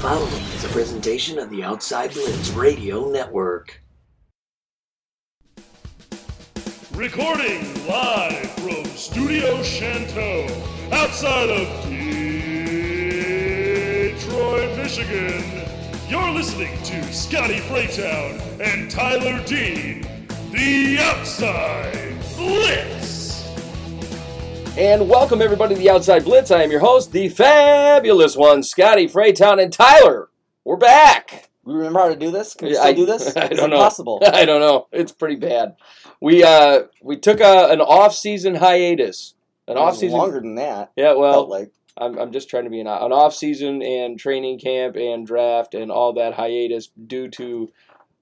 following is a presentation of the Outside Blitz Radio Network. Recording live from Studio Chanteau, outside of Detroit, Michigan. You're listening to Scotty Freytown and Tyler Dean, the Outside Blitz. And welcome everybody to the Outside Blitz. I am your host, the fabulous one, Scotty Freytown and Tyler. We're back. We remember how to do this? Can we still I- do this? I It's don't know. impossible. I don't know. It's pretty bad. We uh we took a, an off-season hiatus. An It off-season. longer than that. Yeah, well, like I'm, I'm just trying to be an, an off season and training camp and draft and all that hiatus due to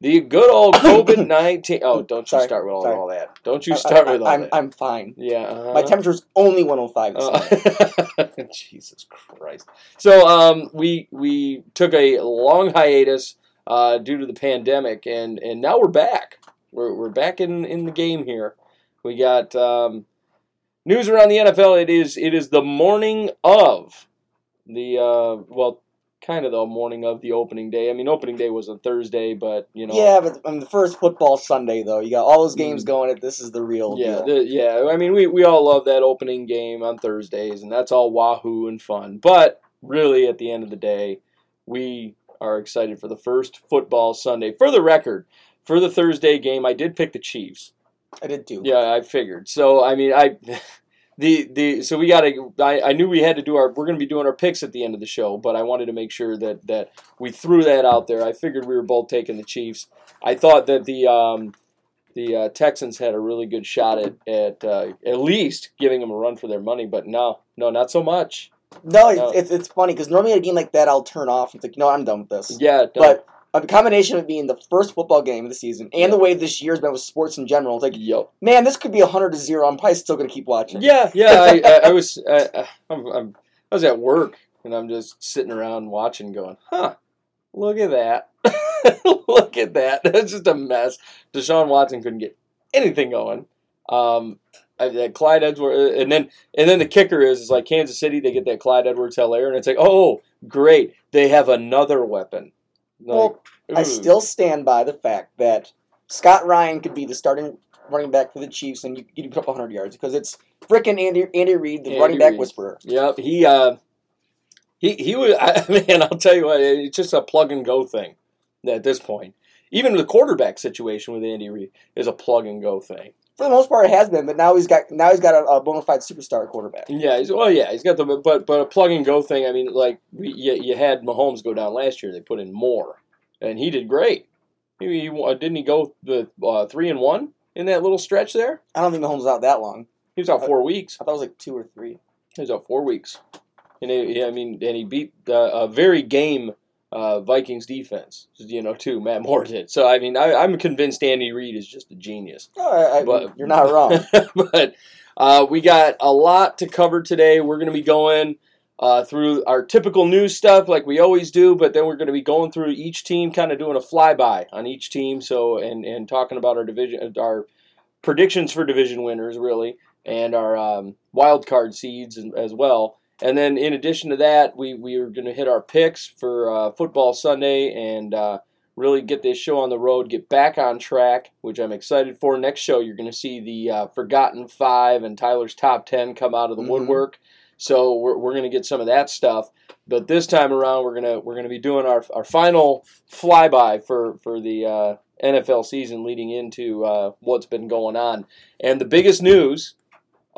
the good old COVID nineteen. Oh, don't you Sorry, start with all, sorry. all that. Don't you start I, with all I'm, that. I'm fine. yeah. Uh-huh. My temperature's only 105. this. Uh, Jesus Christ. So um, we we took a long hiatus uh, due to the pandemic, and, and now we're back. We're, we're back in, in the game here. We got um, news around the NFL. It is it is the morning of the uh, well, kind of the morning of the opening day. I mean, opening day was on Thursday, but you know, Yeah, but on the first football Sunday, though, you got all those games Mm. going. At this is the real Yeah, the, yeah. I mean, we, we all love that opening game on Thursdays, and that's all wahoo and fun. But really, at the end of the day, we are excited for the first football Sunday. For the record, for the Thursday game, I did pick the Chiefs. I did too. Yeah, I figured. So I mean, I the the so we got to. I, I knew we had to do our. We're going to be doing our picks at the end of the show, but I wanted to make sure that that we threw that out there. I figured we were both taking the Chiefs. I thought that the um, the uh, Texans had a really good shot at at uh, at least giving them a run for their money, but no, no, not so much. No, it's, No. it's, it's funny because normally at a game like that, I'll turn off. It's like, no, I'm done with this. Yeah, no, But a combination of being the first football game of the season and the way this year's been with sports in general, it's like, yep. man, this could be 100 to 0. I'm probably still going to keep watching. Yeah, yeah. I, I, I was I, I'm, I'm, I was at work and I'm just sitting around watching, going, "Huh? Look at that! look at that! That's just a mess." Deshaun Watson couldn't get anything going. Um, I, that Clyde Edwards, and then and then the kicker is, is like Kansas City. They get that Clyde Edwards Helaire, and it's like, oh, great! They have another weapon. Like, Well, I still stand by the fact that Scott Ryan could be the starting running back for the Chiefs and you, you can put up 100 yards because it's frickin' Andy, Andy Reid, the Andy running back Reid. whisperer. Yep, he uh, he he was. I man, I'll tell you what, it's just a plug and go thing at this point. Even the quarterback situation with Andy Reid is a plug and go thing. For the most part, it has been, but now he's got now he's got a, a bona fide superstar quarterback. Yeah, he's, well, yeah, he's got the but but a plug and go thing. I mean, like we, you, you had Mahomes go down last year. They put in Moore, and he did great. He, he uh, didn't he go the uh, three and one in that little stretch there. I don't think Mahomes was out that long. He was out four weeks. I thought it was like two or three. He was out four weeks, and he, I mean, and he beat uh, a very game uh, Vikings defense. You know, too. Matt Moore did. So I mean, I, I'm convinced Andy Reid is just a genius. Oh, I, I, But- you're not wrong. but uh, we got a lot to cover today. We're going to be going uh, through our typical news stuff like we always do, but then we're going to be going through each team, kind of doing a flyby on each team. So and and talking about our division, our predictions for division winners, really, and our um, wild card seeds as well. And then in addition to that, we we are going to hit our picks for uh, football Sunday and. Uh, really get this show on the road, get back on track, which I'm excited for. Next show, you're going to see the uh, Forgotten Five and Tyler's Top Ten come out of the Mhm. woodwork. So we're, we're going to get some of that stuff. But this time around, we're gonna we're gonna be doing our, our final flyby for for the uh, NFL season leading into uh, what's been going on. And the biggest news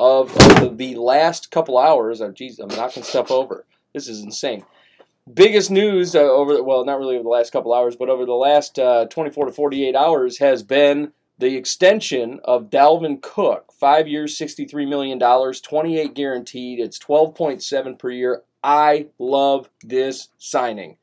of, of the last couple hours, oh, geez, I'm knocking stuff over. This is insane. Biggest news uh, over well not really over the last couple hours but over the last uh, 24 to 48 hours has been the extension of Dalvin Cook. 5 years 63 million dollars 28 guaranteed. It's 12.7 per year. I love this signing.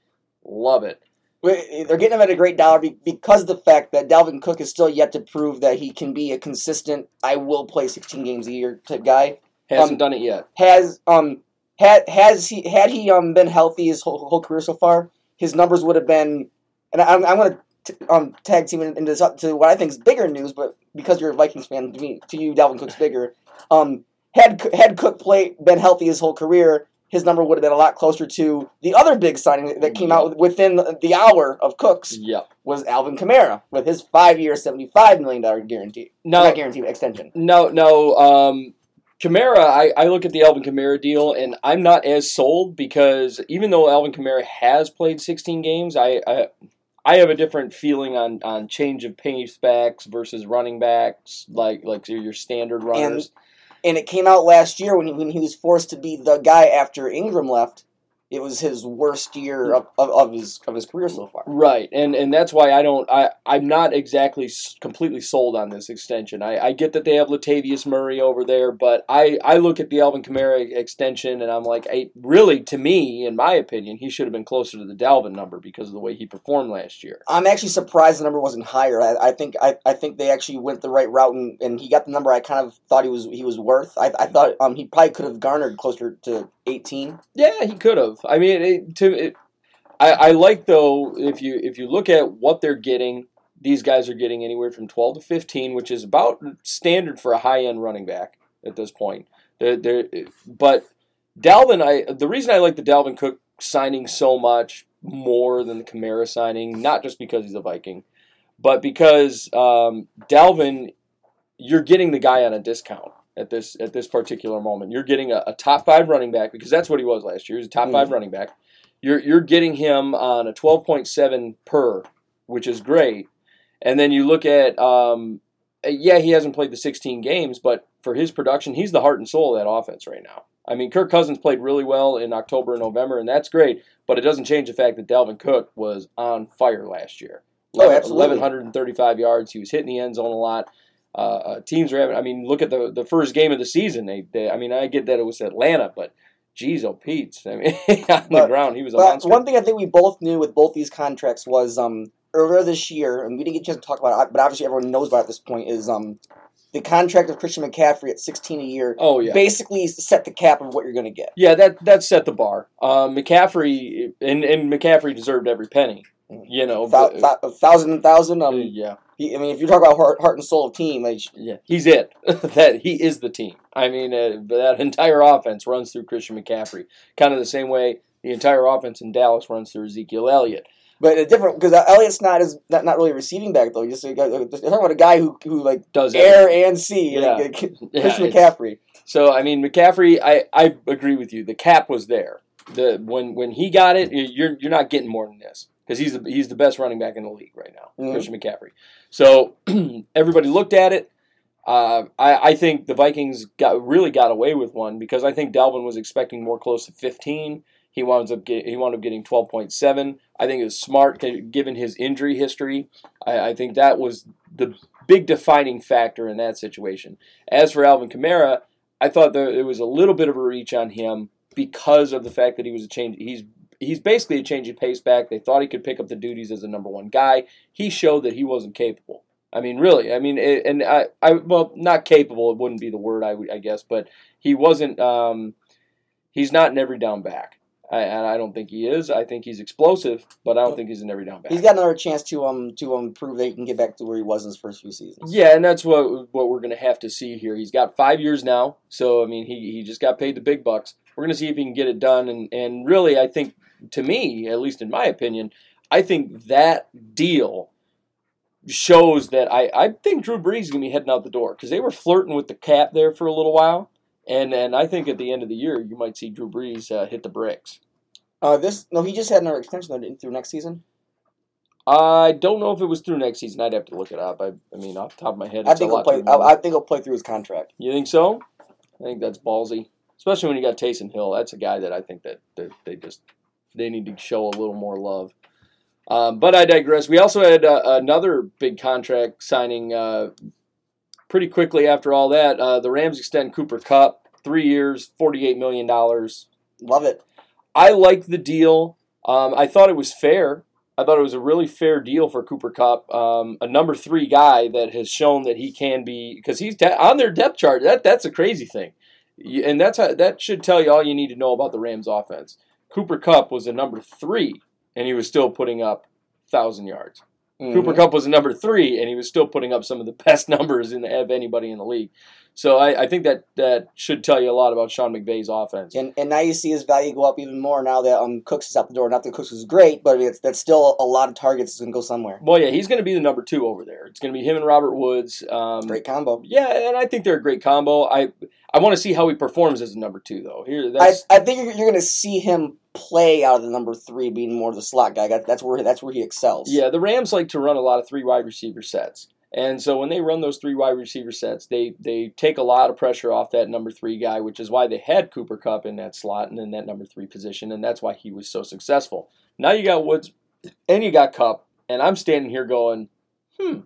Love it They're getting him at a great dollar because of the fact that Dalvin Cook is still yet to prove that he can be a consistent, I will play 16 games a year type guy. hasn't Um, done it yet Has um had has he had he um been healthy his whole, whole career so far, his numbers would have been. And I'm I'm gonna t- um tag team into this up to what I think is bigger news, but because you're a Vikings fan, to me to you Dalvin Cook's bigger. Um, had had Cook play been healthy his whole career, his number would have been a lot closer to the other big signing that came out within the, hour of Cooks Yep. was Alvin Kamara with his five-year, seventy-five million dollar guarantee. Now, Not guarantee, but extension. No, no. Um, Kamara, I, I look at the Alvin Kamara deal, and I'm not as sold because even though Alvin Kamara has played 16 games, I, I I have a different feeling on, on change of pace backs versus running backs, like like your standard runners. And it came out last year when he, when he was forced to be the guy after Ingram left. It was his worst year of, of, of his of his career so far. Right, and and that's why I don't. I I'm not exactly completely sold on this extension. I, I get that they have Latavius Murray over there, but I I look at the Alvin Kamara extension and I'm like, I really to me, in my opinion, he should have been closer to the Dalvin number because of the way he performed last year. I'm actually surprised the number wasn't higher. I, I think I, I think they actually went the right route and, and he got the number I kind of thought he was he was worth. I, I thought um he probably could have garnered closer to 18. Yeah, he could have. I mean, it, to it, I I like though if you if you look at what they're getting. These guys are getting anywhere from 12 to 15, which is about standard for a high end running back at this point. They're, they're, but Dalvin, I the reason I like the Dalvin Cook signing so much more than the Kamara signing, not just because he's a Viking, but because um, Dalvin, you're getting the guy on a discount at this at this particular moment. You're getting a, a top five running back because that's what he was last year. He was a top five running back. You're you're getting him on a 12.7 per, which is great. And then you look at um, yeah, he hasn't played the 16 games, but for his production, he's the heart and soul of that offense right now. I mean, Kirk Cousins played really well in October and November, and that's great, but it doesn't change the fact that Dalvin Cook was on fire last year. Oh, absolutely. 1,135 yards. He was hitting the end zone a lot. Uh, uh, teams are having, I mean, look at the, the first game of the season. They, they, I mean, I get that it was Atlanta, but geez, oh, Pete's. I mean, on the ground, he was a But monster. one thing I think we both knew with both these contracts was um earlier this year, and we didn't get a chance to talk about it, but obviously everyone knows about it at this point, is um the contract of Christian McCaffrey at 16 a year oh, yeah. basically set the cap of what you're going to get. Yeah, that that set the bar. Uh, McCaffrey and and McCaffrey deserved every penny. You know, Thou- but- a thousand and thousand. uh, Um, yeah, he, I mean, if you talk about heart, heart and soul of team, like, yeah, he's it. that he is the team. I mean, uh, that entire offense runs through Christian McCaffrey, kind of the same way the entire offense in Dallas runs through Ezekiel Elliott. but a different because Elliott's not as not, not really a receiving back though. Just you're talking about a guy who who like Does air everything. and see. Yeah. Like, Yeah, Christian it's- McCaffrey. So I mean, McCaffrey, I, I agree with you. The cap was there. The when when he got it, you're you're not getting more than this because he's the, he's the best running back in the league right now, Mhm. Christian McCaffrey. So everybody looked at it. Uh, I, I think the Vikings got really got away with one because I think Dalvin was expecting more close to 15. He winds up get, he wound up getting 12.7. I think it was smart given his injury history. I, I think that was the big defining factor in that situation. As for Alvin Kamara, I thought there, there was a little bit of a reach on him because of the fact that he was a change. He's he's basically a change of pace back. They thought he could pick up the duties as a number one guy. He showed that he wasn't capable. I mean, really. I mean, it, and I, I well, not capable. It wouldn't be the word I, I guess, but he wasn't. Um, he's not an every down back. I, and I don't think he is. I think he's explosive, but I don't think he's an every down back. He's got another chance to um to um prove that he can get back to where he was in his first few seasons. Yeah, and that's what what we're going to have to see here. He's got five years now, so I mean, he, he just got paid the big bucks. We're going to see if he can get it done, and and really, I think to me, at least in my opinion, I think that deal shows that I I think Drew Brees is going to be heading out the door because they were flirting with the cap there for a little while, and and I think at the end of the year, you might see Drew Brees uh, hit the bricks. Uh, this no, he just had another extension though, through next season. I don't know if it was through next season. I'd have to look it up. I, I mean, off the top of my head, I think a he'll play. I, I think he'll play through his contract. You think so? I think that's ballsy, especially when you got Taysom Hill. That's a guy that I think that that they just they need to show a little more love. Um, but I digress. We also had uh, another big contract signing uh, pretty quickly after all that. Uh, the Rams extend Cooper Kupp three years, forty-eight million dollars. Love it. I like the deal. Um, I thought it was fair. I thought it was a really fair deal for Cooper Kupp, um, a number three guy that has shown that he can be because he's de- on their depth chart. That that's a crazy thing, and that's how, that should tell you all you need to know about the Rams offense. Cooper Kupp was a number three, and he was still putting up thousand yards. Cooper Mhm. Kupp was a number three, and he was still putting up some of the best numbers in the, of anybody in the league. So I, I think that that should tell you a lot about Sean McVay's offense. And, and now you see his value go up even more now that um Cooks is out the door. Not that Cooks was great, but it's, that's still a lot of targets that's going to go somewhere. Well, yeah, he's going to be the number two over there. It's going to be him and Robert Woods. Um, Great combo. Yeah, and I think they're a great combo. I I want to see how he performs as a number two, though. Here, I, I think you're, you're going to see him play out of the number three, being more of the slot guy. That's where that's where he excels. yeah. The Rams like to run a lot of three wide receiver sets, and so when they run those three wide receiver sets, they they take a lot of pressure off that number three guy, which is why they had Cooper Kupp in that slot and in that number three position, and that's why he was so successful. Now you got Woods, and you got Kupp, and I'm standing here going, hmm.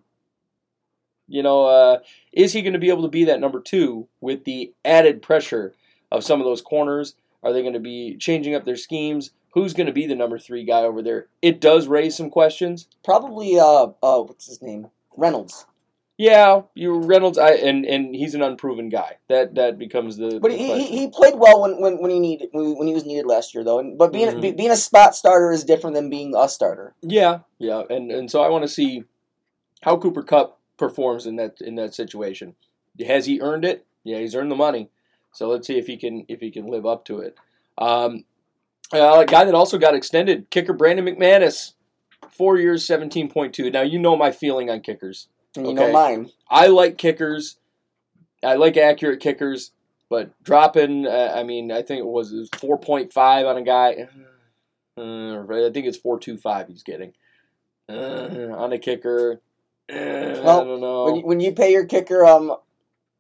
You know, uh, is he going to be able to be that number two with the added pressure of some of those corners? Are they going to be changing up their schemes? Who's going to be the number three guy over there? It does raise some questions. Probably uh uh what's his name Reynolds. Yeah, you Reynolds, I, and and he's an unproven guy. That that becomes the. But the he, he, question. he played well when, when, when he needed when, when he was needed last year though. And, but being Mhm. be, being a spot starter is different than being a starter. yeah, yeah, and and so I want to see how Cooper Kupp performs in that in that situation. Has he earned it? Yeah, he's earned the money. So let's see if he can if he can live up to it. Um, uh, a guy that also got extended, kicker Brandon McManus, four years, seventeen point two. Now you know my feeling on kickers. You Okay. know mine. I like kickers. I like accurate kickers, but dropping, uh, I mean, I think it was 4.5 on a guy. Uh, I think it's 4.25 he's getting. Uh, on a kicker. Uh, I don't know. When you, when you pay your kicker um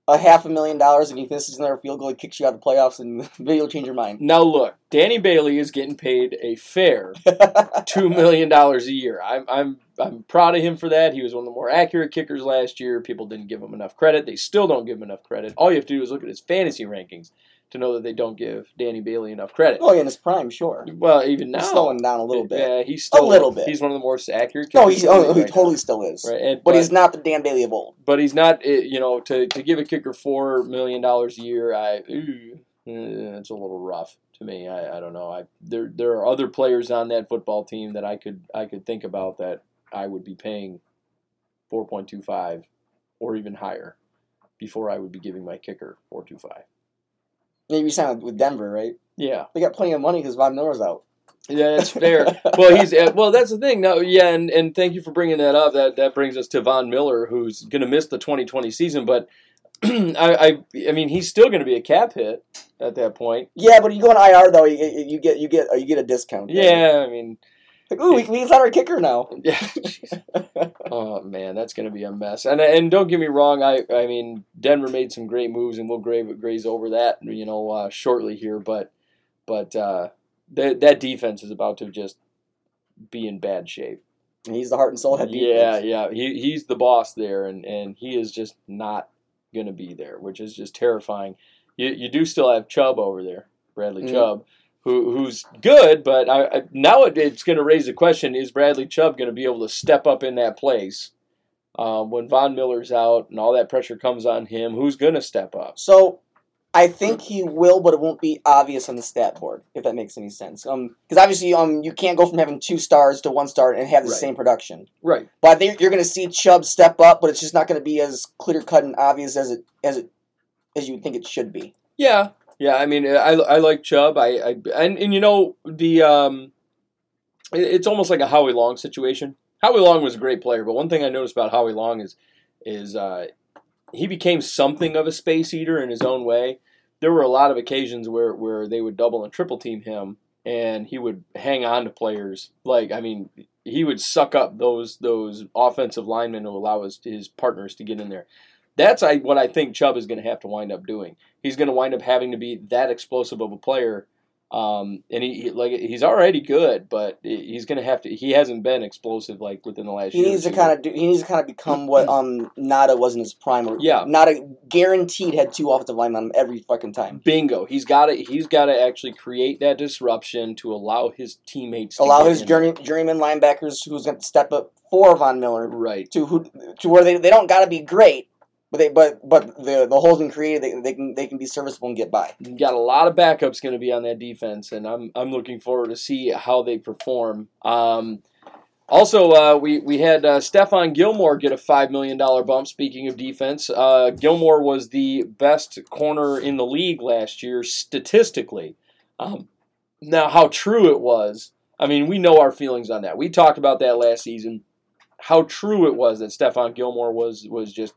a half a million dollars and he misses another field goal, he kicks you out of the playoffs, and you'll change your mind. now, look, Danny Bailey is getting paid a fair $2 million a year. I'm, I'm, I'm proud of him for that. He was one of the more accurate kickers last year. People didn't give him enough credit. They still don't give him enough credit. All you have to do is look at his fantasy rankings to know that they don't give Danny Bailey enough credit. oh, yeah, in his prime, sure. Well, even now, He's slowing down a little bit. Yeah, he's still little bit. He's one of the most accurate. No, he's oh, he right totally now. still is. right. And, But, he's not the Dan Bailey of old. but he's not. eh, You know, to, to give a kicker four million dollars a year, I ooh, eh, it's a little rough to me. I, I don't know. I there there are other players on that football team that I could I could think about that I would be paying four point two five or even higher before I would be giving my kicker four two five. Maybe he signed with Denver, right? Yeah, They got plenty of money because Von Miller's out. yeah, that's fair. well, he's uh, well. That's the thing. No, yeah, and, and thank you for bringing that up. That that brings us to Von Miller, who's going to miss the 2020 season. But I, I, I mean, he's still going to be a cap hit at that point. Yeah, but you go on IR though, you, you get you get you get a discount. Yeah, I mean, Like, ooh, we, we got our kicker now. yeah. oh man, that's going to be a mess. And and don't get me wrong. I I mean, Denver made some great moves, and we'll grave, graze over that, you know, uh, shortly here. But but uh, that that defense is about to just be in bad shape. And he's the heart and soul head. Yeah, defense. yeah. He he's the boss there, and, and he is just not going to be there, which is just terrifying. You you do still have Chubb over there, Bradley Mhm. Chubb, who who's good, but I, I now it, it's going to raise the question: Is Bradley Chubb going to be able to step up in that place um, when Von Miller's out and all that pressure comes on him? Who's going to step up? So I think he will, but it won't be obvious on the stat board if that makes any sense. Um, because obviously, um, you can't go from having two stars to one star and have the Right. same production. Right. But I think you're going to see Chubb step up, but it's just not going to be as clear cut and obvious as it as it as you think it should be. Yeah, yeah. I mean, I, I like Chubb. I, I and and you know the um, it- it's almost like a Howie Long situation. Howie Long was a great player, but one thing I noticed about Howie Long is is uh, he became something of a space eater in his own way. There were a lot of occasions where where they would double and triple team him, and he would hang on to players. Like I mean, he would suck up those those offensive linemen to allow his his partners to get in there. That's I, what I think Chubb is going to have to wind up doing he's going to wind up having to be that explosive of a player. Um, and he, he like he's already good, but he's going to have to. He hasn't been explosive like within the last He year. needs to kind of do. He needs to kind of become what um Nada was in his prime. Where Yeah. Nada guaranteed had two offensive linemen on him every fucking time. bingo. He's got to. He's got to actually create that disruption to allow his teammates to Allow his journey, journeyman linebackers who's going to step up for Von Miller right. to who to where they, they don't got to be great, but they but but the the holes in created they, they can they can be serviceable and get by. You got a lot of backups going to be on that defense, and I'm I'm looking forward to see how they perform. Um, Also, uh, we we had uh, Stephon Gilmore get a five million dollar bump. Speaking of defense, uh, Gilmore was the best corner in the league last year statistically. Um, now, how true it was, I mean, we know our feelings on that. We talked about that last season. How true it was that Stephon Gilmore was was just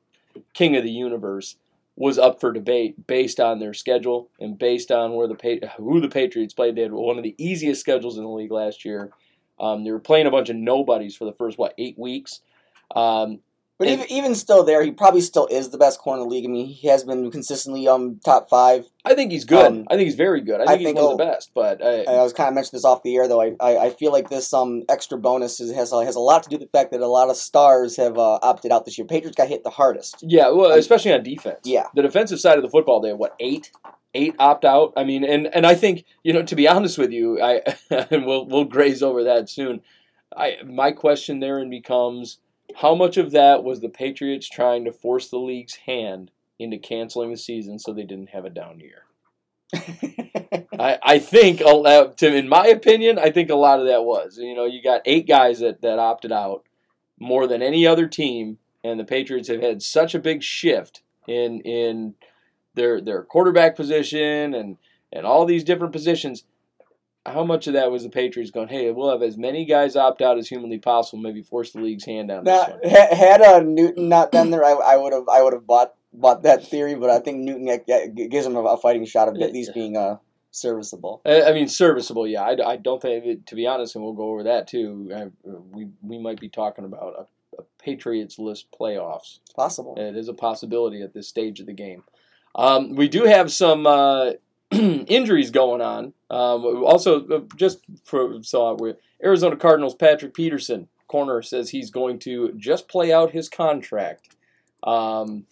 king of the universe was up for debate based on their schedule and based on where the who the Patriots played. They had one of the easiest schedules in the league last year. Um, they were playing a bunch of nobodies for the first what eight weeks. Um, But And- even even still, there he probably still is the best corner in the league. I mean, he has been consistently um top five. I think he's good. Um, I think he's very good. I I think he's think one of the best. But uh, I was kind of mentioning this off the air though. I, I, I feel like this um extra bonus is, has has a lot to do with the fact that a lot of stars have uh, opted out this year. Patriots got hit the hardest. yeah, well, um, especially on defense. Yeah. the defensive side of the football, they have what eight, eight opt out. I mean, and and I think you know to be honest with you, I and we'll we'll graze over that soon. I my question therein becomes how much of that was the Patriots trying to force the league's hand into canceling the season so they didn't have a down year. I, I think, a lot- in my opinion, I think a lot of that was. You know, you got eight guys that, that opted out more than any other team, and the Patriots have had such a big shift in in their their quarterback position and and all these different positions. How much of that was the Patriots going? Hey, we'll have as many guys opt out as humanly possible. Maybe force the league's hand down this Now, one. ha- had uh, Newton not been there, I, I would have I would have bought bought that theory. But I think Newton g- gives him a, a fighting shot of at least being uh serviceable. I I mean, serviceable, yeah. I, I don't think, to be honest, and we'll go over that too. I, we we might be talking about a, a Patriots list playoffs. It's possible. It is a possibility at this stage of the game. Um, we do have some uh, injuries going on. Um, also, uh, just for so we Arizona Cardinals Patrick Peterson, corner, says he's going to just play out his contract. Um,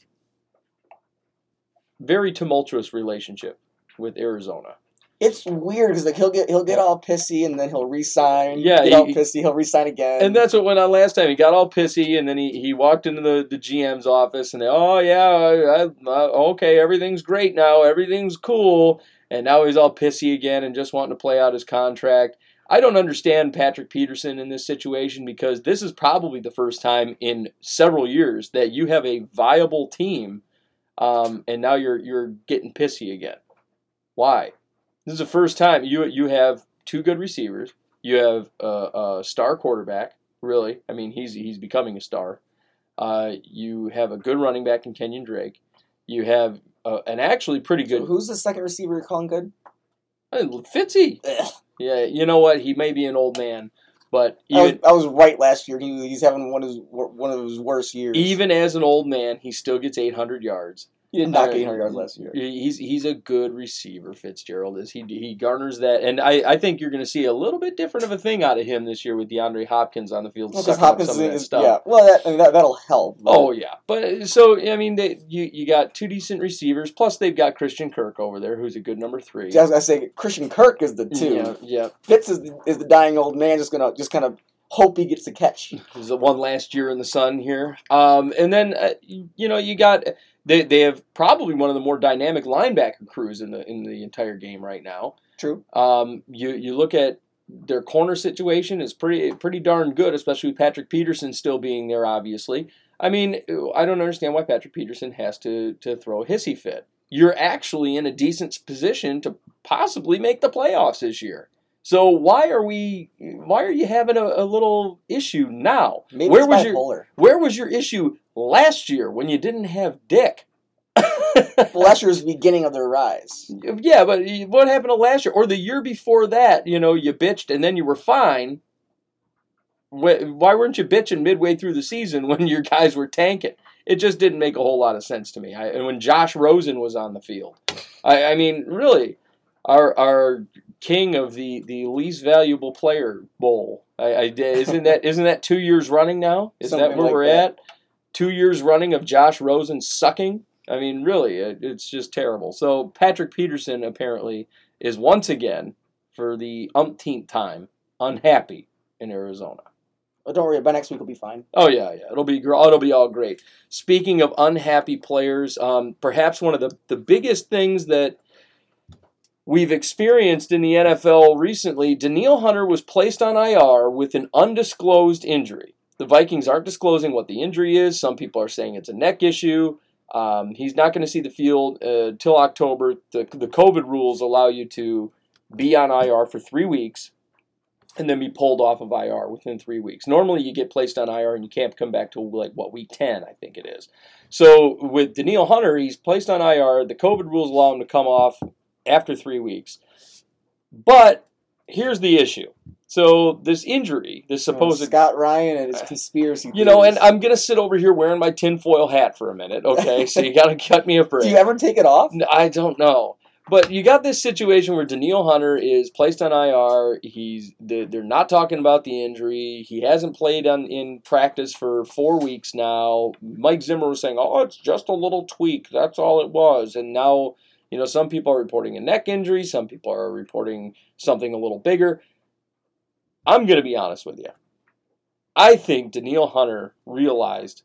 very tumultuous relationship with Arizona. It's weird because like he'll get he'll get all pissy and then he'll resign. Yeah, get all pissy. He'll resign again. And that's what went on last time. He got all pissy, and then he, he walked into the, the GM's office, and they, oh yeah, I, I, okay, everything's great now, everything's cool, and now he's all pissy again and just wanting to play out his contract. I don't understand Patrick Peterson in this situation because this is probably the first time in several years that you have a viable team, um, and now you're you're getting pissy again. Why? This is the first time you you have two good receivers. You have a, a star quarterback, really. I mean, he's he's becoming a star. Uh, you have a good running back in Kenyan Drake. You have uh, an actually pretty So good who's the second receiver you're calling good? uh, Fitzy. Ugh. Yeah, you know what? He may be an old man, but I was, I was right last year. He, he's having one of his one of his worst years. even as an old man, he still gets 800 yards. He did knock uh, 800 yards last year. He's he's a good receiver, Fitzgerald is. He he garners that, and I, I think you're going to see a little bit different of a thing out of him this year with DeAndre Hopkins on the field. Up Hopkins of that is stuff. yeah. Well, that, I mean, that that'll help. Oh yeah, but so I mean, they, you you got two decent receivers. Plus, they've got Christian Kirk over there, who's a good number three. I was say Christian Kirk is the two. Yeah, yeah. Fitz is the, is the dying old man, just gonna just kind of hope he gets the catch. There's the one last year in the sun here. Um, and then uh, you, you know you got they they have probably one of the more dynamic linebacker crews in the in the entire game right now. True. Um, you you look at their corner situation is pretty pretty darn good, especially with Patrick Peterson still being there. Obviously, I mean I don't understand why Patrick Peterson has to to throw a hissy fit. You're actually in a decent position to possibly make the playoffs this year. So why are we? Why are you having a, a little issue now? Maybe Where was your. Where was your issue last year when you didn't have Dick? Well, last year was the beginning of their rise. Yeah, but what happened to last year or the year before that? You know, you bitched and then you were fine. Why weren't you bitching midway through the season when your guys were tanking? It just didn't make a whole lot of sense to me. I, and when Josh Rosen was on the field, I, I mean, really, our our king of the, the least valuable player bowl. I, I isn't that isn't that two years running now? Is that where like we're that. at? Two years running of Josh Rosen sucking. I mean, really, it, it's just terrible. So Patrick Peterson apparently is once again, for the umpteenth time, unhappy in Arizona. But don't worry, by next week we'll be fine. Oh yeah, yeah, it'll be it'll be all great. Speaking of unhappy players, um, perhaps one of the the biggest things that we've experienced in the NFL recently, Danielle Hunter was placed on IR with an undisclosed injury. The Vikings aren't disclosing what the injury is. Some people are saying it's a neck issue. Um, he's not going to see the field uh, till October. The, the COVID rules allow you to be on IR for three weeks and then be pulled off of IR within three weeks. Normally, you get placed on IR and you can't come back till like what week ten, I think it is. So with Danielle Hunter, he's placed on IR. The COVID rules allow him to come off after three weeks. But here's the issue. So this injury, this supposed Scott Ryan and his uh, conspiracy. you know, and. I'm gonna sit over here wearing my tinfoil hat for a minute, okay? so you gotta cut me a break. do you ever take it off? I don't know. But you got this situation where Danielle Hunter is placed on IR. He's they're they're not talking about the injury. He hasn't played on in practice for four weeks now. Mike Zimmer was saying, "Oh, it's just a little tweak. That's all it was." And now, you know, some people are reporting a neck injury. Some people are reporting something a little bigger. I'm going to be honest with you. I think Danielle Hunter realized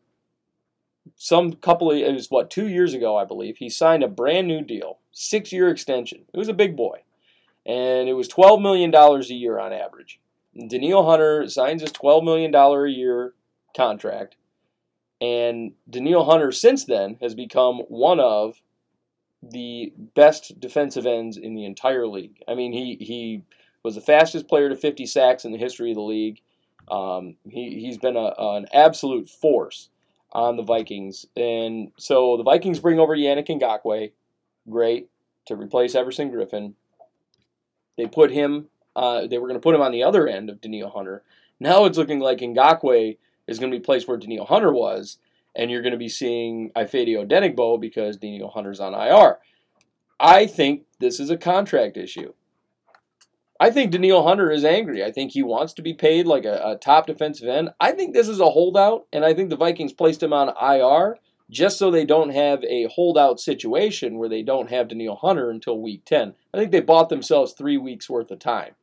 some couple of it was what two years ago, I believe. He signed a brand new deal, six year extension. It was a big boy, and it was twelve million dollars a year on average. And Danielle Hunter signs his twelve million dollar a year contract, and Danielle Hunter since then has become one of the best defensive ends in the entire league. I mean, he he was the fastest player to 50 sacks in the history of the league. Um, he he's been a, an absolute force on the Vikings. And so the Vikings bring over Yannick Ngakoue, great, to replace Everson Griffen. They put him, uh, they were going to put him on the other end of Danielle Hunter. Now it's looking like Ngakoue is going to be placed where Danielle Hunter was, and you're going to be seeing Ifeadi Odenigbo because Danielle Hunter's on IR. I think this is a contract issue. I think Danielle Hunter is angry. I think he wants to be paid like a, a top defensive end. I think this is a holdout, and I think the Vikings placed him on IR just so they don't have a holdout situation where they don't have Danielle Hunter until week 10. I think they bought themselves three weeks worth of time.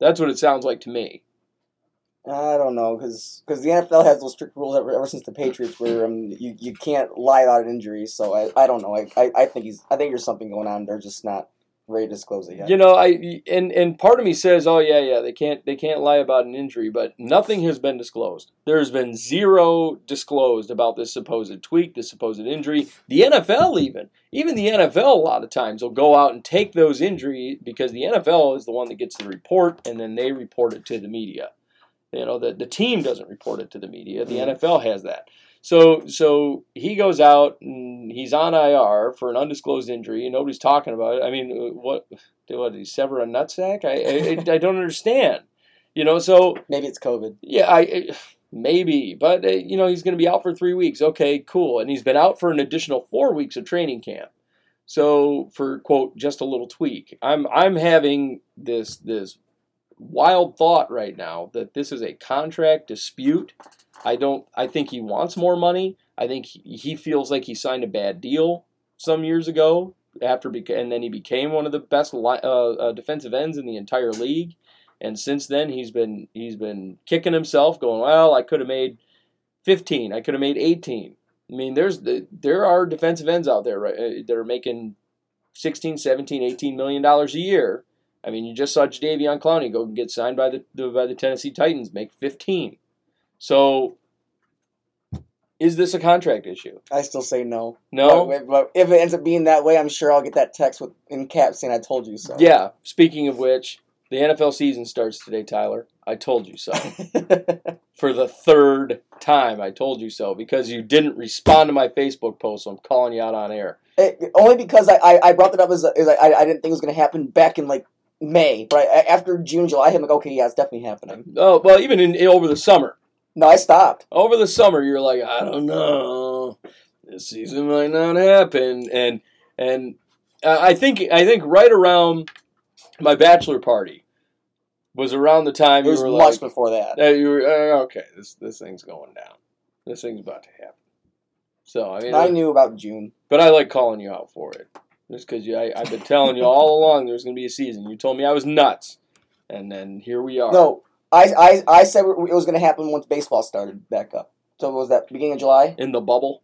That's what it sounds like to me. I don't know because the NFL has those strict rules ever, ever since the Patriots where um, you, you can't lie about an injury. So I, I don't know. I, I, I think he's I think there's something going on. They're just not to disclose it yet. You know, I and and part of me says, "Oh yeah, yeah, they can't they can't lie about an injury," but nothing has been disclosed. There's been zero disclosed about this supposed tweak, this supposed injury. The NFL even, even the NFL a lot of times will go out and take those injuries because the NFL is the one that gets the report and then they report it to the media. You know, the the team doesn't report it to the media. The Mhm. NFL has that. So so he goes out and he's on IR for an undisclosed injury and nobody's talking about it. I mean, uh, what did what did he sever a nutsack? I I, I don't understand. You know, so Maybe it's COVID. yeah, I I- maybe, but uh, you know he's going to be out for three weeks. Okay, cool, and he's been out for an additional four weeks of training camp. So for quote just a little tweak, I'm I'm having this this wild thought right now that this is a contract dispute. I don't. I think he wants more money. I think he, feels like he signed a bad deal some years ago after, and then he became one of the best uh, uh, defensive ends in the entire league. And since then, he's been he's been kicking himself, going, "Well, I could have made 15. I could have made 18." I mean, there's the, there are defensive ends out there right, uh, that are making 16, 17, 18 million dollars a year. I mean, you just saw Jadeveon Clowney go and get signed by the, the by the Tennessee Titans, make 15. So, is this a contract issue? I still say no. No. But, but if it ends up being that way, I'm sure I'll get that text with in caps saying I told you so. Yeah. Speaking of which, the NFL season starts today, Tyler. I told you so. For the third time, I told you so because you didn't respond to my Facebook post. So I'm calling you out on air. It- only because I, I, I brought that up as, a, as I, I didn't think it was going to happen back in like May, but I, after June, July, I'm like, okay, yeah, it's definitely happening. Oh well, even in over the summer. No, I stopped. over the summer you're like i don't know this season might not happen and and uh, i think i think right around my bachelor party was around the time It you was were much like before that. uh, you were uh, okay this this thing's going down this thing's about to happen so i mean I knew about June. but i like calling you out for it just because I, i've been telling you all along there's going to be a season you told me i was nuts and then here we are No, I, I, I said it was going to happen once baseball started back up. So was that beginning of July? in the bubble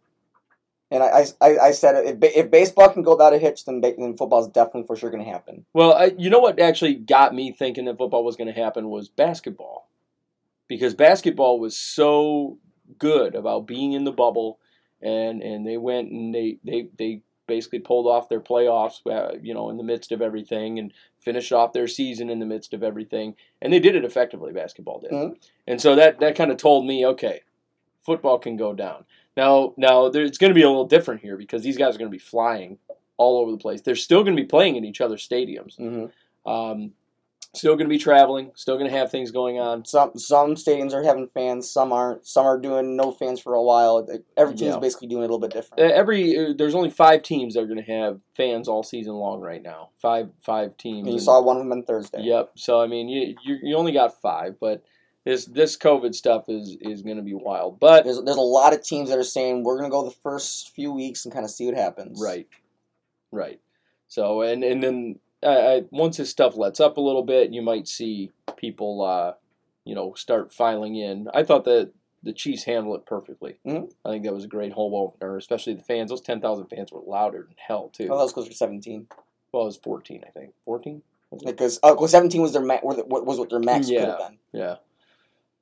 And I, I, I said if, if baseball can go without a hitch, then, then football's definitely for sure going to happen. Well, I, you know what actually got me thinking that football was going to happen was basketball, because basketball was so good about being in the bubble, and and they went and they they they basically pulled off their playoffs, uh, you know, in the midst of everything, and finished off their season in the midst of everything, and they did it effectively. Basketball did, Mhm. and so that that kind of told me, okay, football can go down. Now, now there, it's going to be a little different here because these guys are going to be flying all over the place. They're still going to be playing in each other's stadiums. Mm-hmm. Um, still going to be traveling. Still going to have things going on. Some some stadiums are having fans, some aren't. Some are doing no fans for a while. Every team's Yeah. basically doing it a little bit different. Uh, Every uh, there's only five teams that are going to have fans all season long right now. Five five teams. and you saw one of them on Thursday. Yep. So I mean, you you, you only got five, but this this COVID stuff is is going to be wild. But There's there's a lot of teams that are saying we're gonna go the first few weeks and kind of see what happens. Right, right. So and and then uh, I, once this stuff lets up a little bit, you might see people, uh, you know, start filing in. I thought that the Chiefs handled it perfectly. Mhm. I think that was a great home opener, especially the fans. Those ten thousand fans were louder than hell too. Oh, that was closer to 17 well, it was fourteen, I think. Fourteen. because oh, well, 17 was their ma- what was what their max could Yeah. have been. Yeah.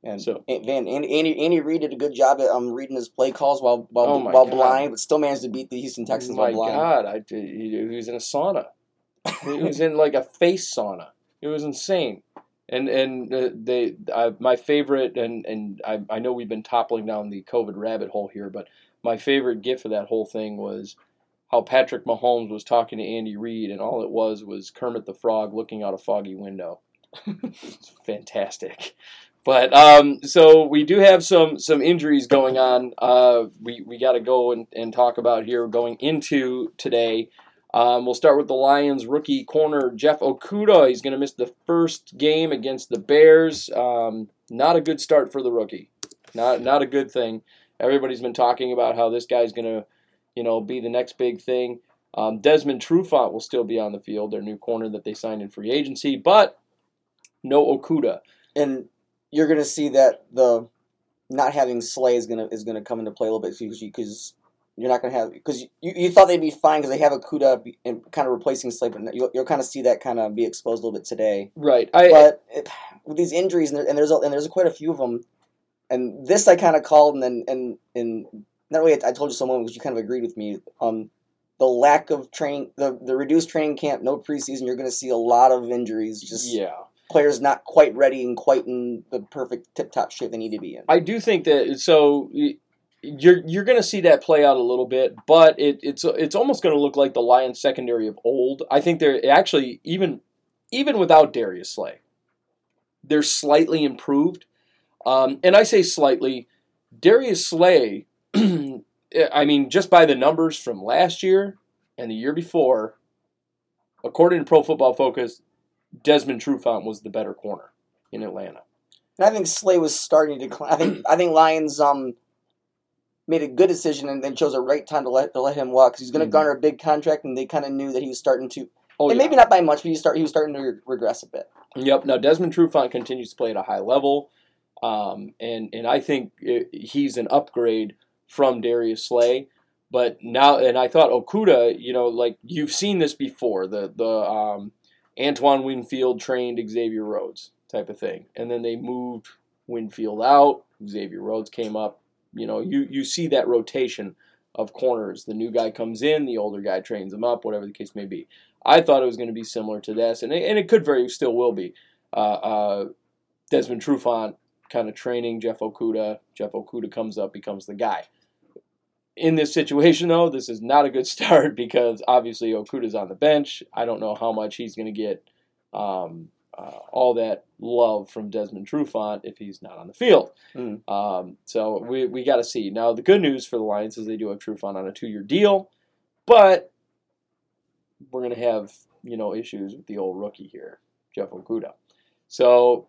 And So- Van Andy, Andy Andy Reid did a good job at um reading his play calls while while, Oh while God. blind, but still managed to beat the Houston Texans My while blind. God, I he, he was in a sauna. He was in like a face sauna. It was insane. And and uh, they I, my favorite and and I I know we've been toppling down the COVID rabbit hole here, but my favorite gif of that whole thing was how Patrick Mahomes was talking to Andy Reid, and all it was was Kermit the Frog looking out a foggy window. It's fantastic. But um, so we do have some some injuries going on. Uh, we we got to go and, and talk about here going into today. Um, we'll start with the Lions rookie corner Jeff Okudah. He's going to miss the first game against the Bears. Um, not a good start for the rookie. Not not a good thing. Everybody's been talking about how this guy's going to, you know, be the next big thing. Um, Desmond Trufant will still be on the field, their new corner that they signed in free agency, but no Okudah. And you're gonna see that the not having Slay is gonna is gonna come into play a little bit because you're not gonna have because you, you thought they'd be fine because they have Okudah be- and kind of replacing Slay, but you'll, you'll kind of see that kind of be exposed a little bit today. Right. I, but it, with these injuries and, there, and there's a, and there's quite a few of them, and this I kind of called and then and and not really I told you someone because you kind of agreed with me. Um, the lack of training, the the reduced training camp, no preseason, you're going to see a lot of injuries. Just yeah. players not quite ready and quite in the perfect tip top shape they need to be in. I do think that so you're you're going to see that play out a little bit, but it, it's it's almost going to look like the Lions secondary of old. I think they're actually even even without Darius Slay, they're slightly improved. Um, and I say slightly. Darius Slay, I mean, just by the numbers from last year and the year before, according to Pro Football Focus, Desmond Trufant was the better corner in Atlanta. And I think Slay was starting to decline. I think I think Lions um made a good decision and, then chose a right time to let to let him walk because he's going to Mhm. garner a big contract, and they kind of knew that he was starting to. Oh, and yeah. maybe not by much, but he start he was starting to re- regress a bit. Yep. Now Desmond Trufant continues to play at a high level, um, and and I think it, he's an upgrade from Darius Slay. But now, and I thought Okudah, you know, like you've seen this before, the the um, Antoine Winfield trained Xavier Rhodes type of thing, and then they moved Winfield out. Xavier Rhodes came up. You know, you you see that rotation of corners. The new guy comes in, the older guy trains him up, whatever the case may be. I thought it was going to be similar to this, and it, and it could very still will be. Uh, uh, Desmond Trufant kind of training Jeff Okudah. Jeff Okudah comes up, becomes the guy. In this situation, though, this is not a good start because obviously Okudah's on the bench. I don't know how much he's going to get um, uh, all that love from Desmond Trufant if he's not on the field. Hmm. Um, so we, we got to see. Now, the good news for the Lions is they do have Trufant on a two year deal, but we're going to have you know issues with the old rookie here, Jeff Okudah. So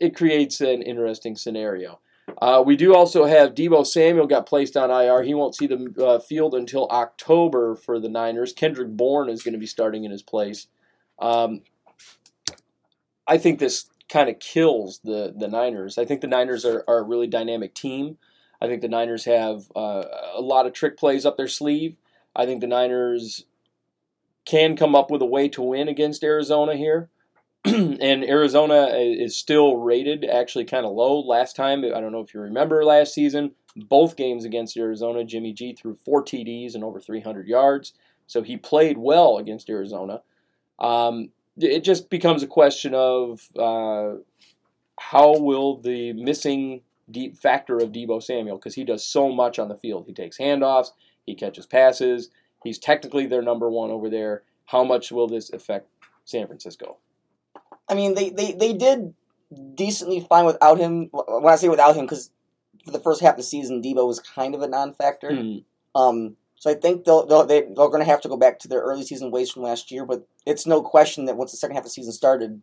it creates an interesting scenario. Uh, we do also have Deebo Samuel got placed on IR. He won't see the uh, field until October for the Niners. Kendrick Bourne is going to be starting in his place. Um, I think this kind of kills the the Niners. I think the Niners are, are a really dynamic team. I think the Niners have uh, a lot of trick plays up their sleeve. I think the Niners can come up with a way to win against Arizona here. and Arizona is still rated actually kind of low. Last time, I don't know if you remember last season, both games against Arizona, Jimmy G threw four TDs and over 300 yards. So he played well against Arizona. Um, it just becomes a question of uh, how will the missing deep factor of Deebo Samuel, because he does so much on the field. He takes handoffs, he catches passes, he's technically their number one over there. How much will this affect San Francisco? I mean, they, they, they did decently fine without him. When I say without him, because for the first half of the season, Deebo was kind of a non-factor. Mm, Um, so I think they'll, they'll they, they're going to have to go back to their early season ways from last year. But it's no question that once the second half of the season started,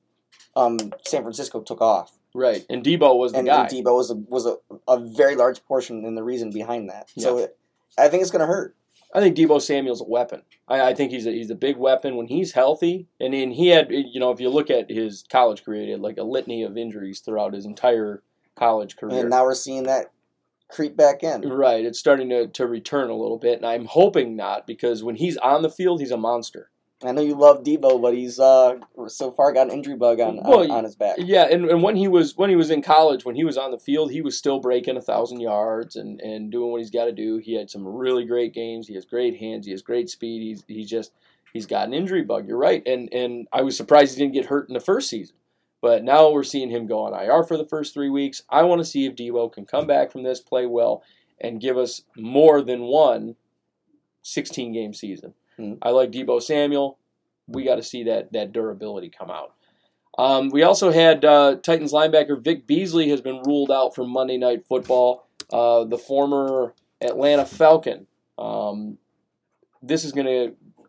um, San Francisco took off, right, and Deebo was the and, guy. and Deebo was a, was a, a very large portion and the reason behind that. So it, I think it's going to hurt. I think Deebo Samuel's a weapon. I, I think he's a, he's a big weapon when he's healthy. And, and he had, you know, if you look at his college career, he had like a litany of injuries throughout his entire college career. And now we're seeing that creep back in. Right, it's starting to, to return a little bit, and I'm hoping not because when he's on the field, he's a monster. I know you love Deebo, but he's uh, so far got an injury bug on Well, on, on his back. Yeah, and, and when he was when he was in college, when he was on the field, he was still breaking a thousand yards and, and doing what he's got to do. He had some really great games. He has great hands. He has great speed. He's he's just he's got an injury bug. You're right, and and I was surprised he didn't get hurt in the first season. But now we're seeing him go on IR for the first three weeks. I want to see if Deebo can come back from this, play well, and give us more than one 16 game season. Mhm. I like Deebo Samuel. We got to see that that durability come out. Um, we also had uh, Titans linebacker Vic Beasley has been ruled out for Monday Night Football. Uh, the former Atlanta Falcon. Um, this is going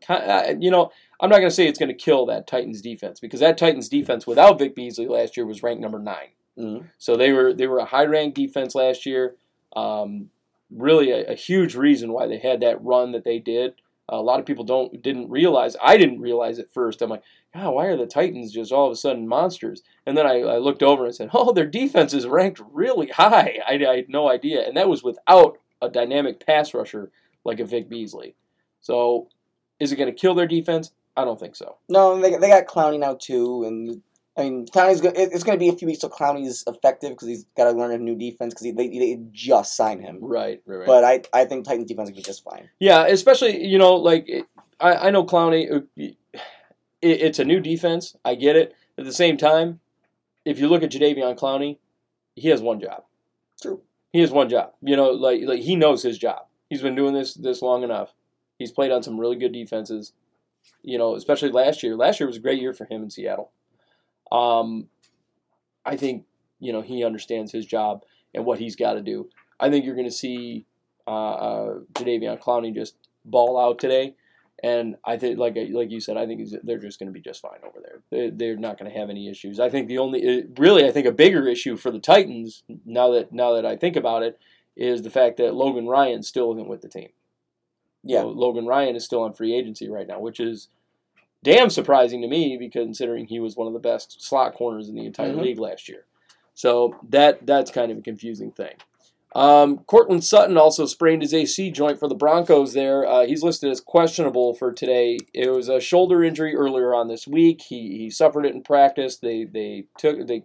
to, you know, I'm not going to say it's going to kill that Titans defense because that Titans defense without Vic Beasley last year was ranked number nine. Mhm. So they were they were a high ranked defense last year. Um, really a, a huge reason why they had that run that they did. a lot of people don't didn't realize. I didn't realize at first. I'm like, God, why are the Titans just all of a sudden monsters? And then I, I looked over and said, Oh, their defense is ranked really high. I, I had no idea, and that was without a dynamic pass rusher like a Vic Beasley. So, is it going to kill their defense? I don't think so. No, they, they got Clowney now too, and I mean Clowney's go, it- it's going to be a few weeks till Clowney's effective because he's got to learn a new defense because they, they just signed him. Right, right, right. But I I think Titans defense will be just fine. Yeah, especially you know, like it- I, I know Clowney. uh, It, it's a new defense. I get it. At the same time, if you look at Jadeveon Clowney, he has one job. True. He has one job. You know, like like he knows his job. He's been doing this this long enough. He's played on some really good defenses. You know, especially last year. Last year was a great year for him in Seattle. Um, I think you know he understands his job and what he's got to do. I think you're going to see uh, uh, Jadeveon Clowney just ball out today, and I think, like like you said, I think they're just going to be just fine over there. They're, not going to have any issues. I think the only, really, I think a bigger issue for the Titans now that now that I think about it is the fact that Logan Ryan still isn't with the team. Yeah. So Logan Ryan is still on free agency right now, which is damn surprising to me because considering he was one of the best slot corners in the entire Mhm. league last year. So that that's kind of a confusing thing. Um, Courtland Sutton also sprained his AC joint for the Broncos. There, uh, he's listed as questionable for today. It was a shoulder injury earlier on this week. He he suffered it in practice. They they took they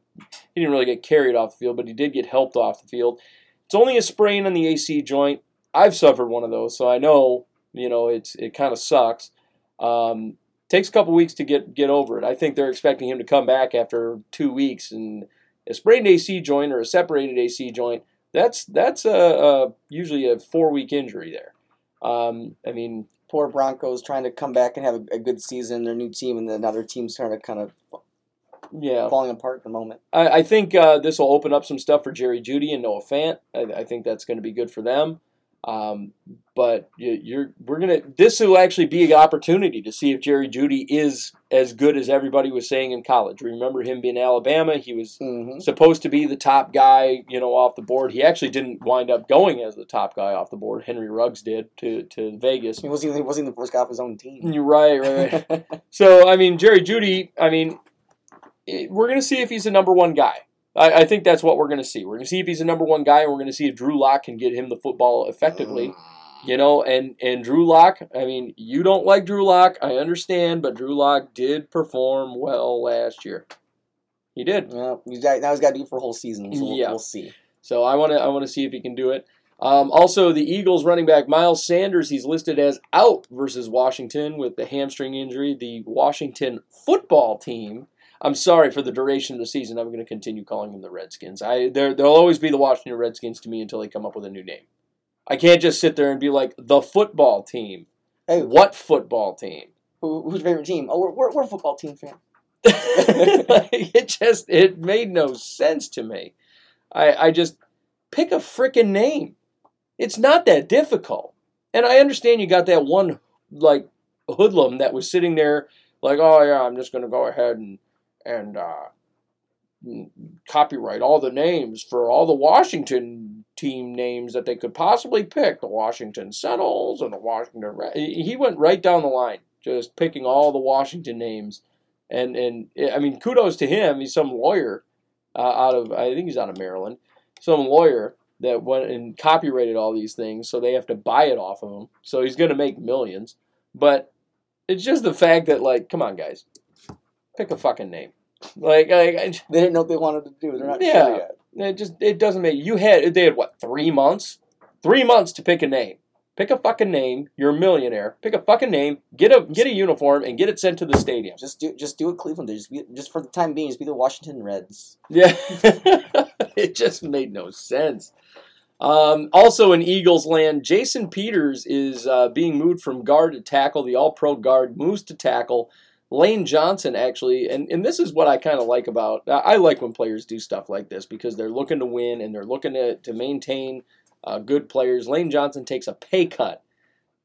he didn't really get carried off the field, but he did get helped off the field. It's only a sprain on the AC joint. I've suffered one of those, so I know you know it's it kind of sucks. Um, takes a couple weeks to get get over it. I think they're expecting him to come back after two weeks, and a sprained AC joint or a separated AC joint that's that's a, a usually a four week injury there. Um, I mean, Poor Broncos trying to come back and have a, a good season, their new team, and then another team's kind of kind of yeah, falling apart at the moment. I, I think uh, this will open up some stuff for Jerry Jeudy and Noah Fant. I, I think that's going to be good for them. Um, but you, you're we're gonna this will actually be an opportunity to see if Jerry Jeudy is as good as everybody was saying in college. Remember him being Alabama? He was hmm supposed to be the top guy, you know, off the board. He actually didn't wind up going as the top guy off the board. Henry Ruggs did to, to Vegas. He wasn't he wasn't the first guy off his own team. You're right, right, right. so I mean, Jerry Jeudy. I mean, it, we're gonna see if he's the number one guy. I, I think that's what we're going to see. We're going to see if he's a number one guy, and we're going to see if Drew Lock can get him the football effectively. You know, and and Drew Lock. I mean, you don't like Drew Lock. I understand, but Drew Lock did perform well last year. He did. Got, now he's got to do it for a whole season. So we'll, Yeah. we'll see. So I want to I want to see if he can do it. Um, also, the Eagles running back Miles Sanders, he's listed as out versus Washington with the hamstring injury. The Washington football team. I'm sorry for the duration of the season. I'm going to continue calling them the Redskins. I there they'll always be the Washington Redskins to me until they come up with a new name. I can't just sit there and be like the football team. Hey, What football team? who, who's your favorite team? Oh, we're, we're, we're a football team fan. Like, it just it made no sense to me. I I just pick a freaking name. It's not that difficult. And I understand you got that one like hoodlum that was sitting there like, oh yeah, I'm just gonna go ahead and and uh, copyright all the names for all the Washington team names that they could possibly pick. The Washington Sentinels and the Washington. Re-" He went right down the line, just picking all the Washington names and and I mean, kudos to him. He's some lawyer uh, out of I think he's out of Maryland, some lawyer that went and copyrighted all these things, so they have to buy it off of him. So he's going to make millions. But it's just the fact that like, come on, guys, pick a fucking name. Like, like I- They didn't know what they wanted to do. They're not Yeah. sure yet. it just it doesn't make you had they had what three months, three months to pick a name. Pick a fucking name. You're a millionaire. Pick a fucking name. Get a get a uniform and get it sent to the stadium. Just do just do what Cleveland. Just be, just for the time being, just be the Washington Reds. Yeah, it just made no sense. Um, also in Eagles land, Jason Peters is uh, being moved from guard to tackle. The All Pro guard moves to tackle. Lane Johnson actually, and, and this is what I kind of like about. I like when players do stuff like this because they're looking to win and they're looking to to maintain uh, good players. Lane Johnson takes a pay cut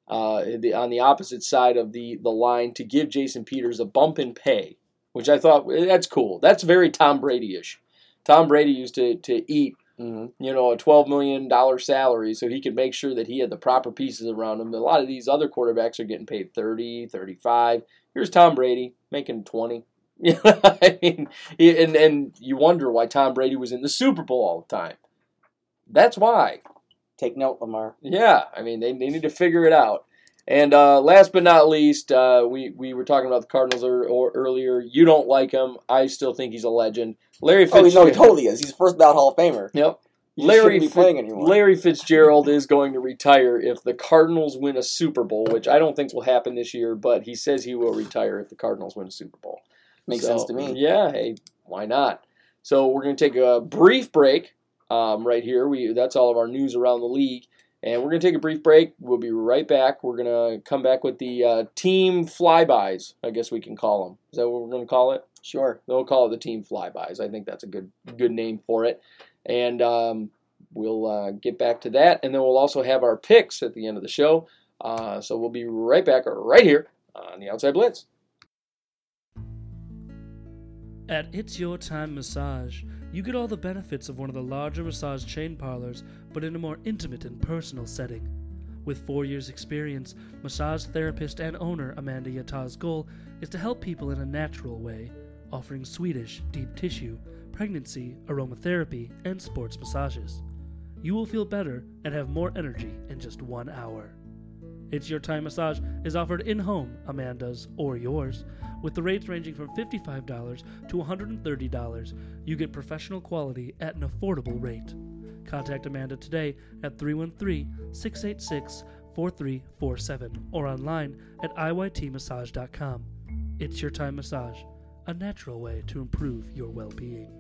uh, the, on the opposite side of the the line to give Jason Peters a bump in pay, which I thought that's cool. That's very Tom Brady ish. Tom Brady used to to eat Mm-hmm. you know, a $12 million salary so he could make sure that he had the proper pieces around him. A lot of these other quarterbacks are getting paid 30, 35. Here's Tom Brady making 20. I mean, and, and you wonder why Tom Brady was in the Super Bowl all the time. That's why. Take note, Lamar. Yeah, I mean, they, they need to figure it out. And uh, last but not least, uh, we, we were talking about the Cardinals or, or earlier. You don't like him. I still think he's a legend. Larry Oh, Fitzgerald. no, he totally is. He's first ballot Hall of Famer. Yep. Larry be playing anymore. Larry Fitzgerald is going to retire if the Cardinals win a Super Bowl, which I don't think will happen this year, but he says he will retire if the Cardinals win a Super Bowl. Makes So, sense to me. Yeah, hey, why not? So we're going to take a brief break um, right here. We that's all of our news around the league, and we're going to take a brief break. We'll be right back. We're going to come back with the uh, team flybys. I guess we can call them. Is that what we're going to call it? Sure. They'll call it the team flybys. I think that's a good good name for it. And um, we'll uh, get back to that, and then we'll also have our picks at the end of the show. Uh, so we'll be right back right here on the Outside Blitz. At It's Your Time Massage, you get all the benefits of one of the larger massage chain parlors, but in a more intimate and personal setting. With four years' experience, massage therapist and owner Amanda Yata's goal is to help people in a natural way, offering Swedish, deep tissue, pregnancy, aromatherapy, and sports massages. You will feel better and have more energy in just one hour. It's Your Time Massage is offered in home, Amanda's or yours, with the rates ranging from $55 to $130. You get professional quality at an affordable rate. Contact Amanda today at 313 686 4347 or online at iytmassage.com. It's Your Time Massage, a natural way to improve your well being.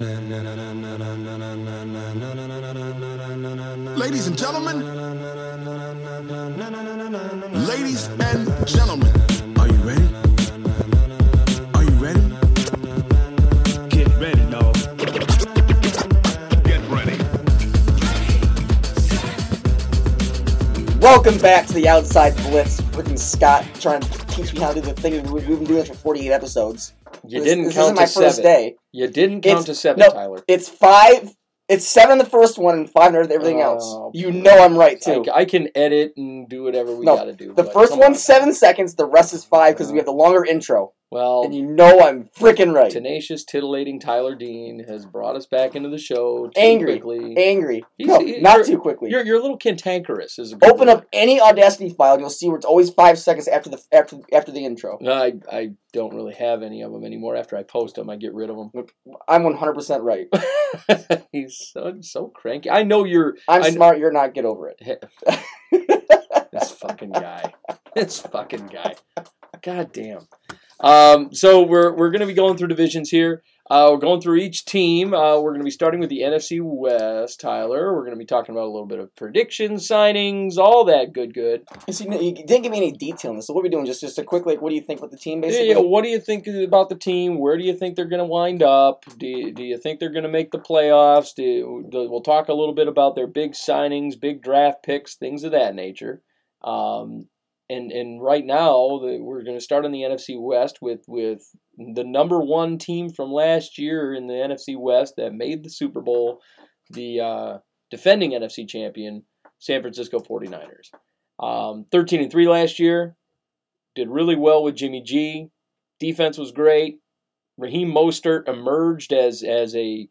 Ladies and gentlemen, ladies and gentlemen, are you ready? Are you ready? Get ready, dog. Get ready. Welcome back to the Outside Blitz. Freaking Scott trying to teach me how to do the thing. We've been doing this for 48 episodes. You this, didn't this count my to first seven. day. You didn't count It's- to seven, no, Tyler. It's five. It's seven the first one and five and everything Oh, else. You know I'm right too. I, I can edit and do whatever we No, gotta do. The first one's on. seven seconds. The rest is five because we uh-huh. have the longer intro. Well, and you know I'm freaking right. tenacious, titillating Tyler Dean has brought us back into the show too Angry. quickly. Angry. He's- No, not too quickly. You're, you're a little cantankerous. Is Open word. up any Audacity file, and you'll see where it's always five seconds after the after after the intro. No, I, I don't really have any of them anymore. After I post them, I get rid of them. I'm 100 percent right. He's so, so cranky. I know you're I'm I- smart. You're not. Get over it. fucking guy. This fucking guy. God damn. Um, so we're we're gonna be going through divisions here. Uh, we're going through each team. Uh, we're going to be starting with the NFC West, Tyler. We're going to be talking about a little bit of predictions, signings, all that good, good. You see, you didn't give me any detail on this. So what are we doing? Just just a quick like, what do you think with the team Yeah, basically? yeah, what do you think about the team? Where do you think they're going to wind up? Do you, do you think they're going to make the playoffs? Do, do- we'll talk a little bit about their big signings, big draft picks, things of that nature. Um, and and right now the, we're going to start in the NFC West with with the number one team from last year in the NFC West that made the Super Bowl, the uh, defending NFC champion, San Francisco 49ers. Um, 13 and 3 last year. Did really well with Jimmy G. Defense was great. Raheem Mostert emerged as as a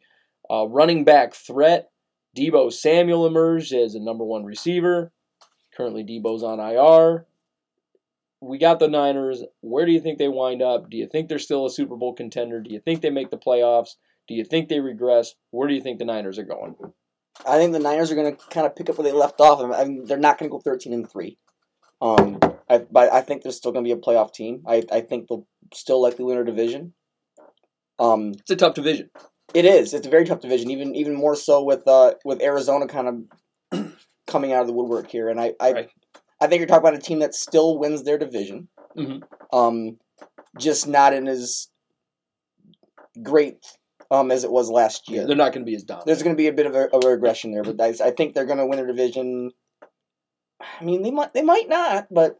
uh, running back threat. Deebo Samuel emerged as a number one receiver. Currently, Deebo's on IR. We got the Niners. Where do you think they wind up? Do you think they're still a Super Bowl contender? Do you think they make the playoffs? Do you think they regress? Where do you think the Niners are going? I think the Niners are going to kind of pick up where they left off. I mean, they're not going to go 13 and three. Um, I, but I think they're still going to be a playoff team. I, I think they'll still likely win their division. Um, It's a tough division. it is. It's a very tough division. Even even more so with uh with Arizona kind of coming out of the woodwork here. And I I, Right. I think you're talking about a team that still wins their division. Mhm. Um, just not in as great um as it was last year. Yeah, they're not going to be as dominant. There's going to be a bit of a, a regression there, but I, I think they're going to win their division. I mean, they might they might not, but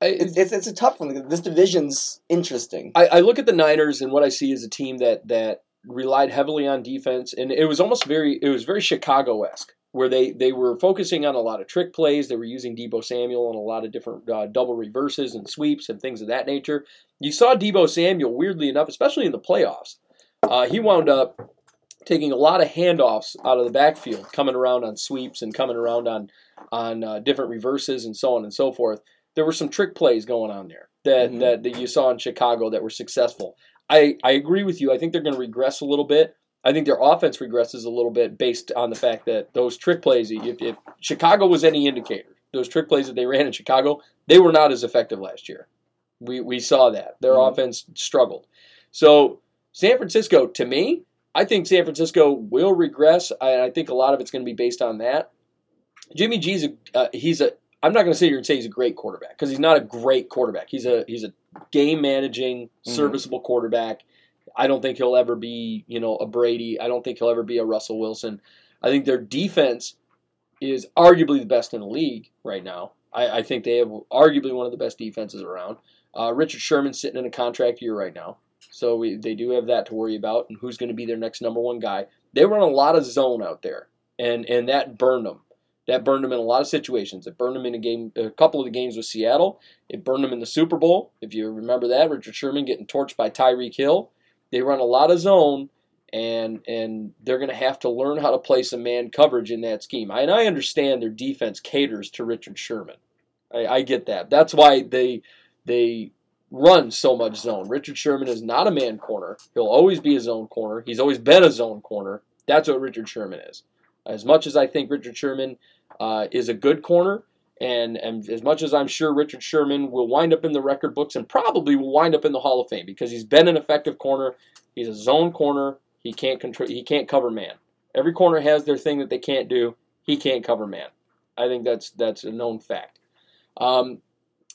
I- it's it's, it's a tough one. This division's interesting. I, I look at the Niners and what I see is a team that that relied heavily on defense, and it was almost very it was very Chicago esque, where they they were focusing on a lot of trick plays. They were using Deebo Samuel and a lot of different uh, double reverses and sweeps and things of that nature. You saw Deebo Samuel, weirdly enough, especially in the playoffs, uh, he wound up taking a lot of handoffs out of the backfield, coming around on sweeps and coming around on on uh, different reverses and so on and so forth. There were some trick plays going on there that, Mhm. that that you saw in Chicago that were successful. I, I agree with you. I think they're going to regress a little bit. I think their offense regresses a little bit based on the fact that those trick plays, if, if Chicago was any indicator, those trick plays that they ran in Chicago, they were not as effective last year. We, we saw that. Their Mhm. offense struggled. So, San Francisco, to me, I think San Francisco will regress. I, I think a lot of it's going to be based on that. Jimmy G's a, uh, he's a, I'm not going to sit here and say he's a great quarterback because he's not a great quarterback. He's a, he's a game managing, Mhm. serviceable quarterback. I don't think he'll ever be, you know, a Brady. I don't think he'll ever be a Russell Wilson. I think their defense is arguably the best in the league right now. I, I think they have arguably one of the best defenses around. Uh, Richard Sherman's sitting in a contract year right now, so we, they do have that to worry about, and who's going to be their next number one guy. They run a lot of zone out there, and and that burned them. That burned them in a lot of situations. It burned them in a game, a couple of the games with Seattle. It burned them in the Super Bowl. If you remember that, Richard Sherman getting torched by Tyreek Hill. They run a lot of zone, and and they're going to have to learn how to play some man coverage in that scheme. I, and I understand their defense caters to Richard Sherman. I, I get that. That's why they they run so much zone. Richard Sherman is not a man corner. He'll always be a zone corner. He's always been a zone corner. That's what Richard Sherman is. As much as I think Richard Sherman uh, is a good corner, and, and as much as I'm sure Richard Sherman will wind up in the record books and probably will wind up in the Hall of Fame because he's been an effective corner. He's a zone corner. He can't control. He can't cover man. Every corner has their thing that they can't do. He can't cover man. I think that's that's a known fact. Um,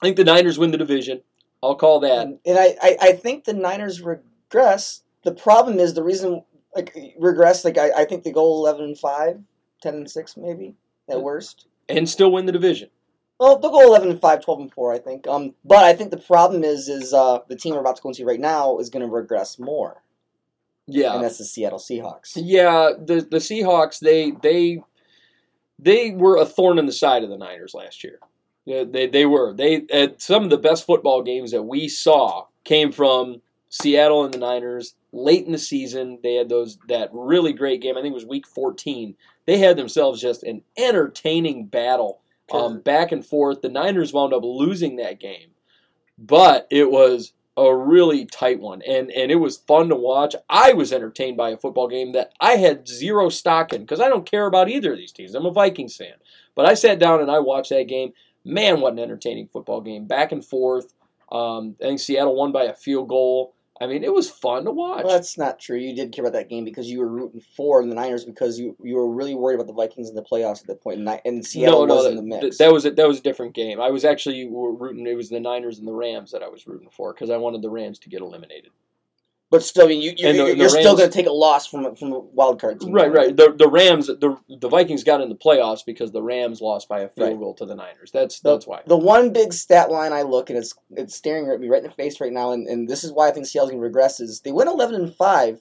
I think the Niners win the division. I'll call that. And, and I, I, I think the Niners regress. The problem is the reason like regress. Like I, I think they go 11 and 5, 10 and six maybe at worst. And still win the division. Well, they'll go 11 and 5, 12 and four. I think. Um, but I think the problem is is uh the team we're about to go into right now is going to regress more, Yeah, and that's the Seattle Seahawks. yeah. The the Seahawks they they they were a thorn in the side of the Niners last year. They they, they were they at some of the best football games that we saw came from Seattle and the Niners late in the season. They had those that really great game. I think it was Week 14. They had themselves just an entertaining battle, um, back and forth. The Niners wound up losing that game, but it was a really tight one, and and it was fun to watch. I was entertained by a football game that I had zero stock in because I don't care about either of these teams. I'm a Vikings fan, but I sat down and I watched that game. Man, what an entertaining football game! Back and forth. Um, I think Seattle won by a field goal. I mean, it was fun to watch. Well, that's not true. You did care about that game because you were rooting for the Niners because you you were really worried about the Vikings in the playoffs at that point, and, and Seattle was in the that, mix. that was a, that was a different game. I was actually rooting. It was the Niners and the Rams that I was rooting for because I wanted the Rams to get eliminated. But still, I mean, you, you're, the- you're, the you're still going to take a loss from from a wild card team. Right, right. The the Rams, the the Vikings got in the playoffs because the Rams lost by a field Right. goal to the Niners. That's The- that's why. The one big stat line I look and it's it's staring at me right in the face right now, and, and this is why I think Seattle's going to regress is they went eleven and five,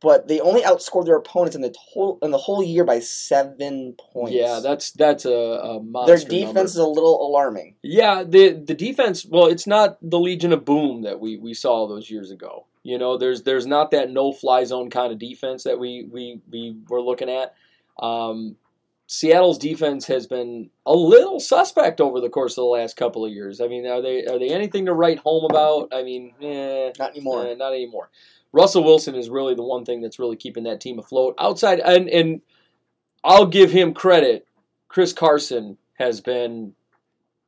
but they only outscored their opponents in the total in the whole year by seven points. Yeah, that's that's a, a their defense number. is a little alarming. Yeah, the the defense. Well, it's not the Legion of Boom that we, we saw those years ago. You know, there's there's not that no fly zone kind of defense that we we, we were looking at. Um, Seattle's defense has been a little suspect over the course of the last couple of years. I mean, are they are they anything to write home about? I mean, eh, Not anymore. eh, not anymore. Russell Wilson is really the one thing that's really keeping that team afloat. Outside, and and I'll give him credit. Chris Carson has been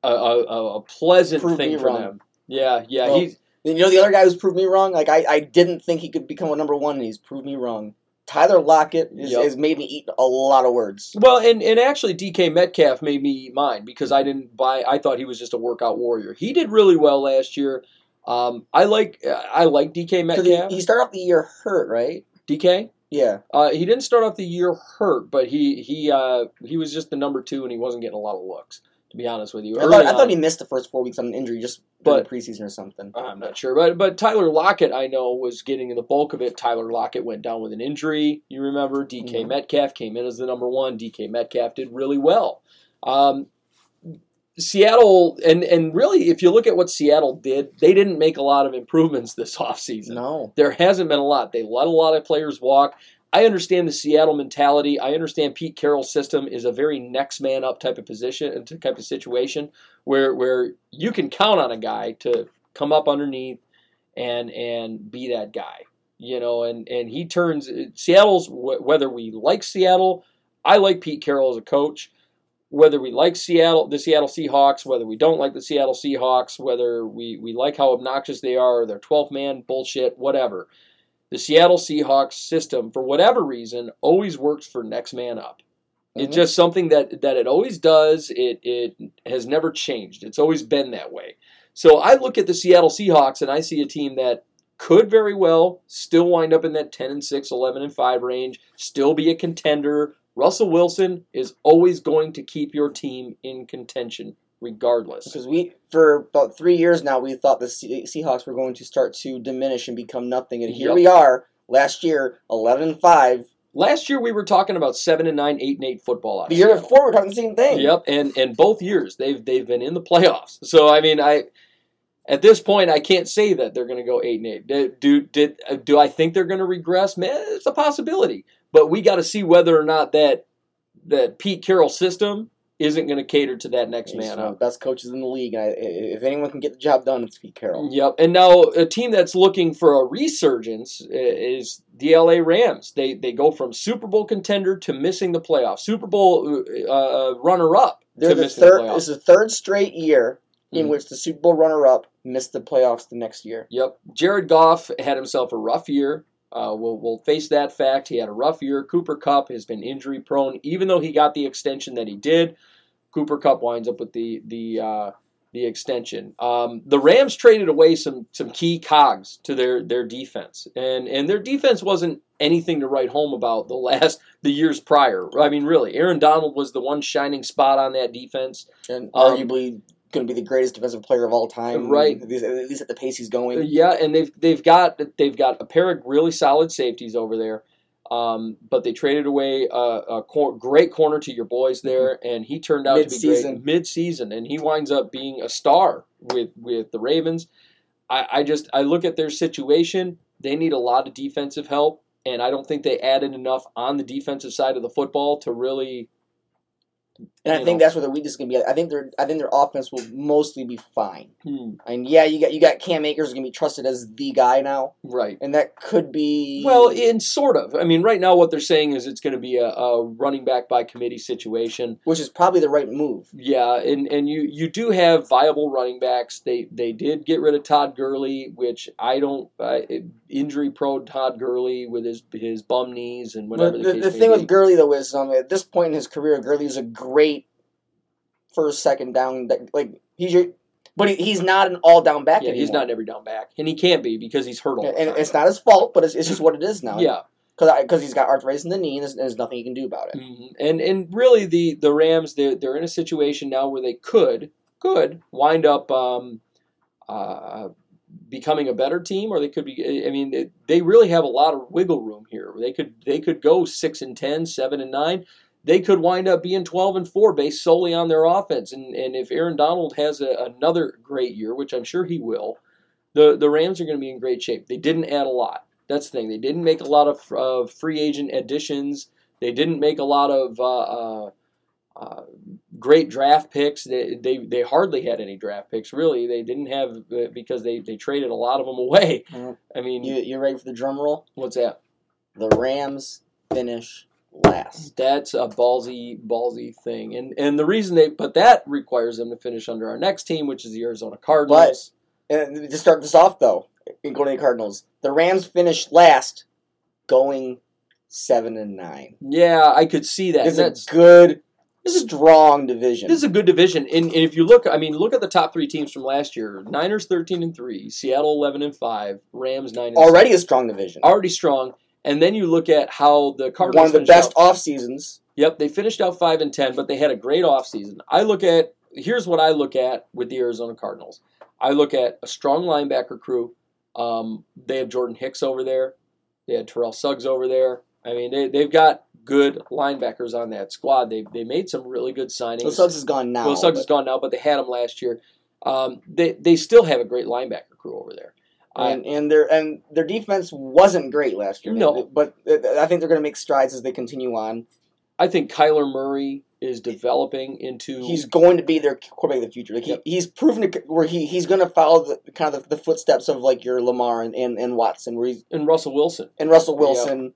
a, a, a pleasant Prove thing for wrong. them. Yeah, yeah. Well, he's you know the other guy who's proved me wrong? Like I, I didn't think he could become a number one, and he's proved me wrong. Tyler Lockett is, Yep. has made me eat a lot of words. well, and and actually, DK Metcalf made me eat mine because I didn't buy. I thought he was just a workout warrior. He did really well last year. Um, I like I like DK 'Cause he, Metcalf. he started off the year hurt, right? DK. Yeah. Uh, he didn't start off the year hurt, but he he uh, he was just the number two, and he wasn't getting a lot of looks. To be honest with you, I thought, I thought he missed the first four weeks on an injury just But- the preseason or something. I'm not sure, but but Tyler Lockett, I know, was getting the bulk of it. Tyler Lockett went down with an injury. You remember, DK Mhm. Metcalf came in as the number one. DK Metcalf did really well. Um, Seattle, and and really, if you look at what Seattle did, they didn't make a lot of improvements this offseason. No. There hasn't been a lot. They let a lot of players walk. I understand the Seattle mentality. I understand Pete Carroll's system is a very next man up type of position, uh, and type of situation where where you can count on a guy to come up underneath and and be that guy. You know, and and he turns uh, Seattle's whether we like Seattle, I like Pete Carroll as a coach. Whether we like Seattle, the Seattle Seahawks, whether we don't like the Seattle Seahawks, whether we, we like how obnoxious they are, or their 12 man bullshit, whatever. The Seattle Seahawks system, for whatever reason, always works for next man up. It's Mhm. just something that, that it always does. It it has never changed. It's always been that way. So I look at the Seattle Seahawks and I see a team that could very well still wind up in that 10 and 6, 11 and 5 range, still be a contender. Russell Wilson is always going to keep your team in contention regardless. Because we, for about three years now, we thought the Se- Seahawks were going to start to diminish and become nothing. And here Yep. we are, last year, 11 and 5. Last year we were talking about 7 and 9, 8 and 8 football out The year before, we were talking the same thing. Yep, and and both years they've they've been in the playoffs. So I mean, I at this point I can't say that they're going to go eight and eight. Do do did do I think they're going to regress? Man, it's a possibility, but we got to see whether or not that that Pete Carroll system isn't going to cater to that next He's man up. the best coaches in the league. And I, if anyone can get the job done, it's Pete Carroll. Yep, and now a team that's looking for a resurgence is the LA Rams. They they go from Super Bowl contender to missing the playoffs, Super Bowl uh, uh, runner up. They're to the missing third. playoffs. This is the third straight year in Mhm. which the Super Bowl runner-up missed the playoffs the next year. Yep. Jared Goff had himself a rough year. Uh, we'll, we'll face that fact. He had a rough year. Cooper Kupp has been injury prone, even though he got the extension that he did. Cooper Kupp winds up with the the uh, the extension. Um, the Rams traded away some some key cogs to their their defense, and and their defense wasn't anything to write home about the last the years prior. I mean, really, Aaron Donald was the one shining spot on that defense. And Um, arguably going to be the greatest defensive player of all time. Right. At least, at least at the pace he's going. Yeah, and they've they've got they've got a pair of really solid safeties over there, um, but they traded away a, a cor- great corner to your boys there, and he turned out to be Mid-season. great mid season, and he winds up being a star with with the Ravens. I, I just I look at their situation. They need a lot of defensive help, and I don't think they added enough on the defensive side of the football to really. And I think know, that's where their weakness is gonna be. I think their I think their offense will mostly be fine. hmm, And yeah, you got you got Cam Akers gonna be trusted as the guy now, right. and that could be Well, in sort of. I mean, right now what they're saying is it's going to be a, a running back by committee situation. which is probably the right move. Yeah, and, and you, you do have viable running backs. They they did get rid of Todd Gurley, which I don't uh, injury prone Todd Gurley with his his bum knees and whatever But the, the, the thing be. with Gurley though is, um, at this point in his career, Gurley is a great first, second down. Like he's your, but he, he's not an all down back yeah, anymore. he's not an every down back, and he can't be because he's hurt and time. it's not his fault, but it's, it's just what it is now. yeah, because he's got arthritis in the knee, and there's, there's nothing he can do about it. Mhm. and and really the the Rams they're they're in a situation now where they could could wind up um, uh, becoming a better team, or they could be. I mean, they- they really have a lot of wiggle room here. They could they could go six and 10, 7 and nine. They could wind up being twelve and four based solely on their offense. And and if Aaron Donald has a, another great year, which I'm sure he will, the the Rams are going to be in great shape. They didn't add a lot. That's the thing. They didn't make a lot of uh, free agent additions. They didn't make a lot of uh, uh, uh, great draft picks. They, they they hardly had any draft picks really. They didn't have uh, because they, they traded a lot of them away. Mhm. I mean, You you ready for the drum roll? what's that? The Rams finish last. That's a ballsy ballsy thing, and and the reason they but that requires them to finish under our next team, which is the Arizona Cardinals. And to start this off, though, in going to the Cardinals, the Rams finished last, going seven and nine. yeah, I could see that. It's And a good, This is- a strong division. This is a good division, and, and if you look, I mean, look at the top three teams from last year: Niners thirteen and three, Seattle eleven and five, Rams nine. And already a strong division. already strong. And then you look at how the Cardinals. One of the best out. off seasons. Yep, they finished out five and ten, but they had a great offseason. I look at here's what I look at with the Arizona Cardinals. I look at a strong linebacker crew. Um, they have Jordan Hicks over there. They had Terrell Suggs over there. I mean, they, they've got good linebackers on that squad. They they made some really good signings. Well, Suggs is gone now. Well, Suggs is but- gone now, but they had him last year. Um, they they still have a great linebacker crew over there. And, and their and their defense wasn't great last year. No. but uh, I think they're going to make strides as they continue on. I think Kyler Murray is developing into He's going to be their quarterback of the future. Like Yep. he's proven to, where he, he's going to follow the kind of the, the footsteps of like your Lamar and, and, and Watson, where he's and Russell Wilson. and Russell Wilson, We're,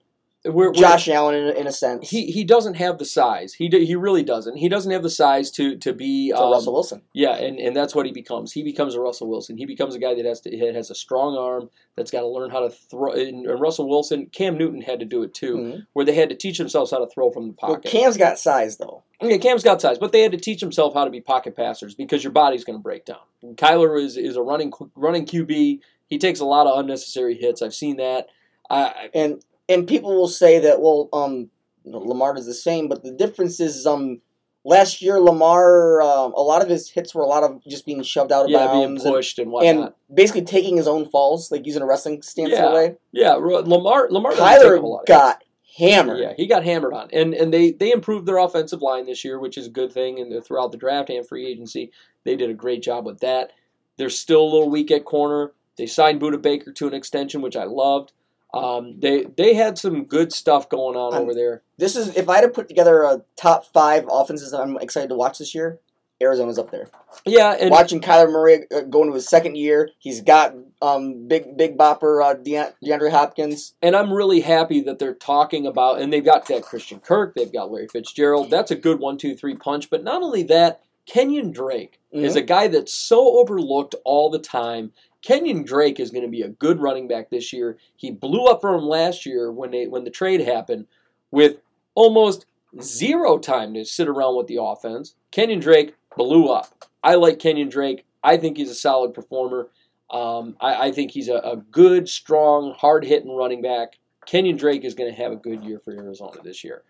we're- Josh Allen in, in a sense. he he doesn't have the size. He d- he really doesn't. He doesn't have the size to to be um, Russell Wilson. Yeah, and, and that's what he becomes. He becomes a Russell Wilson. He becomes a guy that has to that has a strong arm that's got to learn how to throw. And, and Russell Wilson, Cam Newton had to do it too, Mhm. where they had to teach themselves how to throw from the Well, pocket. Cam's got size though. Yeah, Cam's got size, but they had to teach themselves how to be pocket passers because your body's going to break down. Kyler is is a running running QB. He takes a lot of unnecessary hits. I've seen that. I, and and people will say that well um Lamar is the same, but the difference is um last year Lamar um, a lot of his hits were a lot of just being shoved out of yeah, being bounds and, pushed and, whatnot. and basically taking his own falls, like using a wrestling stance in Yeah. a way. yeah, Lamar Lamar doesn't take a lot of got hammered. Yeah, he got hammered on, and and they they improved their offensive line this year, which is a good thing. And throughout the draft and free agency, they did a great job with that. They're still a little weak at corner. They signed Budda Baker to an extension, which I loved. Um, they they had some good stuff going on Um, over there. This is if I had to put together a top five offenses that I'm excited to watch this year. Arizona's up there. Yeah, and Watching Kyler Murray uh, go into his second year, he's got um, big big bopper uh, De- DeAndre Hopkins. and I'm really happy that they're talking about, and they've got that Christian Kirk, they've got Larry Fitzgerald. That's a good one, two, three punch. But not only that, Kenyan Drake is a guy that's so overlooked all the time. Kenyan Drake is going to be a good running back this year. He blew up for him last year when they when the trade happened, with almost zero time to sit around with the offense. Kenyan Drake blew up. I like Kenyan Drake. I think he's a solid performer. Um, I, I think he's a, a good, strong, hard hitting running back. Kenyan Drake is going to have a good year for Arizona this year.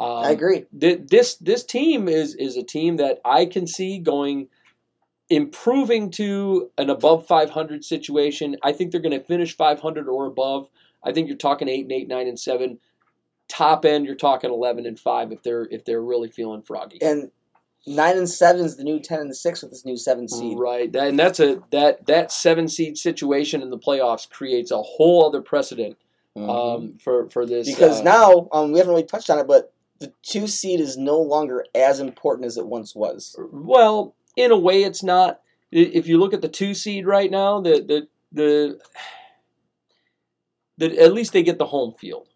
Um, I agree. th- this this team is is a team that I can see going improving to an above 500 situation. I think they're going to finish 500 or above. I think you're talking 8 and 8, 9 and 7. Top end you're talking 11 and 5 if they're if they're really feeling froggy. And nine and seven is the new ten and six with this new seven seed. Right, and that's a that that seven seed situation in the playoffs creates a whole other precedent um, for for this because uh, now um, we haven't really touched on it, but the two seed is no longer as important as it once was. Well, in a way, it's not. If you look at the two seed right now, the the the, the at least they get the home field.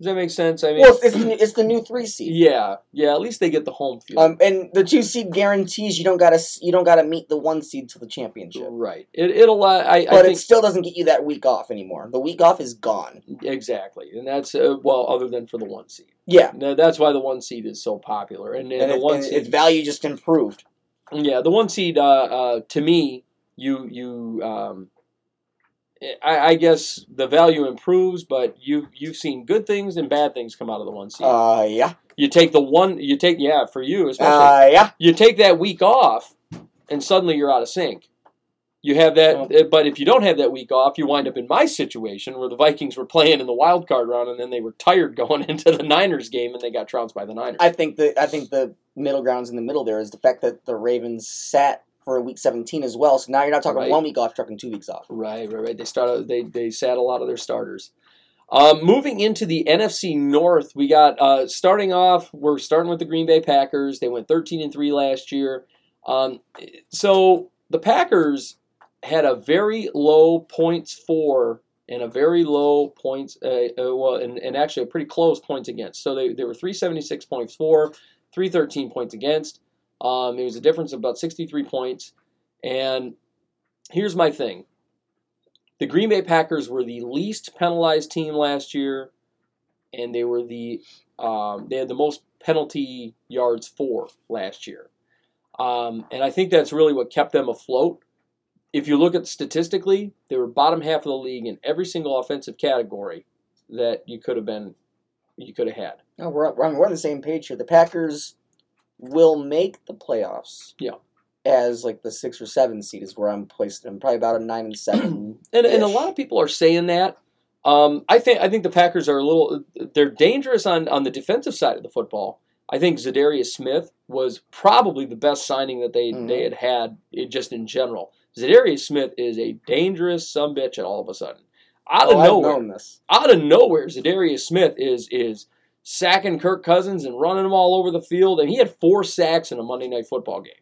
Does that make sense? I mean, Well, it's, the, it's the new three seed. yeah, yeah. At least they get the home field. Um, and the two seed guarantees you don't gotta you don't gotta meet the one seed to the championship. right. It it'll. Uh, I I But think it still doesn't get you that week off anymore. The week off is gone. exactly, and that's uh, well, other than for the one seed. Yeah, Now, that's why the one seed is so popular, and, and and, the it, one and seed. its value just improved. Yeah, the one seed. Uh, uh, to me, you you. Um, I, I guess the value improves, but you you've seen good things and bad things come out of the one seed. Uh, yeah, you take the one. You take yeah for you especially. uh, yeah. you take that week off, and suddenly you're out of sync. You have that, uh, but if you don't have that week off, you wind up in my situation where the Vikings were playing in the wild card round, and then they were tired going into the Niners game, and they got trounced by the Niners. I think the I think the middle grounds in the middle there is the fact that the Ravens sat for week seventeen as well. So now you're not talking Right. one week off, talking two weeks off. Right, right, right. They started. They they sat a lot of their starters. Um, moving into the NFC North, we got uh, starting off. We're starting with the Green Bay Packers. They went thirteen and three last year. Um, so the Packers had a very low points for and a very low points. Uh, uh, well, and, and actually a pretty close points against. So they, they were three seventy six points for, three thirteen points against. Um, it was a difference of about sixty three points. And here's my thing. The Green Bay Packers were the least penalized team last year, and they were the um, they had the most penalty yards for last year, um, and I think that's really what kept them afloat. If you look at statistically, they were bottom half of the league in every single offensive category that you could have been you could have had. No, we're we're on, we're on the same page here. The Packers will make the playoffs. Yeah. As like the six or seven seed is where I'm placed I'm Probably about a nine and seven. And, and a lot of people are saying that. Um, I think I think the Packers are a little they're dangerous on, on the defensive side of the football. I think Za'Darius Smith was probably the best signing that they Mhm. they had had it, just in general. Za'Darius Smith is a dangerous some bitch at all of a sudden. Out of oh, nowhere, out of nowhere, Za'Darius Smith is is sacking Kirk Cousins and running them all over the field, and he had four sacks in a Monday night football game.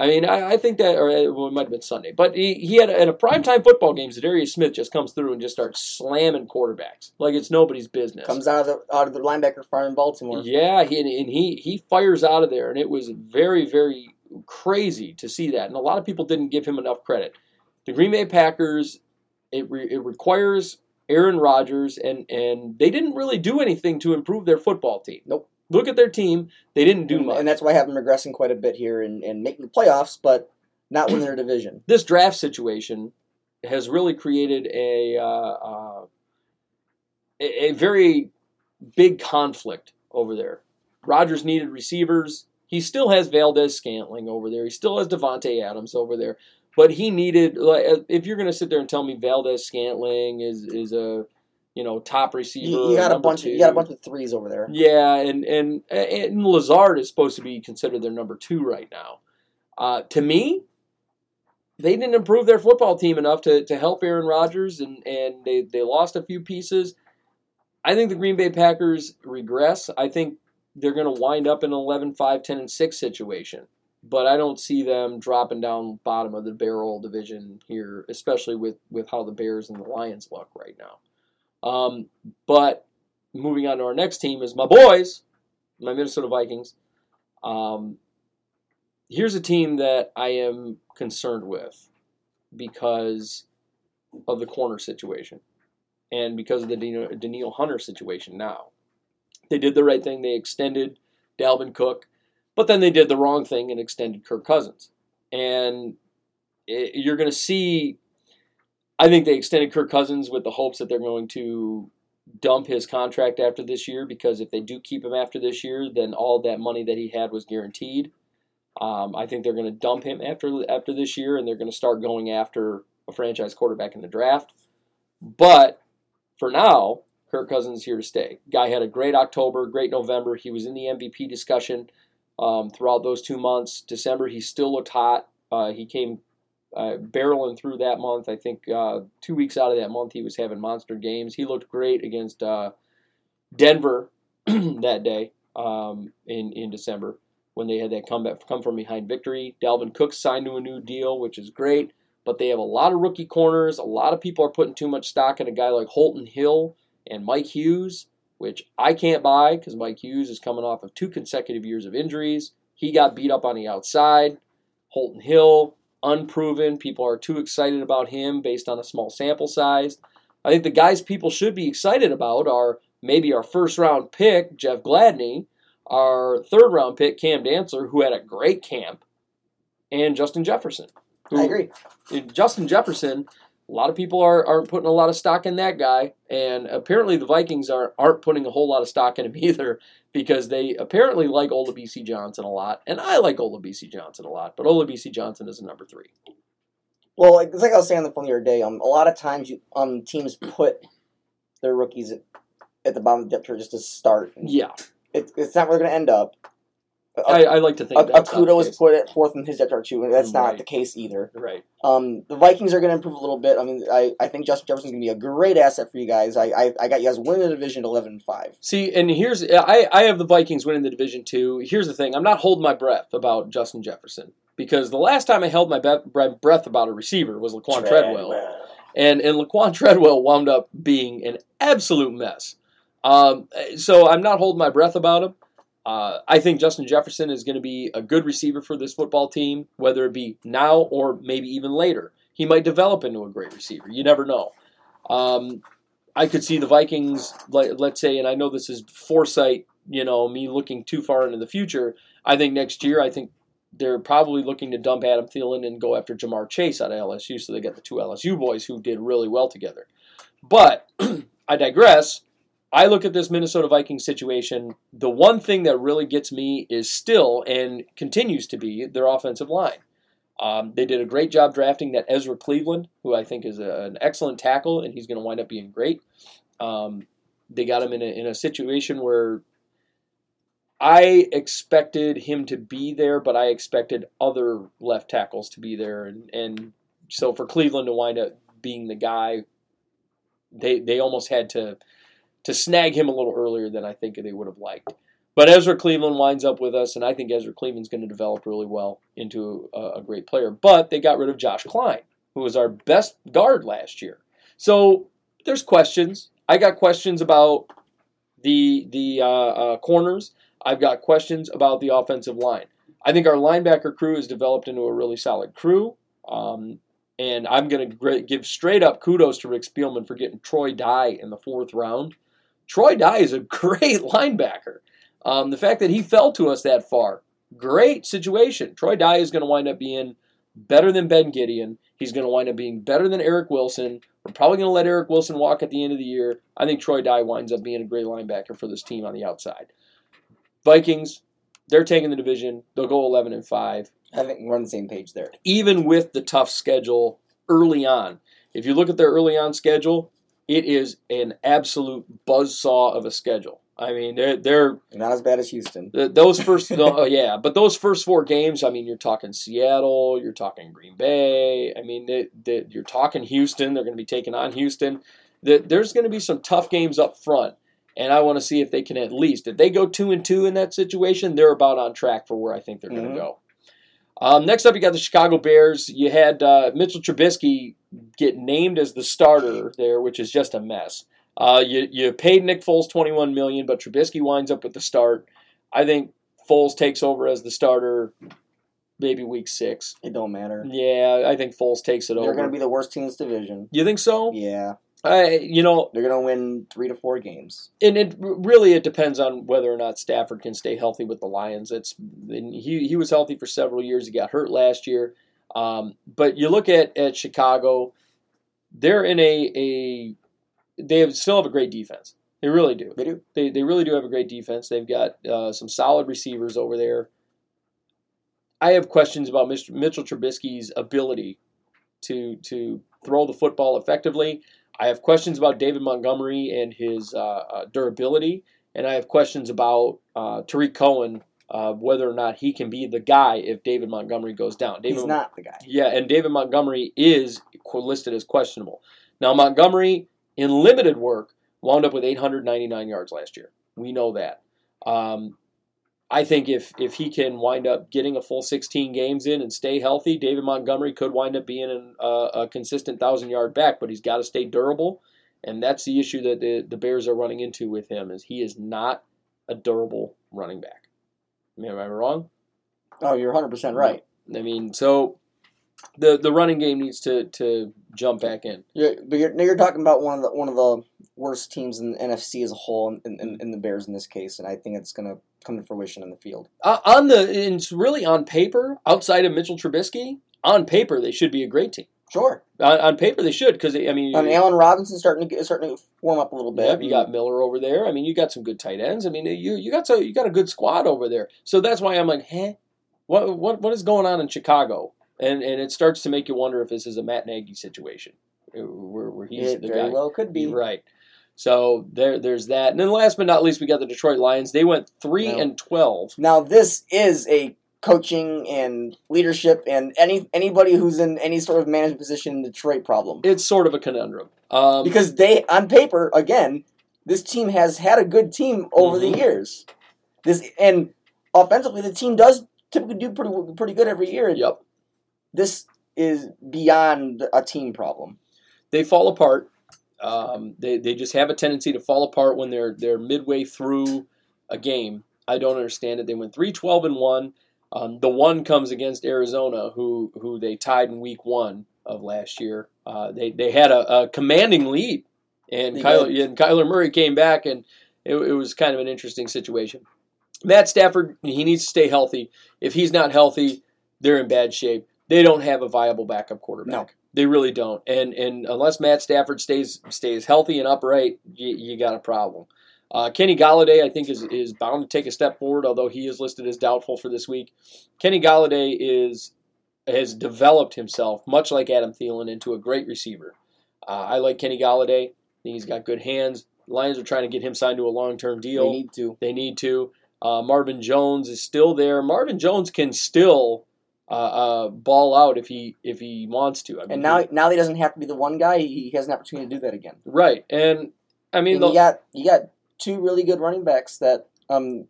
I mean, I, I think that, or it, well, it might have been Sunday, but he, he had a, in a primetime football game, Za'Darius Smith just comes through and just starts slamming quarterbacks like it's nobody's business. Comes out of the out of the linebacker farm in Baltimore. Yeah, he, and he he fires out of there, and it was very very crazy to see that. And a lot of people didn't give him enough credit. The Green Bay Packers, it re, it requires Aaron Rodgers, and and they didn't really do anything to improve their football team. Nope. Look at their team; they didn't do and, much. and that's why I have them regressing quite a bit here and, and making the playoffs, but not winning their division. this draft situation has really created a uh, uh, a, a very big conflict over there. Rodgers needed receivers. He still has Valdes-Scantling over there. He still has Davante Adams over there. But he needed like uh, if you're going to sit there and tell me Valdes-Scantling is is a you know top receiver. You, you got a bunch. Of, two. you got a bunch of threes over there. Yeah, and and and Lazard is supposed to be considered their number two right now. Uh, to me, they didn't improve their football team enough to, to help Aaron Rodgers, and and they they lost a few pieces. I think the Green Bay Packers regress. I think they're going to wind up in an 11 5 10 and 6 situation. But I don't see them dropping down bottom of the barrel division here, especially with, with how the Bears and the Lions look right now. Um, but moving on to our next team is my boys, my Minnesota Vikings. Um, here's a team that I am concerned with because of the corner situation and because of the Danielle Hunter situation now. They did the right thing. They extended Dalvin Cook, but then they did the wrong thing and extended Kirk Cousins. And it, you're going to see, I think they extended Kirk Cousins with the hopes that they're going to dump his contract after this year because if they do keep him after this year, then all that money that he had was guaranteed. Um, I think they're going to dump him after after this year, and they're going to start going after a franchise quarterback in the draft. But for now, Kirk Cousins is here to stay. Guy had a great October, great November. He was in the MVP discussion. um, throughout those two months. December, he still looked hot. Uh, he came uh, barreling through that month. I think uh, two weeks out of that month, he was having monster games. He looked great against uh, Denver that day um, in in December when they had that comeback come from behind victory. Dalvin Cook signed to a new deal, which is great. But they have a lot of rookie corners. A lot of people are putting too much stock in a guy like Holton Hill and Mike Hughes, which I can't buy because Mike Hughes is coming off of two consecutive years of injuries. He got beat up on the outside. Holton Hill, unproven. People are too excited about him based on a small sample size. I think the guys people should be excited about are maybe our first round pick, Jeff Gladney, our third round pick, Cam Dantzler, who had a great camp, and Justin Jefferson. who- I agree. Justin Jefferson, a lot of people are, aren't putting a lot of stock in that guy, and apparently the Vikings are, aren't putting a whole lot of stock in him either because they apparently like Olabisi Johnson a lot, and I like Olabisi Johnson a lot, but Olabisi Johnson is a number three. Well, like, it's like I was saying on the phone the other day. Um, a lot of times, you, um, teams put their rookies at, at the bottom of the depth chart just to start. Yeah, It, it's not where they're going to end up. I, I like to think A, Okudah the was put at fourth in his chart too, and that's Right. not the case either. right. Um, the Vikings are going to improve a little bit. I mean, I, I think Justin Jefferson's going to be a great asset for you guys. I, I, I got you guys winning the division at eleven and five. See, and here's I, I have the Vikings winning the division too. Here's the thing: I'm not holding my breath about Justin Jefferson because the last time I held my breath about a receiver was Laquon Treadwell. and and Laquon Treadwell wound up being an absolute mess. Um, so I'm not holding my breath about him. Uh, I think Justin Jefferson is going to be a good receiver for this football team, whether it be now or maybe even later. He might develop into a great receiver. You never know. Um, I could see the Vikings, let, let's say, and I know this is foresight, you know, me looking too far into the future. I think next year, I think they're probably looking to dump Adam Thielen and go after Ja'Marr Chase out of LSU, so they got the two LSU boys who did really well together. But I digress. I look at this Minnesota Vikings situation. The one thing that really gets me is still and continues to be their offensive line. Um, they did a great job drafting that Ezra Cleveland, who I think is a, an excellent tackle, and he's going to wind up being great. Um, they got him in a, in a situation where I expected him to be there, but I expected other left tackles to be there, and, and so for Cleveland to wind up being the guy, they they almost had to to snag him a little earlier than I think they would have liked. But Ezra Cleveland winds up with us, and I think Ezra Cleveland's going to develop really well into a, a great player. But they got rid of Josh Kline, who was our best guard last year. So there's questions. I got questions about the the uh, uh, corners. I've got questions about the offensive line. I think our linebacker crew has developed into a really solid crew. Um, and I'm going to give straight up kudos to Rick Spielman for getting Troy Dye in the fourth round. Troy Dye is a great linebacker. Um, the fact that he fell to us that far, great situation. Troy Dye is going to wind up being better than Ben Gedeon. He's going to wind up being better than Eric Wilson. We're probably going to let Eric Wilson walk at the end of the year. I think Troy Dye winds up being a great linebacker for this team on the outside. Vikings, they're taking the division. They'll go 11 and 5 I think we're on the same page there. even with the tough schedule early on. If you look at their early on schedule, it is an absolute buzzsaw of a schedule. I mean, they're, they're Not as bad as Houston. th- those first, no, oh, yeah, but those first four games. I mean, you're talking Seattle, you're talking Green Bay. I mean, they, they, you're talking Houston. They're going to be taking on Houston. The, there's going to be some tough games up front, and I want to see if they can at least, if they go two and two in that situation, they're about on track for where I think they're going Mhm. to go. Um, next up, you got the Chicago Bears. You had uh, Mitchell Trubisky get named as the starter there, which is just a mess. Uh, you you paid Nick Foles twenty one million, but Trubisky winds up with the start. I think Foles takes over as the starter, maybe week six. It don't matter. Yeah, I think Foles takes it over. They're going to be the worst team in this division. you think so? Yeah, I, you know, they're going to win three to four games. and it really it depends on whether or not Stafford can stay healthy with the Lions. It's he he was healthy for several years. He got hurt last year, um, but you look at at Chicago, they're in a a they have, still have a great defense. They really do. They do. They they really do have a great defense. They've got uh, some solid receivers over there. I have questions about Mr. Mitchell Trubisky's ability to to throw the football effectively. I have questions about David Montgomery and his uh, uh, durability, and I have questions about uh, Tarik Cohen uh, whether or not he can be the guy if David Montgomery goes down. David, He's not the guy. Yeah, and David Montgomery is listed as questionable. Now Montgomery, in limited work, wound up with 899 yards last year. We know that. Um, I think if if he can wind up getting a full 16 games in and stay healthy, David Montgomery could wind up being an, uh, a consistent thousand yard back. But he's got to stay durable, and that's the issue that the, the Bears are running into with him is he is not a durable running back. I mean, am I wrong? Oh, you're 100 percent right. I mean, so the the running game needs to to jump back in. You're, but you're, now you're talking about one of the one of the worst teams in the NFC as a whole, in, in, in the Bears in this case, and I think it's going to come to fruition in the field. Uh, on the it's really on paper, outside of Mitchell Trubisky, on paper they should be a great team. Sure. On, on paper they should because I mean, And Allen Robinson starting to get, starting to warm up a little bit. Yep, you got Miller over there. I mean, you got some good tight ends. I mean, you you got so you got a good squad over there. So that's why I'm like, huh, what what what is going on in Chicago? And and it starts to make you wonder if this is a Matt Nagy situation, uh, where, where he's it the very guy. well could be. Right. So there there's that. And then last but not least, we got the Detroit Lions. They went three and twelve. Now this is a coaching and leadership and any anybody who's in any sort of management position in Detroit problem It's sort of a conundrum. Um, because they on paper again this team has had a good team over Mhm. the years. This and offensively the team does typically do pretty pretty good every year. yep. This is beyond a team problem. they fall apart. Um, they they just have a tendency to fall apart when they're they're midway through a game. I don't understand it. They went 3-12 and one. Um, the one comes against Arizona, who who they tied in week one of last year. Uh, they they had a, a commanding lead, and They Kyler, did. and Kyler Murray came back, and it, it was kind of an interesting situation. Matt Stafford, he needs to stay healthy. If he's not healthy, they're in bad shape. They don't have a viable backup quarterback. No. They really don't. And and unless Matt Stafford stays stays healthy and upright, you, you got a problem. Uh, Kenny Golladay, I think, is is bound to take a step forward, although he is listed as doubtful for this week. Kenny Golladay is has developed himself, much like Adam Thielen, into a great receiver. Uh, I like Kenny Golladay. I think he's got good hands. Lions are trying to get him signed to a long term deal. They need to. They need to. Uh, Marvin Jones is still there. Marvin Jones can still uh, uh, ball out if he if he wants to. I mean, And now now he doesn't have to be the one guy. He has an opportunity to do that again. right? And I mean, And the, you got you got two really good running backs that um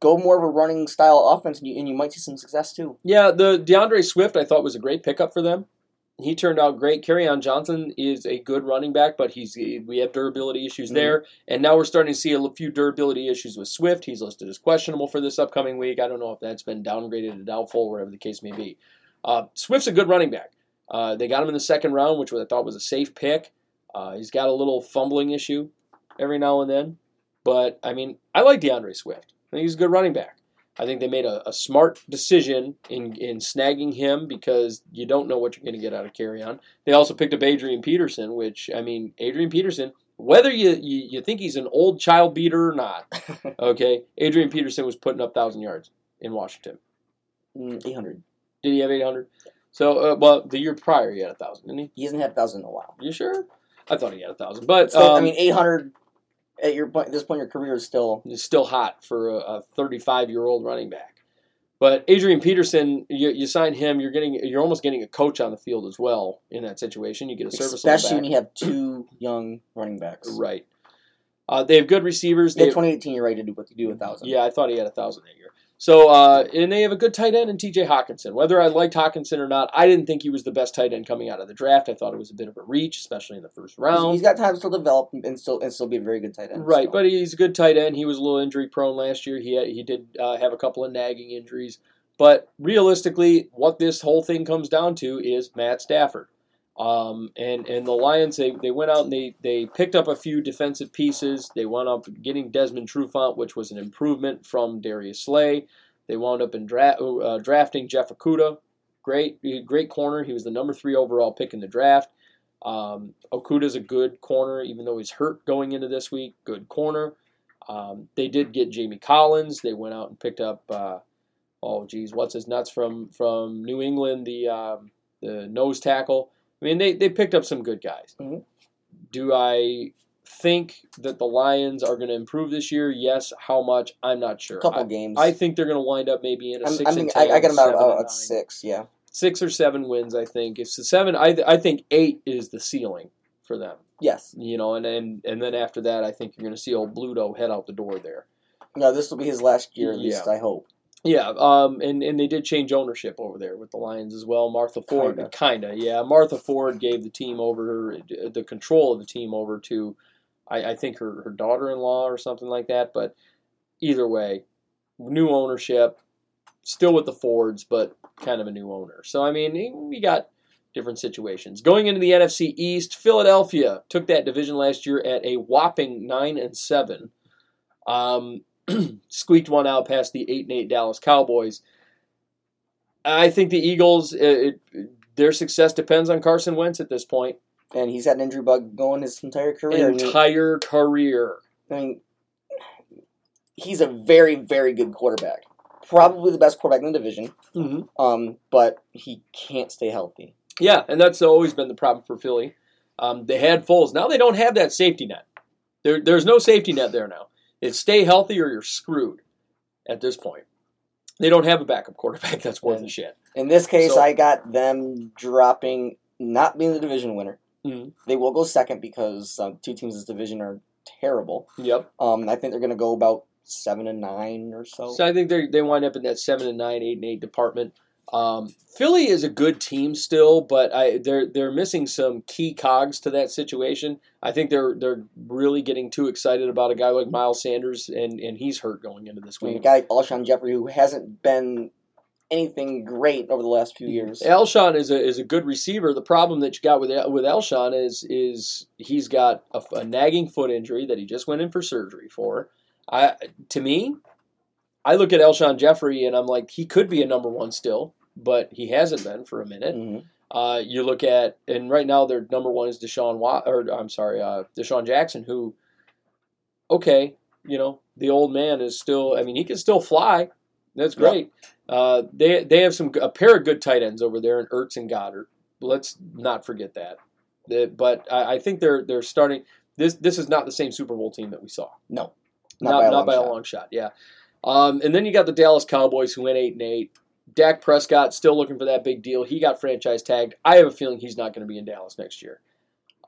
go more of a running style offense, and you, and you might see some success too. yeah, the D'Andre Swift I thought was a great pickup for them. He turned out great. on Johnson is a good running back, but he's we have durability issues Mhm. there, and now we're starting to see a few durability issues with Swift. He's listed as questionable for this upcoming week. I don't know if that's been downgraded to doubtful, whatever the case may be. Uh, Swift's a good running back. Uh, they got him in the second round, which I thought was a safe pick. Uh, he's got a little fumbling issue every now and then, but I mean, I like D'Andre Swift. I think he's a good running back. I think they made a, a smart decision in, in snagging him because you don't know what you're going to get out of Kerryon. They also picked up Adrian Peterson, which, I mean, Adrian Peterson, whether you, you, you think he's an old child beater or not, okay, Adrian Peterson was putting up 1,000 yards in Washington. Mm, Eight hundred. Did he have 800? So, uh, well, the year prior he had 1,000, didn't he? He hasn't had thousand in a while. You sure? I thought he had 1,000. But, So I um, mean, eight hundred at your point, this point in your career is still is still hot for a 35 year old running back. But Adrian Peterson, you, you sign him, you're getting you're almost getting a coach on the field as well in that situation. You get a service, especially when you have two young running backs. right. Uh, they have good receivers. Yeah, They 2018, you're right to do what you do a thousand. yeah, I thought he had a thousand that year. So uh, and they have a good tight end in T.J. Hockenson. Whether I liked Hockenson or not, I didn't think he was the best tight end coming out of the draft. I thought it was a bit of a reach, especially in the first round. he's got time to still develop and still and still be a very good tight end. Right, so. but he's a good tight end. He was a little injury prone last year. He had, he did uh, have a couple of nagging injuries. But realistically, what this whole thing comes down to is Matt Stafford. Um, and and the Lions they, they went out and they, they picked up a few defensive pieces. They wound up getting Desmond Trufant, which was an improvement from Darius Slay. They wound up in dra- uh, drafting Jeff Okudah, great great corner. He was the number three overall pick in the draft. Um, Okudah's a good corner, even though he's hurt going into this week. Good corner. Um, they did get Jamie Collins. They went out and picked up, uh, oh geez, what's his nuts from from New England, the um, the nose tackle. I mean, they they picked up some good guys. Mhm. Do I think that the Lions are going to improve this year. Yes, how much? I'm not sure. A couple I, games. I think they're going to wind up maybe in a I'm, six I and ten, I, I got them out and uh, at six. Yeah. six or seven wins. I think if the seven, I I think eight is the ceiling for them. Yes. You know, and and and then after that, I think you're going to see old Bluto head out the door there. No, this will be his last year at least. I hope. Yeah, um, and, and they did change ownership over there with the Lions as well. Martha Ford, Kinda. kinda, yeah. Martha Ford gave the team over the control of the team over to, I, I think her her daughter-in-law or something like that. But either way, new ownership, still with the Fords, but kind of a new owner. So I mean, we got different situations going into the NFC East. Philadelphia took that division last year at a whopping nine and seven. Um, squeaked one out past the eight and eight Dallas Cowboys. I think the Eagles, it, it, their success depends on Carson Wentz at this point. And he's had an injury bug going his entire career. Entire career. I mean, he's a very, very good quarterback. Probably the best quarterback in the division. Mm-hmm. Um, but he can't stay healthy. Yeah, and that's always been the problem for Philly. Um, they had Foles. Now they don't have that safety net. There, there's no safety net there now. It's stay healthy or you're screwed at this point. They don't have a backup quarterback that's worth a shit. In this case, So- I got them dropping, not being the division winner. Mhm. They will go second because um, two teams in this division are terrible. Yep. Um, I think they're going to go about seven and nine or so. So I think they they wind up in that seven and nine, eight and eight department. Um, Philly is a good team still, but I they're they're missing some key cogs to that situation. I think they're they're really getting too excited about a guy like Miles Sanders, and, and he's hurt going into this mean, a guy like Alshon Jeffery, who hasn't been anything great over the last few years. Alshon is a is a good receiver. The problem that you got with with Alshon is is he's got a, a nagging foot injury that he just went in for surgery for. I to me, I look at Alshon Jeffery and I'm like he could be a number one still, but he hasn't been for a minute. Mhm. Uh, you look at and right now their number one is DeSean or I'm sorry, uh, DeSean Jackson, who, okay, you know the old man is still. I mean he can still fly. That's Yep. great. Uh, they they have some a pair of good tight ends over there in Ertz and Goedert. Let's not forget that. But I, I think they're they're starting. This this is not the same Super Bowl team that we saw. No, Not, not, by, a long shot. Yeah. Um, and then you got the Dallas Cowboys who went eight and eight. Dak Prescott still looking for that big deal. He got franchise tagged. I have a feeling he's not going to be in Dallas next year.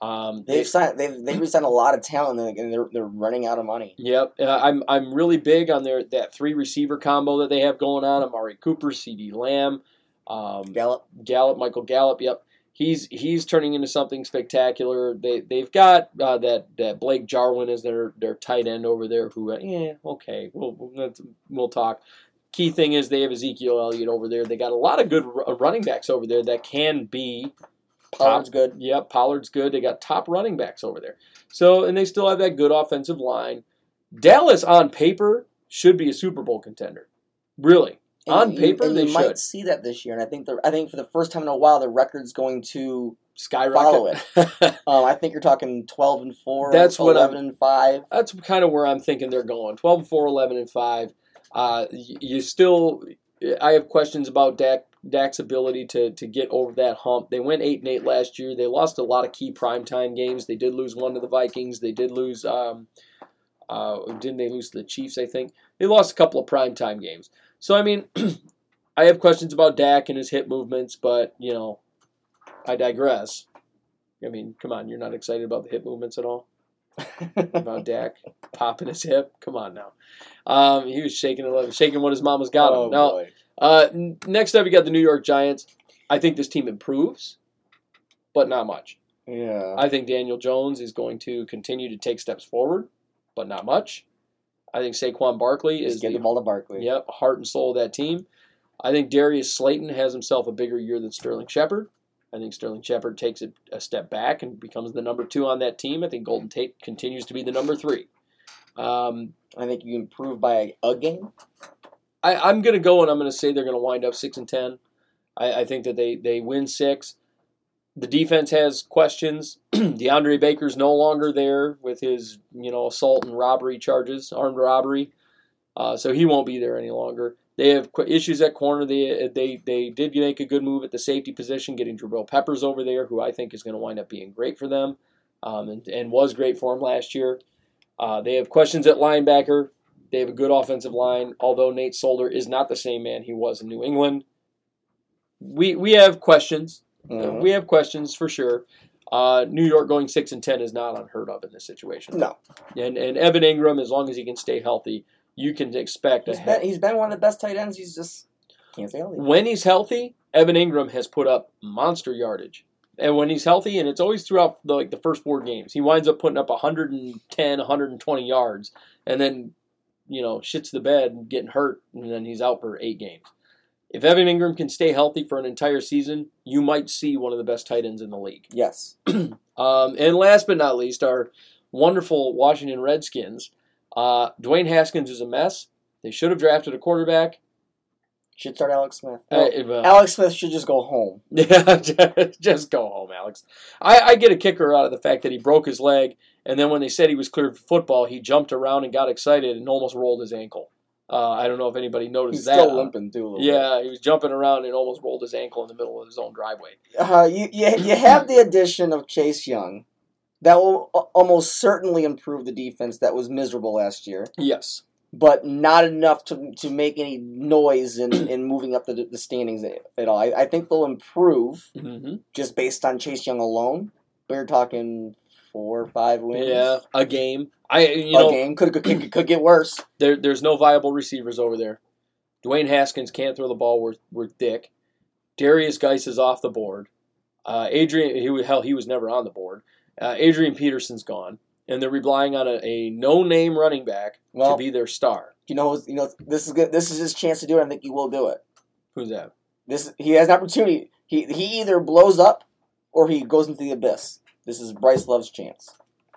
Um, They've signed. They've they've signed a lot of talent, and they're they're running out of money. Yep, uh, I'm I'm really big on their that three receiver combo that they have going on. Amari Cooper, CeeDee Lamb, um, Gallup. Gallup, Michael Gallup. Yep, he's he's turning into something spectacular. They they've got uh, that that Blake Jarwin as their their tight end over there. Who uh, yeah okay we'll we'll, we'll talk. Key thing is they have Ezekiel Elliott over there. They got a lot of good r- running backs over there that can be Pollard's good. Yep, Pollard's good. They got top running backs over there. So, and they still have that good offensive line. Dallas, on paper, should be a Super Bowl contender. Really, And on you- paper, they might should see that this year, and I think the I think for the first time in a while, the record's going to. skyrocket. Um, I think you're talking twelve and four. That's what I'm- 11 and five. That's kind of where I'm thinking they're going. 12 and 4, 11 and 5. Uh, you still, I have questions about Dak, Dak's ability to, to get over that hump. They went 8 and 8 last year. They lost a lot of key primetime games. They did lose one to the Vikings. They did lose, um, uh, didn't they lose to the Chiefs, I think? They lost a couple of primetime games. So, I mean, I have questions about Dak and his hip movements, but, you know, I digress. I mean, come on, you're not excited about the hip movements at all? About Dak popping his hip. Come on now. Um, he was shaking it, shaking what his mama's got him. Oh, now, boy. uh, n- next up, you got the New York Giants. I think this team improves, but not much. Yeah. I think Daniel Jones is going to continue to take steps forward, but not much. I think Saquon Barkley Just is the the ball to Barkley. Yep, heart and soul of that team. I think Darius Slayton has himself a bigger year than Sterling Shepard. I think Sterling Shepard takes it a step back and becomes the number two on that team. I think Golden Tate continues to be the number three. Um, I think you improve by a game. I, I'm going to go and I'm going to say they're going to wind up six and ten. I, I think that they they win six. The defense has questions. DeAndre Baker's no longer there with his you know assault and robbery charges, armed robbery, uh, so he won't be there any longer. They have issues at corner. They they they did make a good move at the safety position, getting Jabril Peppers over there, who I think is going to wind up being great for them. um, and, and was great for him last year. Uh, they have questions at linebacker. They have a good offensive line, although Nate Solder is not the same man he was in New England. We we have questions. Mhm. We have questions for sure. Uh, New York going six and ten is not unheard of in this situation. No, And and Evan Engram, as long as he can stay healthy, you can expect a he's he- been he's been one of the best tight ends. He's just can't say healthy. when he's healthy, Evan Engram has put up monster yardage. And when he's healthy, and it's always throughout the, like the first four games, he winds up putting up 110, 120 yards, and then you know shits the bed and getting hurt, and then he's out for eight games. If Evan Engram can stay healthy for an entire season, you might see one of the best tight ends in the league. Yes, Um, and last but not least, our wonderful Washington Redskins. Uh, Dwayne Haskins is a mess. They should have drafted a quarterback. should start Alex Smith. Uh, No, Alex Smith should just go home. Yeah, just go home, Alex. I, I get a kicker out of the fact that he broke his leg, and then when they said he was cleared for football, he jumped around and got excited and almost rolled his ankle. Uh, I don't know if anybody noticed He's that. still limping too. Yeah, he was jumping around and almost rolled his ankle in the middle of his own driveway. Uh, you, you you have the addition of Chase Young, that will almost certainly improve the defense that was miserable last year, Yes. but not enough to to make any noise in, in moving up the, the standings at all. I, I think they'll improve hmm just based on Chase Young alone. But you're talking four or five wins. Yeah, a game. I you a know game could, could could could get worse. there, there's no viable receivers over there. Dwayne Haskins can't throw the ball worth worth dick. Derrius Guice is off the board. Uh, Adrian, he hell, he was never on the board. Uh, Adrian Peterson's gone, and they're relying on a, a no-name running back Well, to be their star. you know, you know, this is good. This is his chance to do it. I think he will do it. Who's that? This he has an opportunity. He he either blows up or he goes into the abyss. This is Bryce Love's chance.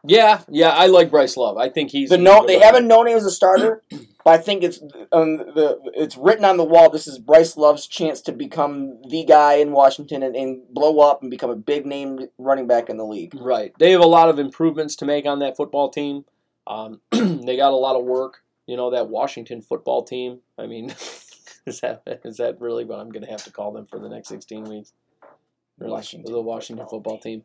Yeah, yeah, I like Bryce Love. I think he's The no, they haven't known him as a starter, but I think it's um, the it's written on the wall. This is Bryce Love's chance to become the guy in Washington and, and blow up and become a big name running back in the league. Right. They have a lot of improvements to make on that football team. Um, they got a lot of work. You know that Washington football team. I mean, is that is that really what I'm going to have to call them for the next 16 weeks? Washington the Washington football football team.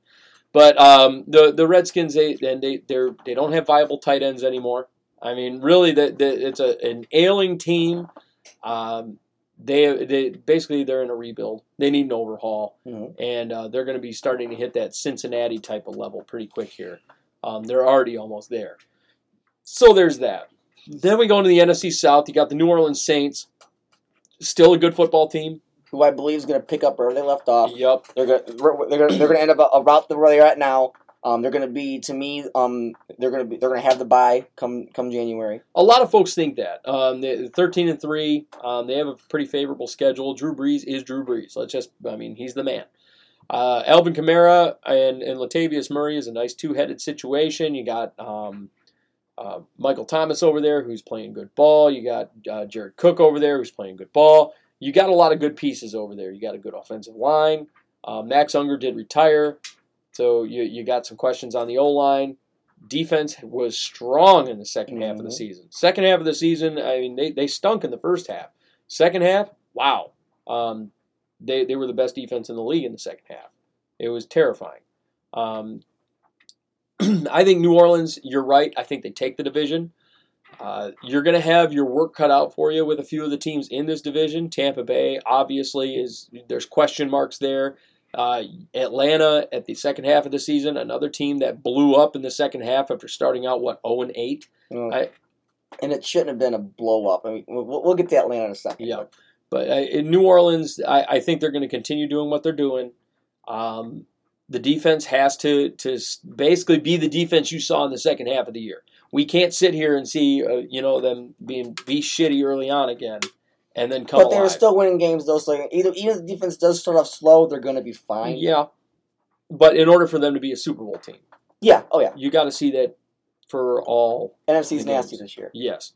But um, the the Redskins they and they they're they don't have viable tight ends anymore. I mean, really, that it's a an ailing team. Um, they they basically they're in a rebuild. They need an overhaul Mhm. and uh, they're going to be starting to hit that Cincinnati type of level pretty quick here. Um, they're already almost there. So there's that. Then we go into the NFC South. You got the New Orleans Saints, still a good football team. Who I believe is going to pick up where they left off. Yep. They're going they're going they're going to end up about the where they're at now. Um, they're going to be to me. Um, they're going to be they're going to have the bye come come January. A lot of folks think that. Um, 13 and three. Um, they have a pretty favorable schedule. Drew Brees is Drew Brees. Let's just, I mean, he's the man. Uh, Alvin Kamara and, and Latavius Murray is a nice two-headed situation. You got um, uh, Michael Thomas over there who's playing good ball. You got uh, Jared Cook over there who's playing good ball. You got a lot of good pieces over there. You got a good offensive line. Uh, Max Unger did retire, so you you got some questions on the O line. Defense was strong in the 2nd half of the Mhm. season. Second half of the season, I mean, they, they stunk in the first half. Second half, wow, um, they they were the best defense in the league in the second half. It was terrifying. Um, I think New Orleans. You're right. I think they take the division. Uh, you're going to have your work cut out for you with a few of the teams in this division. Tampa Bay, obviously, is there's question marks there. Uh, Atlanta at the second half of the season, another team that blew up in the second half after starting out what 0 and 8. You know, I- and it shouldn't have been a blow up. I mean, we'll, we'll get to Atlanta in a second. Yeah. but But uh, in New Orleans, I, I think they're going to continue doing what they're doing. Um, the defense has to to basically be the defense you saw in the second half of the year. We can't sit here and see uh, you know them being be shitty early on again, and then come But they were still winning games though. So either either the defense does start off slow, they're going to be fine. yeah. But in order for them to be a Super Bowl team, Yeah. Oh yeah. you got to see that for all NFC's nasty this year. Yes.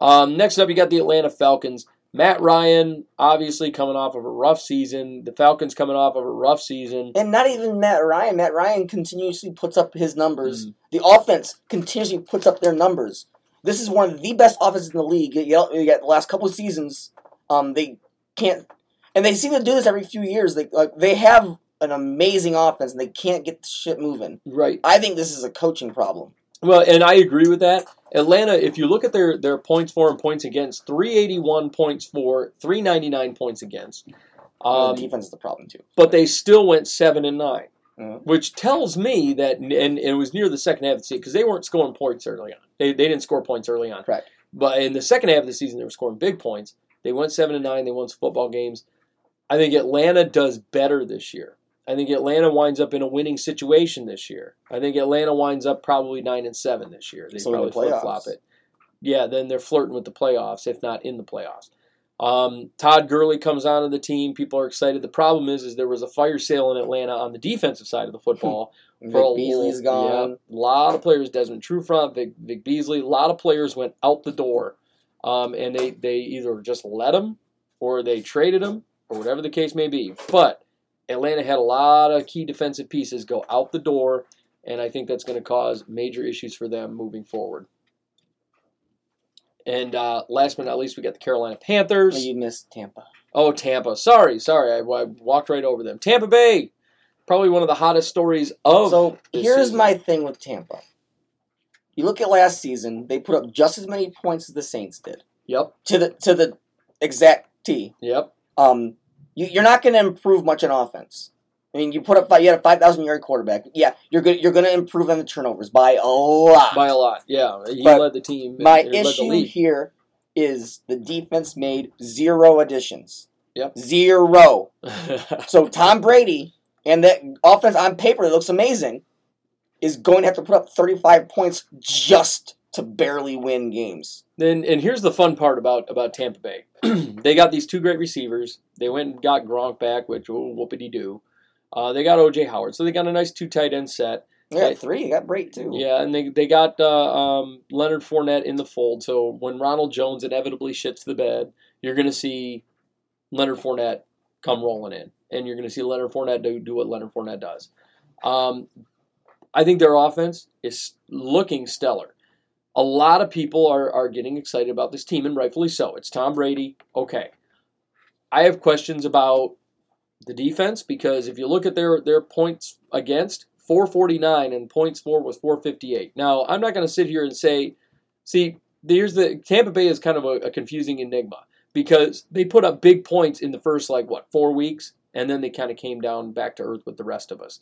Um, next up, you got the Atlanta Falcons. Matt Ryan, obviously coming off of a rough season. The Falcons coming off of a rough season. And not even Matt Ryan. Matt Ryan continuously puts up his numbers. Mm. The offense continuously puts up their numbers. This is one of the best offenses in the league. You got the last couple of seasons. Um, they can't, and they seem to do this every few years. They like they have an amazing offense and they can't get the shit moving. Right. I think this is a coaching problem. Well, and I agree with that. Atlanta, if you look at their their points for and points against, three eighty one points for, three ninety nine points against. Um, the defense is the problem too. but they still went seven and 9 Mhm. which tells me that, and it was near the second half of the season because they weren't scoring points early on. They, they didn't score points early on. Correct. But in the second half of the season, they were scoring big points. They went seven and nine. They won some football games. I think Atlanta does better this year. I think Atlanta winds up in a winning situation this year. I think Atlanta winds up probably nine and seven this year. They So probably the flip flop it. Yeah, then they're flirting with the playoffs, if not in the playoffs. Um, Todd Gurley comes onto the team. People are excited. The problem is, is there was a fire sale in Atlanta on the defensive side of the football. Vic Beasley's gone. yeah, a lot of players. Desmond Trufant, Vic, Vic Beasley. A lot of players went out the door, um, and they they either just let him or they traded him or whatever the case may be. But Atlanta had a lot of key defensive pieces go out the door, and I think that's going to cause major issues for them moving forward. And uh, last but not least, we got the Carolina Panthers. Oh, You missed Tampa. Oh, Tampa. Sorry, sorry. I, I walked right over them. Tampa Bay, probably one of the hottest stories of. so here's season. my thing with Tampa. You look at last season; they put up just as many points as the Saints did Yep, to the to the exact T. yep. Um, you, you're not going to improve much on offense. I mean, you put up five, you had a five thousand yard quarterback. Yeah, you're good. You're going to improve on the turnovers by a lot. By a lot. Yeah, he But led the team. My he led the issue here is the defense made zero additions. Yep. Zero. So Tom Brady and that offense on paper looks amazing is going to have to put up 35 points just to barely win games. Then and here's the fun part about about Tampa Bay. they got these two great receivers. They went and got Gronk back, which oh, whoopity doo. Uh, they got OJ Howard, so they got a nice two tight end set. Got Right. three. You got Brady too. Yeah, and they they got uh, um, Leonard Fournette in the fold. So when Ronald Jones inevitably shits the bed, you're going to see Leonard Fournette come rolling in, and you're going to see Leonard Fournette do, do what Leonard Fournette does. Um, I think their offense is looking stellar. A lot of people are, are getting excited about this team, and rightfully so. It's Tom Brady. Okay. I have questions about the defense because if you look at their, their points against, 449 and points for was 458. Now, I'm not going to sit here and say, see, here's the Tampa Bay is kind of a, a confusing enigma because they put up big points in the first, like, what, four weeks, and then they kind of came down back to earth with the rest of us,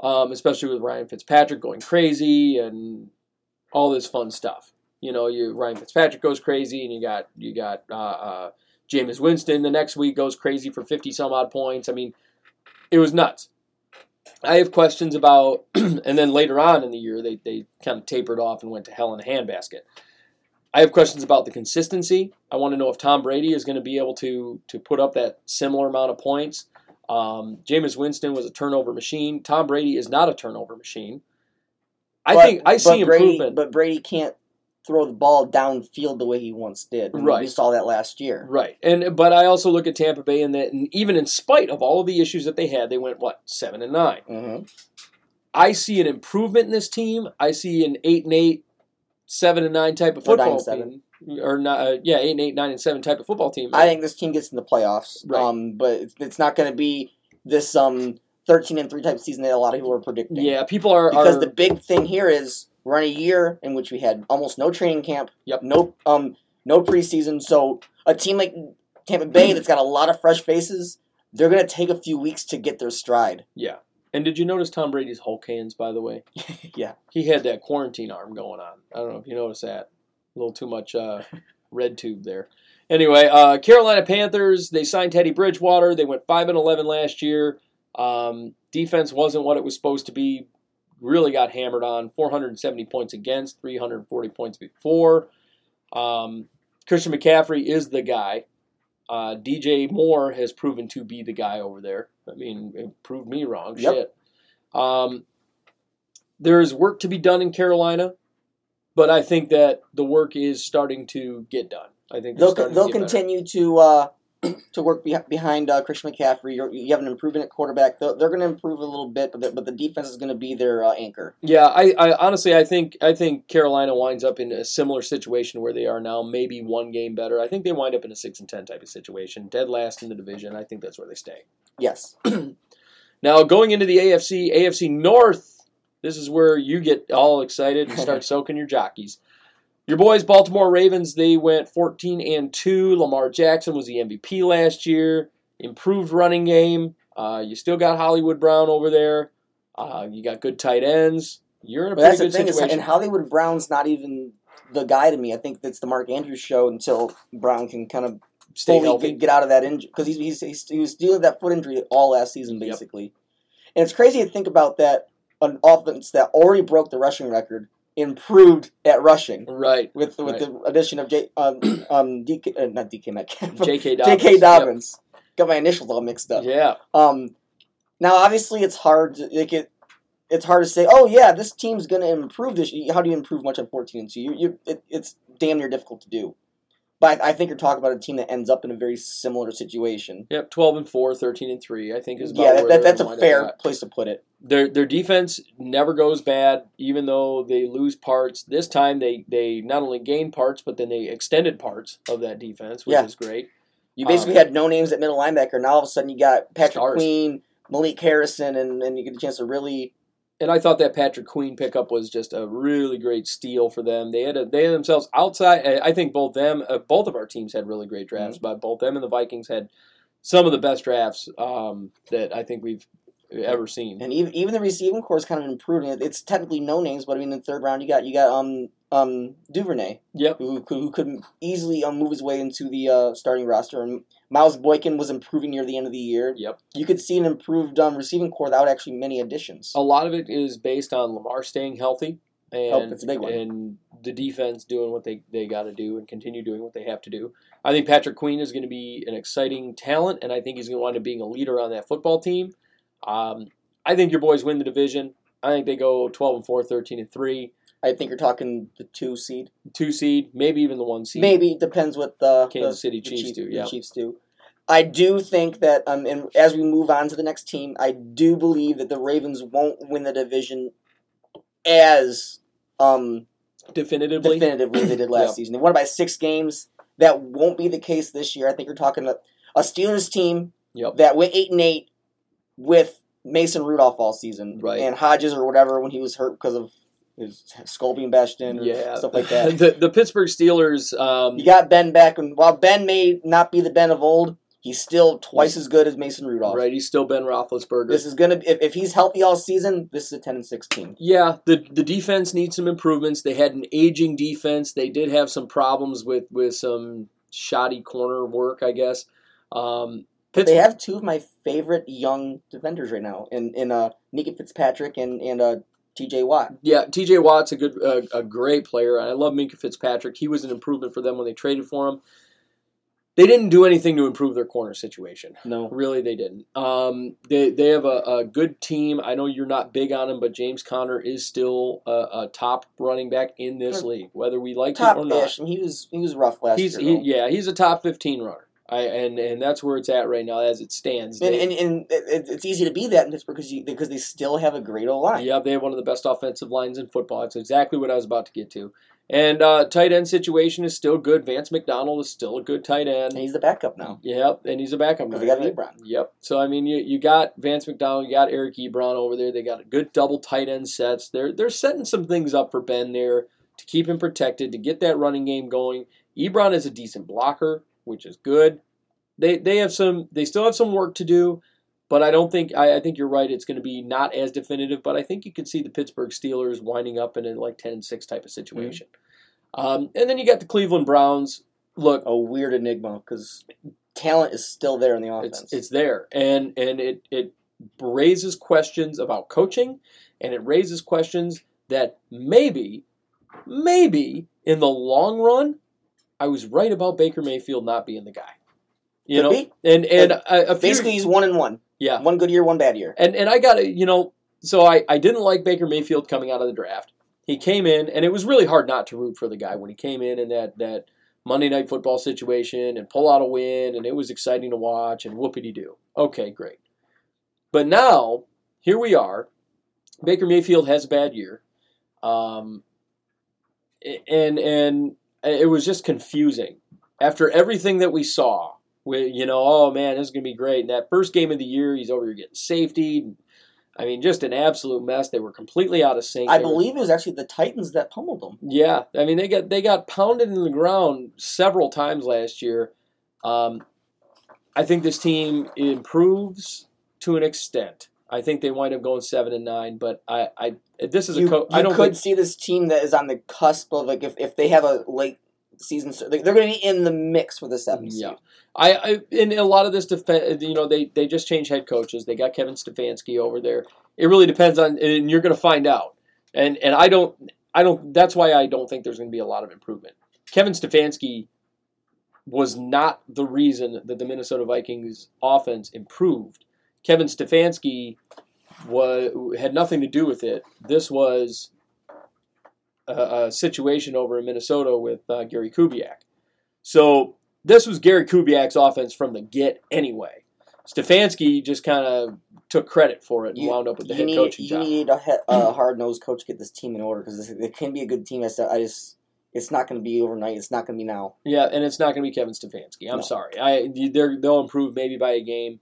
um, especially with Ryan Fitzpatrick going crazy and all this fun stuff. You know, you Ryan Fitzpatrick goes crazy, and you got you got uh, uh, Jameis Winston the next week goes crazy for 50 some odd points. I mean, it was nuts. I have questions about, and then later on in the year, they, they kind of tapered off and went to hell in a handbasket. I have questions about the consistency. I want to know if Tom Brady is going to be able to to put up that similar amount of points. Um, Jameis Winston was a turnover machine. Tom Brady is not a turnover machine. I But- think I see Brady, improvement. But Brady can't throw the ball downfield the way he once did. I mean, We saw that last year. Right, and but I also look at Tampa Bay and that, and even in spite of all of the issues that they had, they went what seven and nine. hmm I see an improvement in this team. I see an eight and eight, seven and nine type of football team, or not? Uh, yeah, eight and eight, nine and seven type of football team. I think this team gets in the playoffs. Right. Um, but it's, it's not going to be this um 13 and 3 type season that a lot of people are predicting. yeah, people are Because are the big thing here is we're in a year in which we had almost no training camp. Yep. No um no preseason. So a team like Tampa Bay that's got a lot of fresh faces, they're gonna take a few weeks to get their stride. yeah. And did you notice Tom Brady's Hulk hands? By the way, Yeah. he had that quarantine arm going on. I don't know if you noticed that. A little too much uh, red tube there. Anyway, uh, Carolina Panthers. They signed Teddy Bridgewater. They went five and eleven last year. Um, defense wasn't what it was supposed to be. Really got hammered on. 470 points against, 340 points before. Um, Christian McCaffrey is the guy. Uh, DJ Moore has proven to be the guy over there. I mean, it proved me wrong. Yep. Shit. Um, there is work to be done in Carolina, but I think that the work is starting to get done. I think They'll they'll to get better. continue to uh to work beh behind uh, Christian McCaffrey. You're, you have an improvement at quarterback. They're, they're going to improve a little bit, but the, but the defense is going to be their uh, anchor. Yeah, I, I honestly I think I think Carolina winds up in a similar situation where they are now, maybe one game better. I think they wind up in a six and ten type of situation, dead last in the division. I think that's where they stay. Yes. Now going into the AFC, AFC North, this is where you get all excited and start soaking your jockeys. Your boys, Baltimore Ravens, they went 14 and 2. Lamar Jackson was the MVP last year. Improved running game. Uh, you still got Hollywood Brown over there. Uh, you got good tight ends. You're in a But pretty that's the good thing is, situation. and Hollywood Brown's not even the guy to me. I think that's the Mark Andrews show until Brown can kind of Stay healthy. get, get out of that injury because he's, he's, he's he was dealing with that foot injury all last season Yep. basically, and it's crazy to think about that an offense that already broke the rushing record improved at rushing Right. with with Right. the addition of J um um DK uh, not DK Metcalf J.K. Dobbins. J.K. Dobbins got my initials all mixed up. Yeah. Um, now obviously it's hard to like it. It's hard to say. Oh yeah, this team's going to improve this. How do you improve much on fourteen and two? You, you, it, it's damn near difficult to do. But I, think you're talking about a team that ends up in a very similar situation. Yep. 12 and 4, 13 and 3. I think is about Yeah, that, that, that's a fair place to put it. their their defense never goes bad, even though they lose parts. This time they they not only gained parts, but then they extended parts of that defense, which Yeah. is great. You basically Um, had no names at middle linebacker. Now all of a sudden you got Patrick Stars. Queen, Malik Harrison, and, and you get a chance to really. And I thought that Patrick Queen pickup was just a really great steal for them. They had a, they had themselves outside. I think both them, uh, both of our teams had really great Mm-hmm. drafts, but both them and the Vikings had some of the best drafts um, that I think we've ever seen. And even even the receiving core is kind of improving. It's technically no names, but I mean in the third round you got you got um um Duvernay. Yep. who could, who could easily um, move his way into the uh, starting roster. And Miles Boykin was improving near the end of the year. Yep. You could see an improved um, receiving core without actually many additions. A lot of it is based on Lamar staying healthy and Oh, that's a big one. and the defense doing what they, they got to do and continue doing what they have to do. I think Patrick Queen is going to be an exciting talent, and I think he's going to wind up being a leader on that football team. Um, I think your boys win the division. I think they go 12 and 4, 13 and 3, I think you're talking the two seed. two seed, maybe even the one seed. Maybe it depends what the Kansas the- City the Chiefs Chief- do, yeah. Chiefs do. I do think that, um, and as we move on to the next team, I do believe that the Ravens won't win the division as um, definitively. definitively they did last Yep. season. They won by six games. That won't be the case this year. I think you're talking a, a Steelers team Yep. that went eight and eight with Mason Rudolph all season, Right. And Hodges or whatever when he was hurt because of skull being bashed in, or Yeah, stuff like that. the, the Pittsburgh Steelers. Um, you got Ben back, and while Ben may not be the Ben of old, he's still twice as good as Mason Rudolph. right, he's still Ben Roethlisberger. This is gonna if, if he's healthy all season, this is a ten and sixteen. Yeah, the the defense needs some improvements. They had an aging defense. They did have some problems with with some shoddy corner work, I guess. Um, They have two of my favorite young defenders right now, in in uh, Minkah Fitzpatrick and and uh, T.J. Watt. yeah, T.J. Watt's a good, uh, a great player. I love Minkah Fitzpatrick. He was an improvement for them when they traded for him. They didn't do anything to improve their corner situation. No, Really, they didn't. Um, they they have a, a good team. I know you're not big on him, but James Conner is still a, a top running back in this league, whether we like top it or not. ish. He was he was rough last He's year. he, yeah, he's a top fifteen runner. I and and that's where it's at right now as it stands. And, They- and, and it's easy to be that in Pittsburgh because you, because they still have a great O line. yeah, they have one of the best offensive lines in football. That's exactly what I was about to get to. And uh, tight end situation is still good. Vance McDonald is still a good tight end. And he's the backup now. Yep, and he's a backup. Because they got? Ebron. Yep. So I mean, you, you got Vance McDonald, you got Eric Ebron over there. They got a good double tight end sets. They're they're setting some things up for Ben there to keep him protected to get that running game going. Ebron is a decent blocker, which is good. They they have some they still have some work to do, but I don't think I, I think you're right. It's going to be not as definitive, but I think you could see the Pittsburgh Steelers winding up in a like ten and six type of situation. Um, and then you got the Cleveland Browns. Look, A weird enigma because talent is still there in the offense. it's it's there, and and it it raises questions about coaching, and it raises questions that maybe, maybe in the long run, I was right about Baker Mayfield not being the guy. You Could know, be. and and a, a few, Basically, he's one and one. yeah, One good year, one bad year. and and I got to you know, so I I didn't like Baker Mayfield coming out of the draft. He came in, and it was really hard not to root for the guy when he came in in that that Monday Night Football situation and pull out a win, and it was exciting to watch, and whoopity doo. Okay, great. But now here we are. Baker Mayfield has a bad year, um, and and it was just confusing after everything that we saw with you know, oh man, this is gonna be great. And that first game of the year, he's over here getting safety. I mean, just an absolute mess. They were completely out of sync. I They were- believe it was actually the Titans that pummeled them. yeah, I mean they got they got pounded in the ground several times last year. Um, I think this team improves to an extent. I think they wind up going seven and nine, but I, I this is a You, co- you I don't could think see this team that is on the cusp of like if, if they have a late season, they're going to be in the mix for the seventh Yeah. I, I in a lot of this defense, you know, they they just changed head coaches. They got Kevin Stefanski over there. It really depends on, and you're going to find out. And and I don't I don't. That's why I don't think there's going to be a lot of improvement. Kevin Stefanski was not the reason that the Minnesota Vikings offense improved. Kevin Stefanski was had nothing to do with it. This was a, a situation over in Minnesota with uh, Gary Kubiak. So this was Gary Kubiak's offense from the get anyway. Stefanski just kind of took credit for it and You- wound up with the you head need, coaching you job. need a, he- a hard nosed coach to get this team in order because it can be a good team. I just it's not going to be overnight. It's not going to be now. Yeah, and it's not going to be Kevin Stefanski. I'm No. sorry. I they'll improve maybe by a game,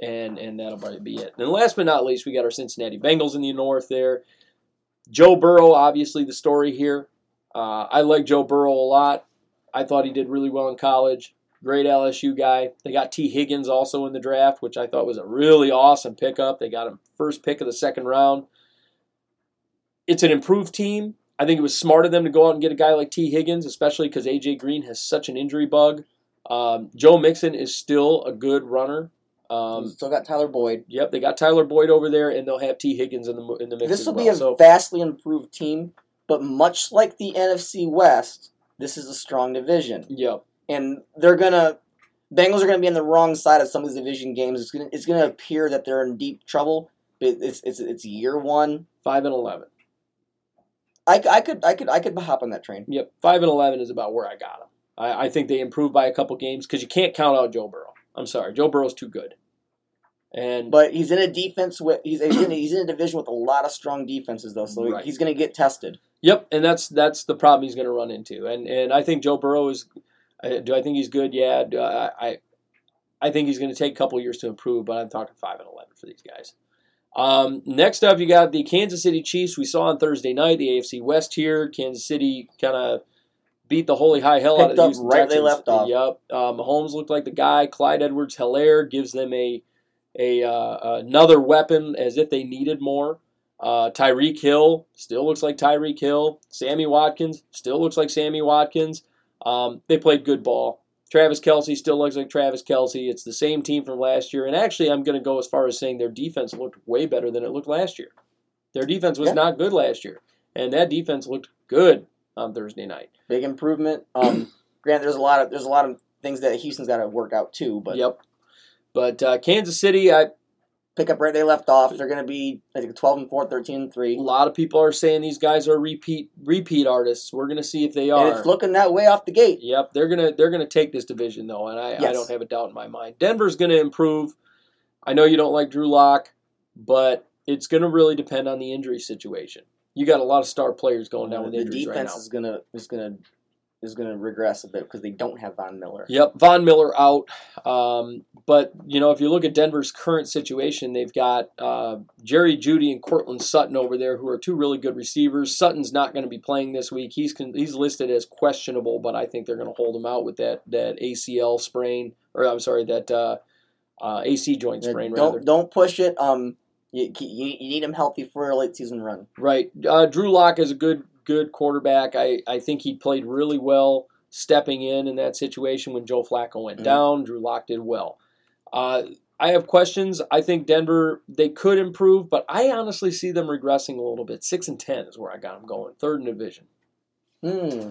and and that'll probably be it. And last but not least, we got our Cincinnati Bengals in the north there. Joe Burrow, obviously the story here. Uh, I like Joe Burrow a lot. I thought he did really well in college. Great LSU guy. They got Tee Higgins also in the draft, which I thought was a really awesome pickup. They got him first pick of the second round. It's an improved team. I think it was smart of them to go out and get a guy like Tee Higgins, especially because AJ Green has such an injury bug. Um, Joe Mixon is still a good runner. Um, Still got Tyler Boyd. yep, they got Tyler Boyd over there, and they'll have Tee Higgins in the in the mix. This will well. be a So, vastly improved team, but much like the NFC West, this is a strong division, yep, and they're gonna. Bengals are gonna be on the wrong side of some of these division games. It's gonna it's gonna appear that they're in deep trouble. But it's it's it's year one. five and eleven. I, I could I could I could hop on that train. Yep, five and eleven is about where I got them. I, I think they improved by a couple games because you can't count out Joe Burrow. I'm sorry, Joe Burrow's too good. And But he's in a defense with he's he's in, he's in a division with a lot of strong defenses though, so Right. he's gonna get tested. Yep, and that's that's the problem he's going to run into. And and I think Joe Burrow is. Do I think he's good? Yeah. I I, I think he's going to take a couple years to improve, but I'm talking five and eleven for these guys. Um, next up, you got the Kansas City Chiefs. We saw on Thursday night the AFC West here. Kansas City kind of beat the holy high hell out of Picked the Houston right where they left off. Yep. Um, Mahomes looked like the guy. Clyde Edwards-Helaire gives them a a uh, another weapon as if they needed more. Uh, Tyreek Hill still looks like Tyreek Hill. Sammy Watkins still looks like Sammy Watkins. Um, they played good ball. Travis Kelce still looks like Travis Kelce. It's the same team from last year. And actually, I'm going to go as far as saying their defense looked way better than it looked last year. Their defense was Yeah. not good last year. And that defense looked good on Thursday night. Big improvement. Um, granted, there's a lot of there's a lot of things that Houston's got to work out too. But yep. But uh, Kansas City, I, pick up right they left off. They're going to be I think 12 and 4, 13 and a lot of people are saying these guys are repeat repeat artists. We're going to see if they and are. it's looking that way off the gate. Yep, they're gonna they're gonna take this division though, and I, I don't have a doubt in my mind. Denver's gonna improve. I know you don't like Drew Lock, but it's gonna really depend on the injury situation. You got a lot of star players going down with the injuries defense right now. is gonna is gonna is gonna regress a bit because they don't have Von Miller. Yep, Von Miller out. Um, but you know, if you look at Denver's current situation, they've got uh, Jerry Jeudy and Courtland Sutton over there, who are two really good receivers. Sutton's not going to be playing this week. He's con- he's listed as questionable, but I think they're going to hold him out with that that ACL sprain, or I'm sorry, that uh, uh, AC joint sprain rather. don't don't push it. Um, you, you, you need him healthy for a late season run. Right. Uh, Drew Lock is a good good quarterback. I, I think he played really well stepping in in that situation when Joe Flacco went Mhm. down. Drew Lock did well. Uh, I have questions. I think Denver they could improve, but I honestly see them regressing a little bit. Six and ten is where I got them going. Third in division. Hmm.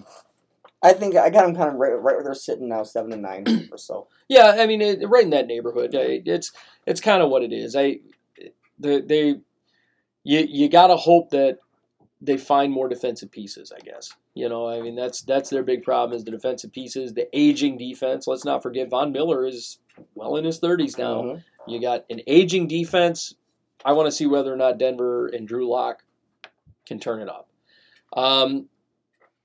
I think I got them kind of right, right where they're sitting now, seven and nine or so. Yeah, I mean, it, right in that neighborhood. It's it's kind of what it is. I they, they you you got to hope that they find more defensive pieces. I guess you know. I mean, that's that's their big problem is the defensive pieces, the aging defense. Let's not forget Von Miller is well in his thirties now. Mhm. You got an aging defense. I want to see whether or not Denver and Drew Lock can turn it up. Um,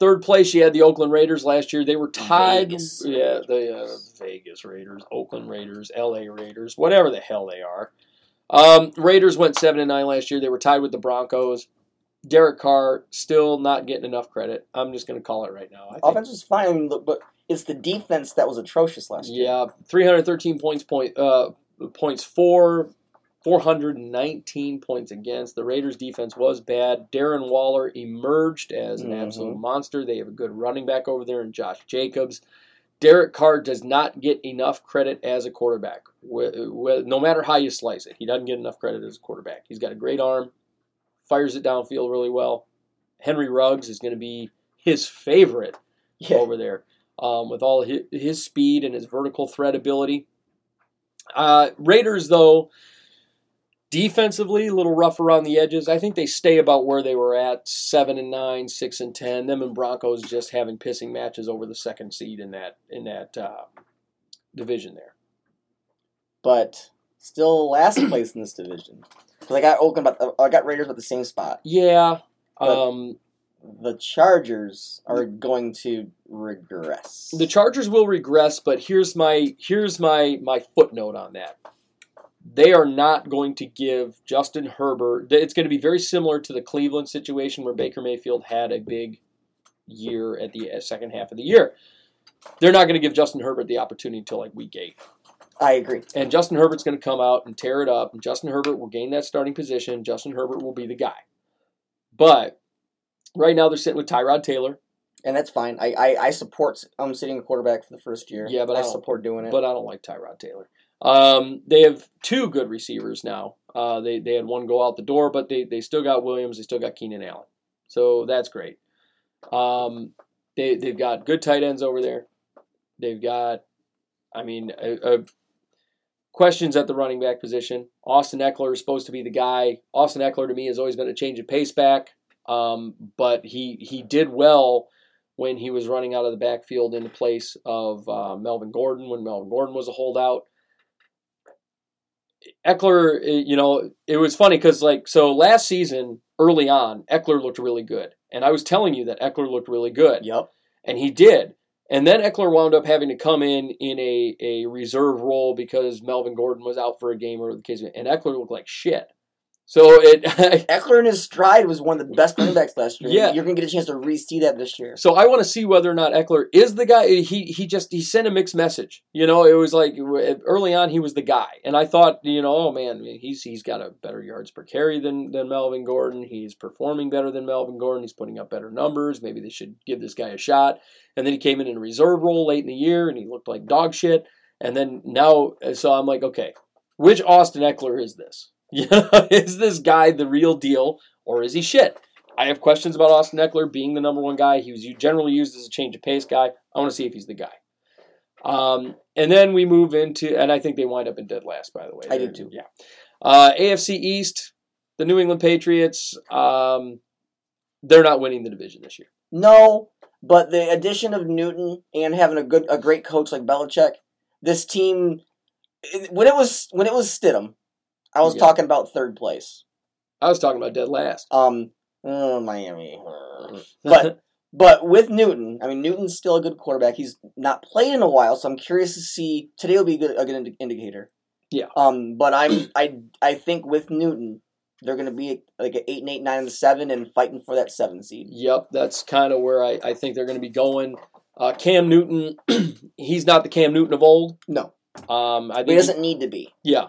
Third place, you had the Oakland Raiders last year. They were tied. Vegas Yeah, the uh, Vegas Raiders, Oakland Raiders, L.A. Raiders, whatever the hell they are. Um, Raiders went seven and nine last year. They were tied with the Broncos. Derek Carr still not getting enough credit. I'm just going to call it right now. I think, Offense was fine, I mean, look, but it's the defense that was atrocious last year. yeah, 313 points point uh, points for 419 points against. The Raiders defense was bad. Darren Waller emerged as an Mhm. absolute monster. They have a good running back over there in Josh Jacobs. Derek Carr does not get enough credit as a quarterback. No matter how you slice it, he doesn't get enough credit as a quarterback. He's got a great arm, fires it downfield really well. Henry Ruggs is going to be his favorite Yeah. over there um, with all his, his speed and his vertical threat ability. Uh, Raiders, though, defensively a little rough around the edges. I think they stay about where they were at seven and nine, six and ten. Them and Broncos just having pissing matches over the second seed in that in that uh, division there. But still last place in this division. Because I got Oakland, about I got Raiders about the same spot. Yeah. Um, The Chargers are going to regress. the Chargers will regress, but here's my here's my my footnote on that. They are not going to give Justin Herbert. It's going to be very similar to the Cleveland situation where Baker Mayfield had a big year at the uh, second half of the year. They're not going to give Justin Herbert the opportunity until like week eight. I agree. And Justin Herbert's going to come out and tear it up, and Justin Herbert will gain that starting position. Justin Herbert will be the guy. But right now they're sitting with Tyrod Taylor, And that's fine. I, I, I support um sitting a quarterback for the first year. Yeah, but I I support doing it. but I don't like Tyrod Taylor. Um, they have two good receivers now. Uh, they, they had one go out the door, but they, they still got Williams. They still got Keenan Allen. So that's great. Um, they, they've got good tight ends over there. They've got, I mean, uh, uh, questions at the running back position. Austin Ekeler is supposed to be the guy. Austin Ekeler to me has always been a change of pace back, um, but he he did well when he was running out of the backfield in the place of uh, Melvin Gordon when Melvin Gordon was a holdout. Ekeler, eh, you know, it was funny because like so last season early on, Ekeler looked really good, and I was telling you that Ekeler looked really good yep. and he did. And then Ekeler wound up having to come in in a, a reserve role because Melvin Gordon was out for a game or the case, and Ekeler looked like shit. So it, Ekeler in his stride was one of the best running backs last year. Yeah. You're gonna get a chance to re-see that this year. so I want to see whether or not Ekeler is the guy. He he just he sent a mixed message. You know, it was like early on he was the guy, and I thought, you know, oh man, he's he's got a better yards per carry than than Melvin Gordon. He's performing better than Melvin Gordon. He's putting up better numbers. Maybe they should give this guy a shot. And then he came in in a reserve role late in the year, and he looked like dog shit. And then now, so I'm like, okay, which Austin Ekeler is this? You know, is this guy the real deal, or is he shit? I have questions about Austin Ekeler being the number one guy. He was generally used as a change of pace guy. I want to see if he's the guy. Um, and then we move into, and I think they wind up in dead last, by the way. I do They're- too. Yeah. Uh, AFC East, the New England Patriots, um, they're not winning the division this year. No, but the addition of Newton and having a good, a great coach like Belichick, this team, when it was when it was Stidham, I was Yeah. talking about third place. I was talking about dead last. Um, uh, Miami, but but with Newton, I mean Newton's still a good quarterback. He's not played in a while, so I'm curious to see. Today will be a good, a good indi- indicator. Yeah. Um, but I'm I I think with Newton, they're going to be like an eight and eight, nine and seven, and fighting for that seven seed. Yep, that's kind of where I, I think they're going to be going. Uh, Cam Newton, he's not the Cam Newton of old. No, Um, I think he doesn't need to be. Yeah.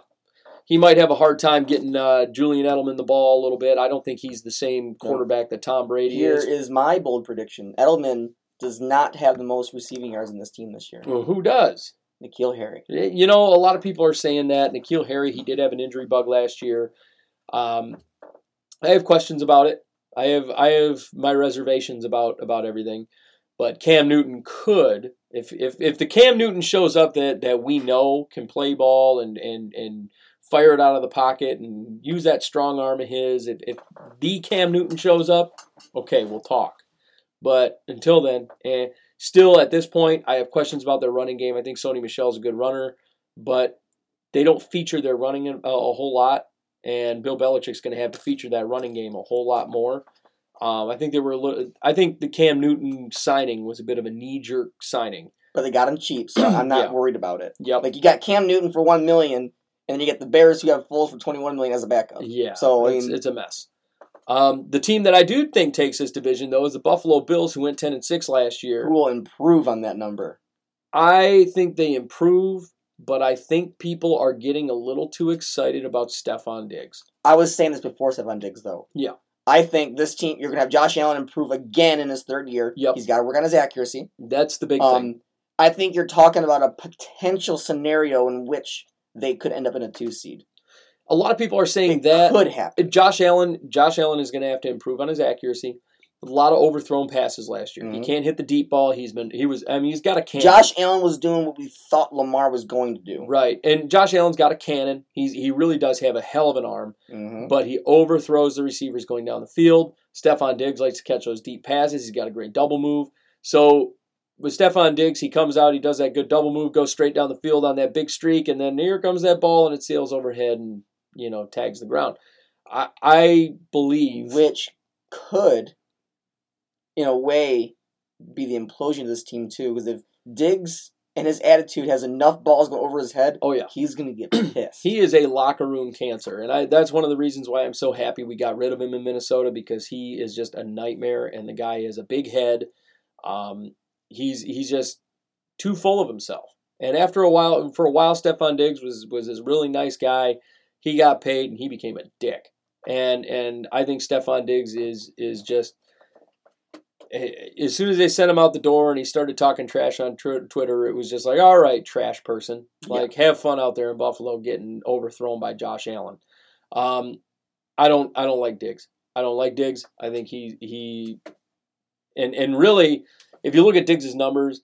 He might have a hard time getting uh, Julian Edelman the ball a little bit. I don't think he's the same quarterback that Tom Brady is. Here is. is my bold prediction: Edelman does not have the most receiving yards in this team this year. Well, who does? N'Keal Harry. You know, a lot of people are saying that. N'Keal Harry, he did have an injury bug last year. Um, I have questions about it. I have I have my reservations about about everything. But Cam Newton could, if if if the Cam Newton shows up that that we know can play ball and and and fire it out of the pocket and use that strong arm of his, if if the Cam Newton shows up, okay, we'll talk. But until then, eh, still at this point, I have questions about their running game. I think Sony Michel is a good runner, but they don't feature their running a, a whole lot, and Bill Belichick's going to have to feature that running game a whole lot more. Um, I think they were a little. I think the Cam Newton signing was a bit of a knee jerk signing. But they got him cheap, so I'm not Yeah. worried about it. Yep. Like you got Cam Newton for one million, and then you get the Bears who have Foles for twenty one million as a backup. Yeah. So, I it's, mean- it's a mess. Um, the team that I do think takes this division though is the Buffalo Bills, who went ten and six last year. Who will improve on that number? I think they improve, but I think people are getting a little too excited about Stefon Diggs. I was saying this before Stefon Diggs, though. Yeah. I think this team, you're going to have Josh Allen improve again in his third year. Yep. He's got to work on his accuracy. That's the big thing. Um, I think you're talking about a potential scenario in which they could end up in a two seed. A lot of people are saying It that could happen. Josh Allen, Josh Allen is going to have to improve on his accuracy. A lot of overthrown passes last year. He Mhm. can't hit the deep ball. He's been he was I mean he's got a cannon. Josh Allen was doing what we thought Lamar was going to do. right. And Josh Allen's got a cannon. He's he really does have a hell of an arm, hmm but he overthrows the receivers going down the field. Stefon Diggs likes to catch those deep passes. He's got a great double move. So with Stefon Diggs, he comes out, he does that good double move, goes straight down the field on that big streak, and then here comes that ball and it sails overhead and you know tags the ground. I I believe Which could, in a way, be the implosion of this team, too. Because if Diggs and his attitude has enough balls go over his head, oh yeah. he's going to get pissed. He is a locker room cancer, and I, that's one of the reasons why I'm so happy we got rid of him in Minnesota because he is just a nightmare, and the guy has a big head. Um, he's he's just too full of himself. And after a while, for a while, Stefon Diggs was was this really nice guy. He got paid, and he became a dick. And and I think Stephon Diggs is is just eh, as soon as they sent him out the door and he started talking trash on tw- Twitter, it was just like, all right, trash person. Like, have fun out there in Buffalo getting overthrown by Josh Allen. Um, I don't, I don't like Diggs. I don't like Diggs. I think he he, and and really, if you look at Diggs's numbers,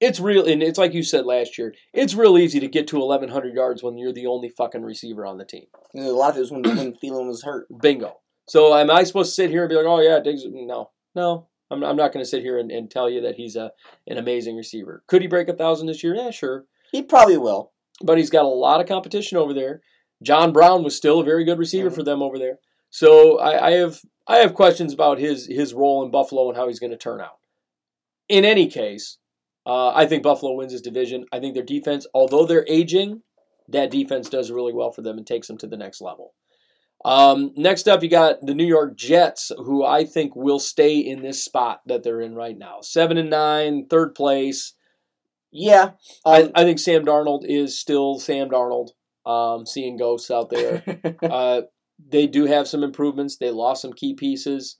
it's real, and it's like you said last year. It's real easy to get to 1,100 yards when you're the only fucking receiver on the team. And a lot of it was when, when Thielen was hurt. Bingo. So am I supposed to sit here and be like, oh yeah, Diggs? No, no. I'm, I'm not going to sit here and, and tell you that he's a an amazing receiver. Could he break a thousand this year? Yeah, sure. He probably will. But he's got a lot of competition over there. John Brown was still a very good receiver Mhm. for them over there. So I, I have I have questions about his his role in Buffalo and how he's going to turn out. In any case, uh, I think Buffalo wins this division. I think their defense, although they're aging, that defense does really well for them and takes them to the next level. Um, next up, you got the New York Jets, who I think will stay in this spot that they're in right now. Seven and nine, third place. Yeah. I, Um, I think Sam Darnold is still Sam Darnold. Um, seeing ghosts out there. uh, they do have some improvements. They lost some key pieces.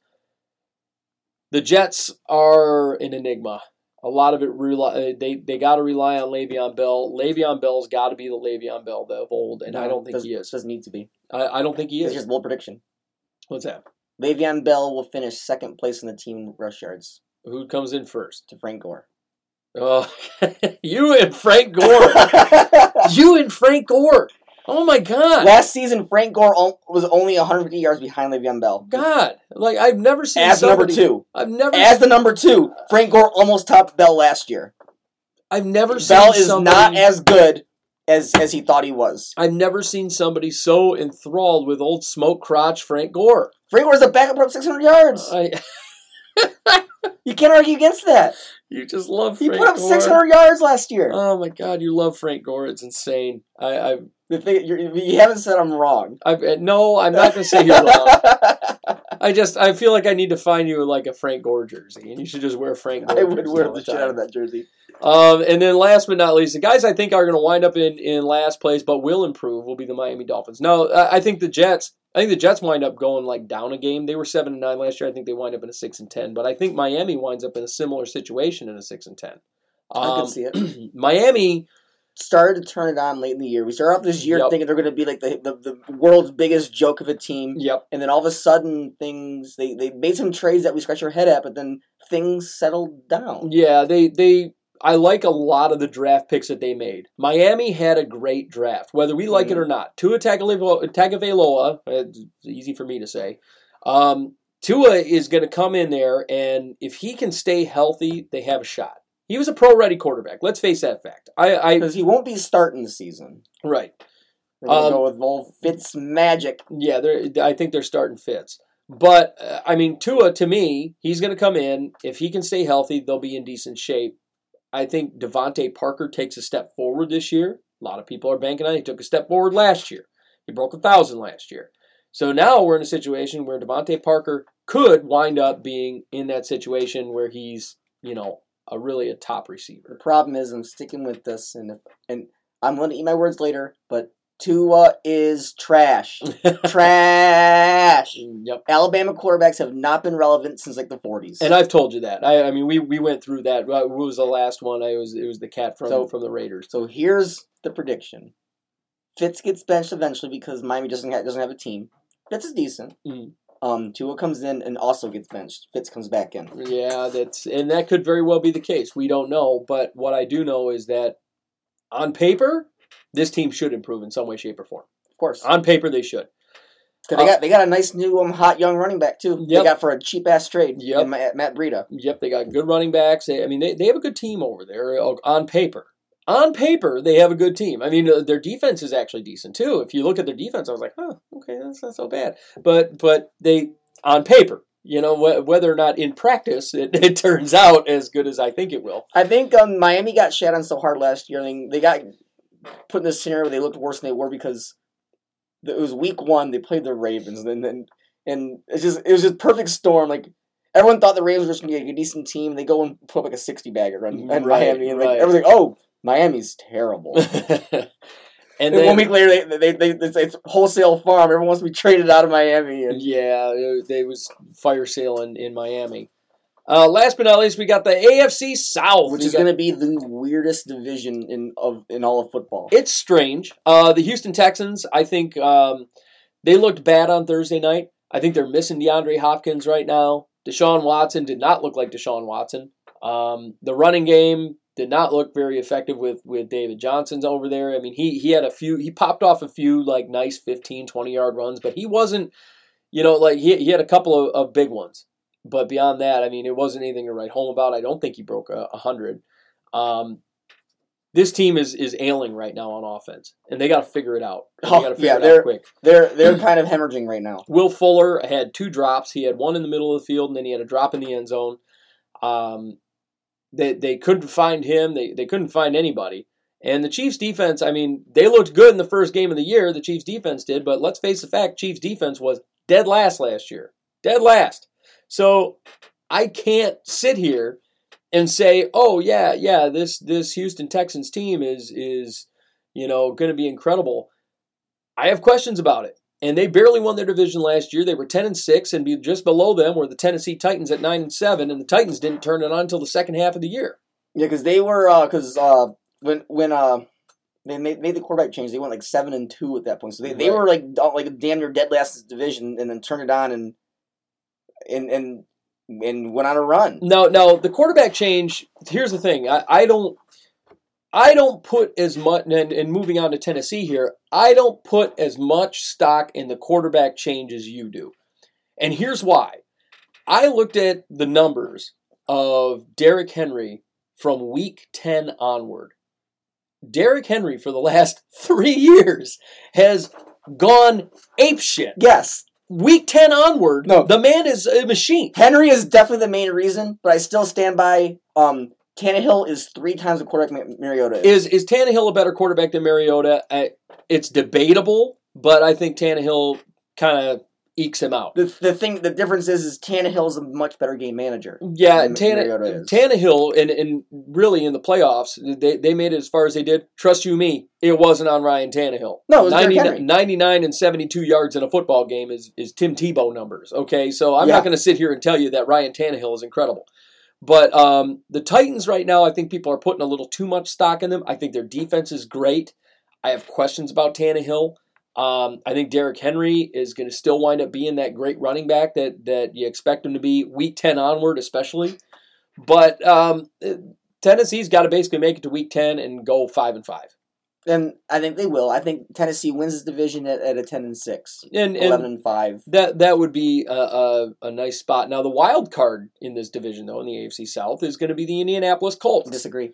The Jets are an enigma. A lot of it rely, uh, they they got to rely on Le'Veon Bell. Le'Veon Bell's got to be the Le'Veon Bell of old, and I don't think he is. Doesn't need to be. I, I don't think he It's is. just bold prediction. What's that? Le'Veon Bell will finish second place in the team rush yards Who comes in first? to Frank Gore. Oh, you and Frank Gore. you and Frank Gore. Oh my God. Last season, Frank Gore was only 150 yards behind Le'Veon Bell. God, like I've never seen As the number two. I've never As the number two, Frank Gore almost topped Bell last year. I've never seen Bell is somebody, not as good as as he thought he was. I've never seen somebody so enthralled with old smoke crotch Frank Gore. Frank Gore's a backup up 600 yards. I, You can't argue against that. you just love He put up Gore. 600 yards last year. Oh my God, you love Frank Gore. It's insane. I, I, The thing, you're, you haven't said I'm wrong. I, no, I'm not gonna say you're wrong. I just, I feel like I need to find you like a Frank Gore jersey, and you should just wear Frank Gore. I would wear the the shit out of that jersey. Um, and then last but not least, the guys I think are going to wind up in, in last place, but will improve, will be the Miami Dolphins. Now, I I think the Jets. I think the Jets wind up going like down a game. They were seven and nine last year. I think they wind up in a six and ten. But I think Miami winds up in a similar situation in a six and ten. I Um, can see it. Miami, Started to turn it on late in the year. We started off this year Yep. thinking they're going to be like the, the, the world's biggest joke of a team. yep, And then all of a sudden, things they, they made some trades that we scratch our head at, but then things settled down. yeah, they they. I like a lot of the draft picks that they made. Miami had a great draft, whether we like it or not. Tua Tagovailoa, Tagovailoa it's easy for me to say. Um, Tua is going to come in there, and if he can stay healthy, they have a shot. He was a pro-ready quarterback. Let's face that fact. I, I Because he won't be starting the season. right. They're Um, go with old Fitz Magic. Yeah, I think they're starting Fitz. But uh, I mean, Tua to me, he's going to come in if he can stay healthy. They'll be in decent shape. I think DeVante Parker takes a step forward this year. A lot of people are banking on. it. He took a step forward last year. He broke a thousand last year. So now we're in a situation where DeVante Parker could wind up being in that situation where he's, you know, a really a top receiver. The problem is I'm sticking with this, and if, and I'm going to eat my words later, but Tua is trash. trash. Yep. Alabama quarterbacks have not been relevant since like the 40s. And I've told you that. I, I mean, we, we went through that. What was the last one? I was it was the cat from So- from the Raiders. so here's the prediction: Fitz gets benched eventually because Miami doesn't have, doesn't have a team. Fitz is decent. Mhm. Um, Tua comes in and also gets benched. Fitz comes back in. Yeah, that's and that could very well be the case. We don't know, but what I do know is that on paper, this team should improve in some way, shape, or form. Of course, On paper, they should. 'Cause they got they got a nice new um, hot young running back too. Yep. They got for a cheap ass trade. Yep. Matt, Matt Breida. Yep, they got good running backs. They, I mean, they, they have a good team over there uh, on paper. On paper, they have a good team. I mean, uh, their defense is actually decent too. If you look at their defense, I was like, oh, okay, that's not so bad. But but they on paper, you know, wh- whether or not in practice it, it turns out as good as I think it will. I think um, Miami got shat on so hard last year. I mean, they got put in this scenario where they looked worse than they were because it was week one. They played the Ravens, and then and it's just it was just perfect storm. Like everyone thought the Ravens were just gonna be like a decent team. They go and put up like a sixty bagger on, and Right, Miami, and like right. everything. Oh, Miami's terrible. and and then one week later, they they, they, they it's wholesale farm. Everyone wants to be traded out of Miami, and Yeah, it- they was fire sale in, in Miami. Uh, last but not least, we got the AFC South, which We is got- going to be the weirdest division in of in all of football. It's strange. Uh, the Houston Texans, I think um, they looked bad on Thursday night. I think they're missing DeAndre Hopkins right now. Deshaun Watson did not look like Deshaun Watson. Um, the running game did not look very effective with, with David Johnson's over there. I mean, he he had a few, he popped off a few like nice 15, 20 yard runs, but he wasn't, you know, like he, he had a couple of, of big ones. But beyond that, I mean, it wasn't anything to write home about. I don't think he broke a, a hundred. Um, this team is is ailing right now on offense, and they got to figure it out. They Oh, got to figure yeah, it they're- out quick. They're they're kind of hemorrhaging right now. Will Fuller had two drops. He had one in the middle of the field, and then he had a drop in the end zone. Um, they they couldn't find him. They they couldn't find anybody. And the Chiefs defense, I mean, they looked good in the first game of the year. The Chiefs defense did, but let's face the fact, Chiefs defense was dead last last year. Dead last. So I can't sit here and say, "Oh yeah, yeah, this this Houston Texans team is is you know going to be incredible." I have questions about it. And they barely won their division last year. They were 10 and 6 and just below them were the Tennessee Titans at 9 and 7 and the Titans didn't turn it on until the second half of the year. Yeah, because they were because uh, when when uh they made, made the quarterback change, they went like seven and two at that point. So they, they were like uh, like damn near dead last in division, and then turned it on and and and and went on a run. No, no, the quarterback change, here's the thing. I, I don't I don't put as much and, and moving on to Tennessee here, I don't put as much stock in the quarterback change as you do. And here's why. I looked at the numbers of Derrick Henry from week 10 onward. Derrick Henry for the last three years has gone apeshit. Yes, Week 10 onward, No. the man is a machine. Henry is definitely the main reason, but I still stand by. Um, Tannehill is three times the quarterback Ma- Mariota is. Is is Tannehill a better quarterback than Mariota? I, it's debatable, but I think Tannehill kind of ekes him out. The, the thing, the difference is, is Tannehill is a much better game manager. Yeah, Tanne. Tannehill, and, and really in the playoffs, they, they made it as far as they did. Trust you me, it wasn't on Ryan Tannehill. No, it was Derrick 99, Henry. 99 and 72 yards in a football game is, is Tim Tebow numbers, okay? So I'm Yeah. not going to sit here and tell you that Ryan Tannehill is incredible. But um, the Titans right now, I think people are putting a little too much stock in them. I think their defense is great. I have questions about Tannehill. Um, I think Derrick Henry is going to still wind up being that great running back that that you expect him to be week ten onward, especially. But um, Tennessee's got to basically make it to week ten and go five and five. And I think they will. I think Tennessee wins this division at, at a ten and six. And, 11 and and 5. that that would be a, a, a nice spot. Now the wild card in this division, though, in the AFC South, is going to be the Indianapolis Colts. Disagree.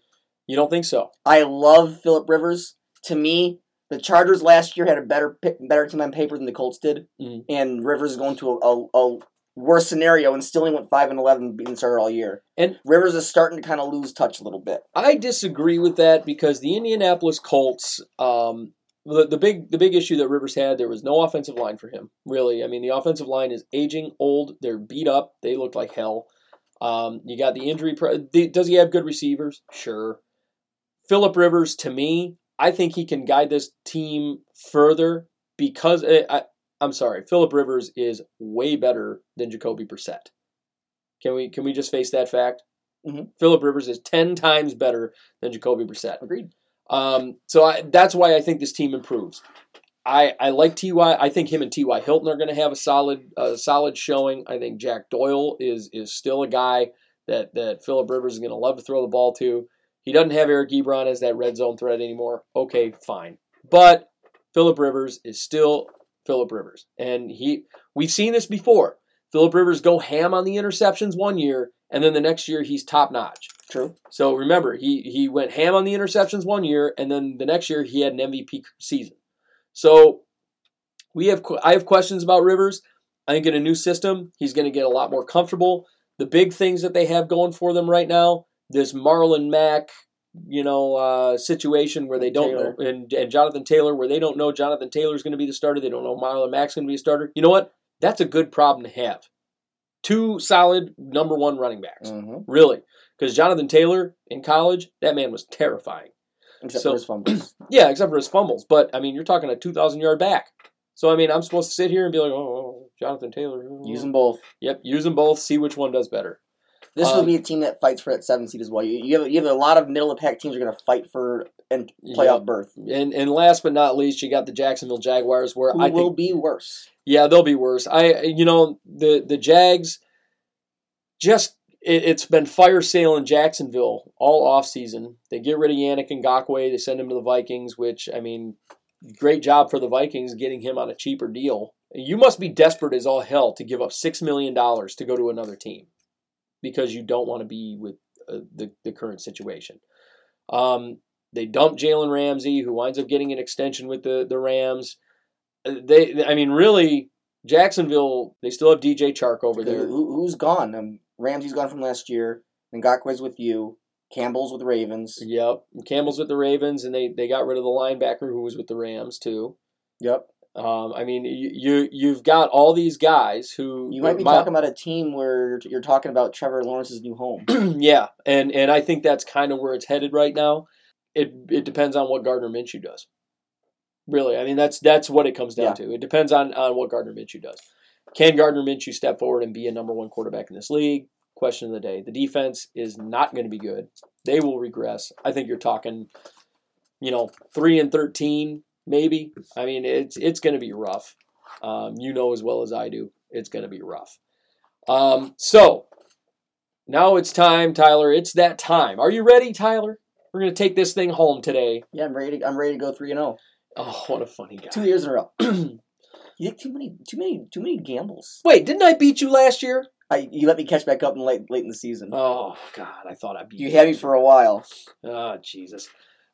You don't think so? I love Philip Rivers. To me, the Chargers last year had a better better team on paper than the Colts did, Mhm. and Rivers is going to a, a, a worse scenario and still only went five and eleven being starter all year. And- Rivers is starting to kind of lose touch a little bit. I disagree with that because the Indianapolis Colts, um, the, the big the big issue that Rivers had, there was no offensive line for him. Really, I mean, the offensive line is aging, old. They're beat up. They look like hell. Um, you got the injury. Pre- does he have good receivers? Sure. Philip Rivers, to me, I think he can guide this team further because eh, I, I'm sorry, Philip Rivers is way better than Jacoby Brissett. Can we can we just face that fact? Mhm. Philip Rivers is ten times better than Jacoby Brissett. Agreed. Um, so I, that's why I think this team improves. I, I like Ty. I think him and Ty Hilton are going to have a solid a solid showing. I think Jack Doyle is is still a guy that that Philip Rivers is going to love to throw the ball to. He doesn't have Eric Ebron as that red zone threat anymore. Okay, fine, but Philip Rivers is still Philip Rivers, and he we've seen this before. Philip Rivers go ham on the interceptions one year, and then the next year he's top notch. True. So remember, he he went ham on the interceptions one year, and then the next year he had an MVP season. So we have I have questions about Rivers. I think in a new system, he's going to get a lot more comfortable. The big things that they have going for them right now, this Marlon Mack, you know, uh, situation where they don't Taylor. know, and, and Jonathan Taylor, where they don't know Jonathan Taylor is going to be the starter. They don't know Marlon Mack's going to be a starter. You know what? That's a good problem to have. Two solid number one running backs, Mm-hmm. really, because Jonathan Taylor in college, that man was terrifying. Except So- for his fumbles. Yeah, except for his fumbles. But I mean, you're talking a 2,000 yard back. So I mean, I'm supposed to sit here and be like, oh, Jonathan Taylor. Use them both. Yep, use them both. See which one does better. This Um, will be a team that fights for that seven seed as well. You, you have you have a lot of middle of pack teams are going to fight for and playoff Yep. berth. And and last but not least, you got the Jacksonville Jaguars, where Who I will think be worse? yeah they'll be worse. I you know the the Jags just it, it's been fire sale in Jacksonville all off season. They get rid of Yannick and Ngakoue. They send him to the Vikings, which I mean, great job for the Vikings getting him on a cheaper deal. You must be desperate as all hell to give up six million dollars to go to another team because you don't want to be with uh, the the current situation. Um, they dump Jalen Ramsey, who winds up getting an extension with the the Rams. Uh, They, I mean, really, Jacksonville. They still have DJ Chark over there. Who, who's gone? Um, Ramsey's gone from last year. Ngakoue's with you. Campbell's with the Ravens. Yep, Campbell's with the Ravens, and they they got rid of the linebacker who was with the Rams too. Yep. Um, I mean, you, you you've got all these guys who You might be my- talking about a team where you're, you're talking about Trevor Lawrence's new home. yeah, and and I think that's kind of where it's headed right now. It it depends on what Gardner Minshew does. Really, I mean that's that's what it comes down Yeah. to. It depends on on what Gardner Minshew does. Can Gardner Minshew step forward and be a number one quarterback in this league? Question of the day. The defense is not going to be good. They will regress. I think you're talking, you know, three and thirteen, maybe. I mean, it's it's going to be rough. Um, you know as well as I do, it's going to be rough. Um, so now it's time, Tyler. It's that time. Are you ready, Tyler? We're going to take this thing home today. Yeah, I'm ready. To, I'm ready to go three and zero. Oh, what a funny guy. Two years in a row. you think too many, too many, too many gambles. Wait, didn't I beat you last year? I, you let me catch back up in late, late in the season. Oh God, I thought I beat you. you had me for a while. Oh Jesus.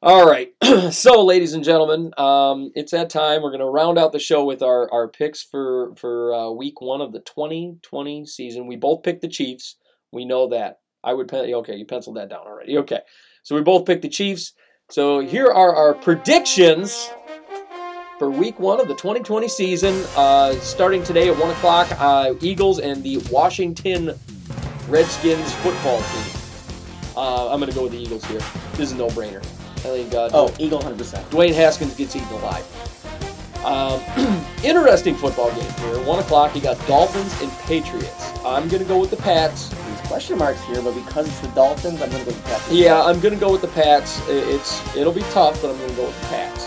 All right. so, ladies and gentlemen, um, it's that time. We're going to round out the show with our, our picks for for uh, week one of the 2020 season. We both picked the Chiefs. We know that. I would pen- okay. You penciled that down already. Okay. So we both picked the Chiefs. So here are our predictions for week one of the 2020 season. Uh, starting today at one o'clock, uh, Eagles and the Washington Redskins football team. Uh, I'm going to go with the Eagles here. This is a no-brainer. I think uh, Oh, Eagle, hundred percent. Dwayne Haskins gets eaten alive. Um, interesting football game here. One o'clock. You got Dolphins and Patriots. I'm going to go with the Pats. There's question marks here, but because it's the Dolphins, I'm gonna go with the Packers. Yeah, I'm going to go with the Pats. It's it'll be tough, but I'm going to go with the Pats.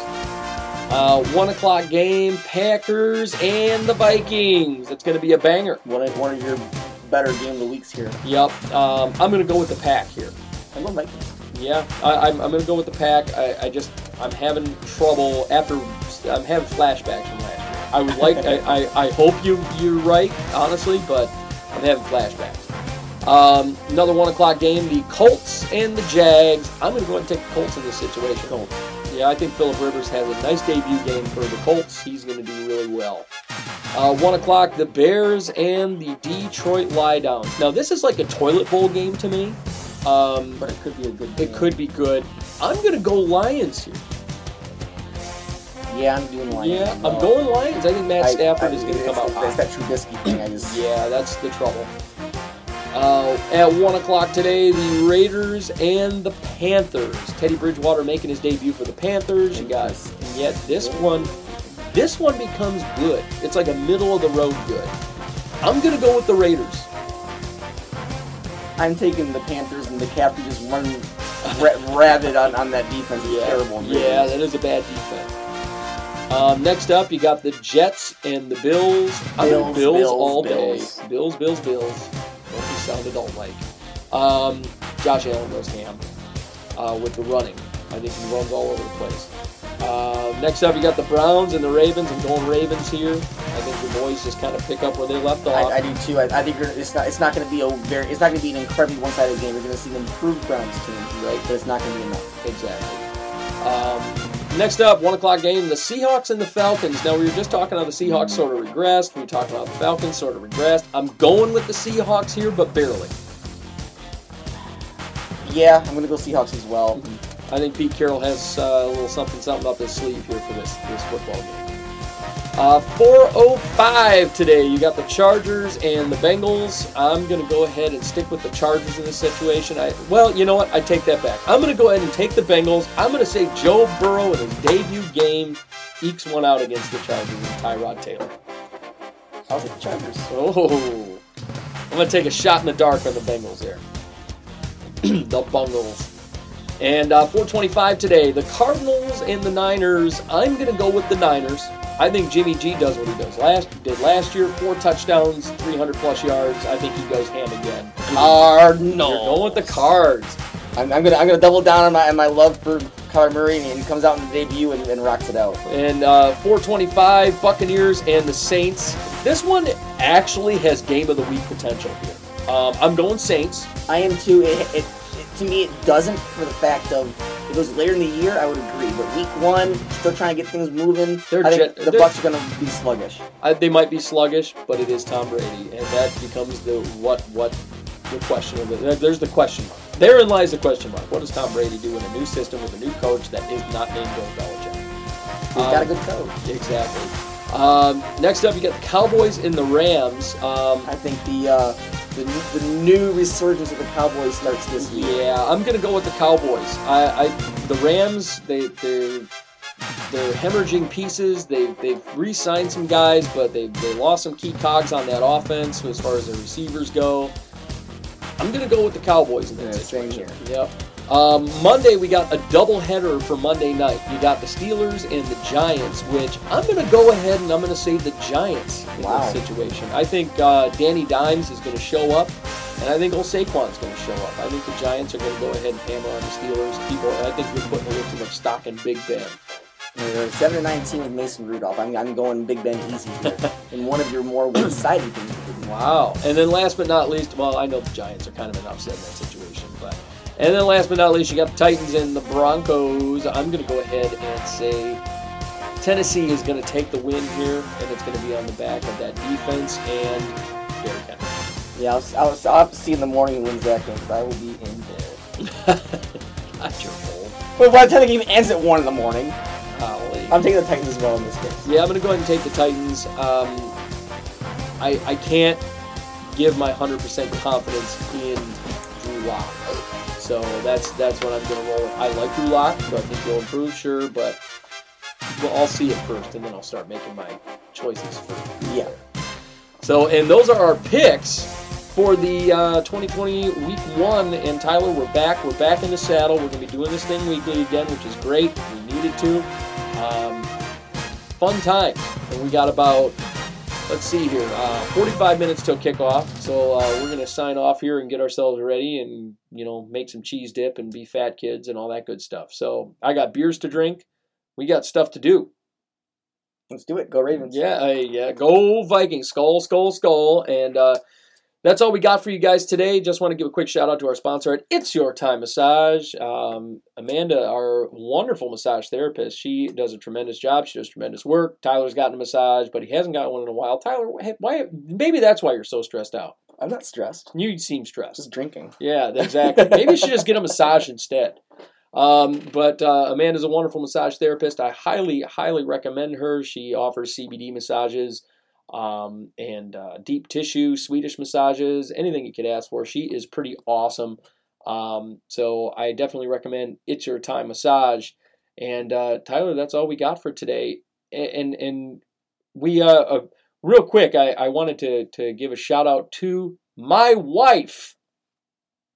Uh, one o'clock game. Packers and the Vikings. It's going to be a banger. one of one of your better game of the weeks here. Yep. Um, I'm going to go with the Pack here. I'm going Vikings. Yeah, I, I'm, I'm going to go with the pack. I, I just I'm having trouble after I'm having flashbacks from last year. I would like I, I, I hope you you're right honestly, but I'm having flashbacks. Um, another one o'clock game, the Colts and the Jags. I'm going to go ahead and take the Colts in this situation. Yeah, I think Philip Rivers has a nice debut game for the Colts. He's going to do really well. Uh, one o'clock, the Bears and the Detroit Lie Downs. Now this is like a toilet bowl game to me. Um, But it could be a good. it game. could be good. I'm going to go Lions here. Yeah, I'm doing Lions. Yeah, I'm going Lions. I think Matt I- Stafford I- is going to it's come out It's hot. that Trubisky thing. I just. Yeah, that's the trouble. Uh, at one o'clock today, the Raiders and the Panthers. Teddy Bridgewater making his debut for the Panthers. You guys, and yet this one, this one becomes good. It's like a middle of the road good. I'm gonna go with the Raiders. I'm taking the Panthers and the Cap to just run ra- rabid on, on that defense. It's terrible. Yeah, that is a bad defense. Um, next up, you got the Jets and the Bills. I'm gonna Bills, Bills, Bills, all Bills. day. Bills, Bills, Bills. Don't be sound adult like. Um, Josh Allen goes ham uh, with the running. I think he runs all over the place. Uh, next up, you got the Browns and the Ravens. I'm going Ravens here. I think the boys just kind of pick up where they left off. I, I do too. I, I think it's not. It's not going to be a very. It's not going to be an incredibly one-sided game. You're going to see an improved Browns team, right? But it's not going to be enough. Exactly. Um, next up, one o'clock game: the Seahawks and the Falcons. Now we were just talking how the Seahawks sort of regressed. We were talking about the Falcons sort of regressed. I'm going with the Seahawks here, but barely. Yeah, I'm going to go Seahawks as well. I think Pete Carroll has uh, a little something something up his sleeve here for this this football game. Uh, 4:05 today. You got the Chargers and the Bengals. I'm gonna go ahead and stick with the Chargers in this situation. I well, you know what? I take that back. I'm gonna go ahead and take the Bengals. I'm gonna say Joe Burrow in his debut game ekes one out against the Chargers and Tyrod Taylor. I'll take the Chargers. Oh, I'm gonna take a shot in the dark on the Bengals there. the Bungles. And uh, 425 today, the Cardinals and the Niners. I'm gonna go with the Niners. I think Jimmy G does what he does last did last year. Four touchdowns, 300 plus yards. I think he goes ham again. Cardinals. You're going with the Cards. I'm, I'm gonna I'm gonna double down on my on my love for Kyler Murray, and he comes out in the debut and, and rocks it out. And uh, 425 Buccaneers and the Saints. This one actually has game of the week potential here. Um, I'm going Saints. I am too. It, it, it to me it doesn't for the fact of if it was later in the year I would agree, but week one still trying to get things moving. They're I think jet- the Bucks are gonna be sluggish. I, they might be sluggish, but it is Tom Brady, and that becomes the what what the question of it. There's the question mark. Therein lies the question mark. What does Tom Brady do in a new system with a new coach that is not named Bill Belichick? He's got a Um, good coach. Exactly. Um, next up, you got the Cowboys and the Rams. Um, I think the uh, the, new- the new resurgence of the Cowboys starts this week. Yeah, I'm gonna go with the Cowboys. I, I the Rams, they they're they're hemorrhaging pieces. They they've re-signed some guys, but they they lost some key cogs on that offense as far as the receivers go. I'm gonna go with the Cowboys in that Yeah, same situation. Yep. Um, Monday we got a double header for Monday night. You got the Steelers and the Giants, which I'm gonna go ahead and I'm gonna say the Giants in Wow. this situation. I think uh, Danny Dimes is gonna show up. And I think old Saquon's going to show up. I think the Giants are going to go ahead and hammer on the Steelers. People, I think we're putting a little too much stock in Big Ben. They're Seven to nineteen with Mason Rudolph. I'm, I'm going Big Ben easy here. in one of your more one-sided things. Wow. And then last but not least, well, I know the Giants are kind of an upset in that situation, and then last but not least, you got the Titans and the Broncos. I'm going to go ahead and say Tennessee is going to take the win here, and it's going to be on the back of that defense and Derrick Henry. Yeah, I'll, I'll, I'll have to see in the morning who wins that game because I will be in bed. Not your fault. But by the time the game ends at one in the morning, Golly. I'm taking the Titans as well in this case. Yeah, I'm going to go ahead and take the Titans. Um, I, I can't give my 100% confidence in Drew Lock. So that's that's what I'm going to roll with. I like Drew Lock, so I think he'll improve, sure, but well, I'll see it first, and then I'll start making my choices for Yeah. So, and those are our picks for the uh, 2020 Week One. And Tyler, we're back. We're back in the saddle. We're going to be doing this thing weekly again, which is great. We needed to. Um, fun time. And we got about, let's see here, uh, 45 minutes till kickoff. So uh, we're going to sign off here and get ourselves ready, and you know, make some cheese dip and be fat kids and all that good stuff. So I got beers to drink. We got stuff to do. Let's do it. Go Ravens. Yeah, uh, yeah. Go Vikings! Skol, skol, skol. And uh, that's all we got for you guys today. Just want to give a quick shout out to our sponsor at It's Your Time Massage. Um, Amanda, our wonderful massage therapist, she does a tremendous job. She does tremendous work. Tyler's gotten a massage, but he hasn't gotten one in a while. Tyler, why? Maybe that's why you're so stressed out. I'm not stressed. You seem stressed. Just drinking. Yeah, exactly. Maybe you should just get a massage instead. Um, but uh, Amanda's a wonderful massage therapist. I highly, highly recommend her. She offers CBD massages um, and uh, deep tissue, Swedish massages, anything you could ask for. She is pretty awesome. Um, so I definitely recommend It's Your Time Massage. And uh, Tyler, that's all we got for today. And and, we uh, uh, real quick, I, I wanted to to give a shout out to my wife.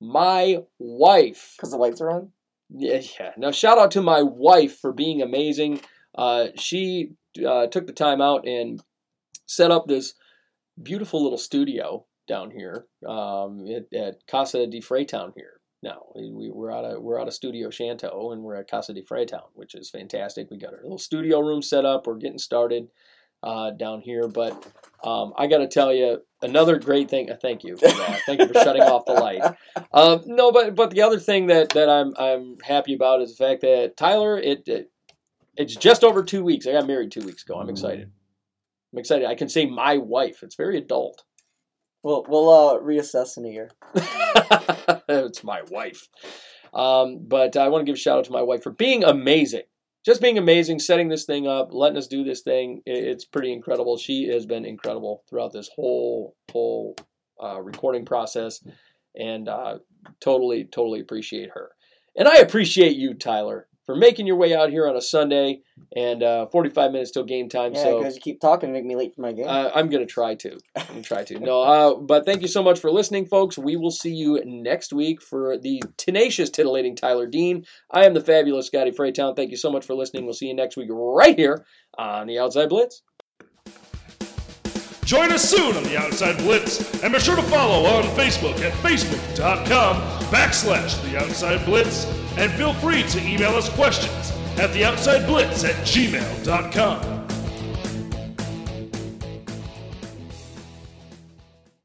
My wife. Because the lights are on? Yeah, yeah. Now, shout out to my wife for being amazing. Uh, she uh, took the time out and set up this beautiful little studio down here um, at, at, Casa de Freytown here. Now we, we're out of we're out of Studio Shanto and we're at Casa de Freytown, which is fantastic. We got our little studio room set up. We're getting started uh, down here, but um, I got to tell you another great thing. Uh, thank you for that. thank you for shutting off the light. Um, no, but but the other thing that that I'm I'm happy about is the fact that Tyler it, it it's just over two weeks. I got married two weeks ago. I'm excited. I'm excited. I can say my wife. It's very adult. We'll we'll uh, reassess in a year. it's my wife. Um, but I want to give a shout out to my wife for being amazing. Just being amazing, setting this thing up, letting us do this thing. It's pretty incredible. She has been incredible throughout this whole whole uh, recording process, and uh, totally totally appreciate her. And I appreciate you, Tyler for making your way out here on a Sunday and uh, 45 minutes till game time. Yeah, so because you keep talking and make me late for my game. uh, I'm gonna try to. I'm gonna try to. No, uh, but thank you so much for listening, folks. We will see you next week for the tenacious, titillating Tyler Dean. I am the fabulous Scotty Freytown. Thank you so much for listening. We'll see you next week right here on the Outside Blitz. Join us soon on the Outside Blitz, and be sure to follow on Facebook at facebook.com backslash the Outside Blitz, and feel free to email us questions at the Outside Blitz at gmail.com.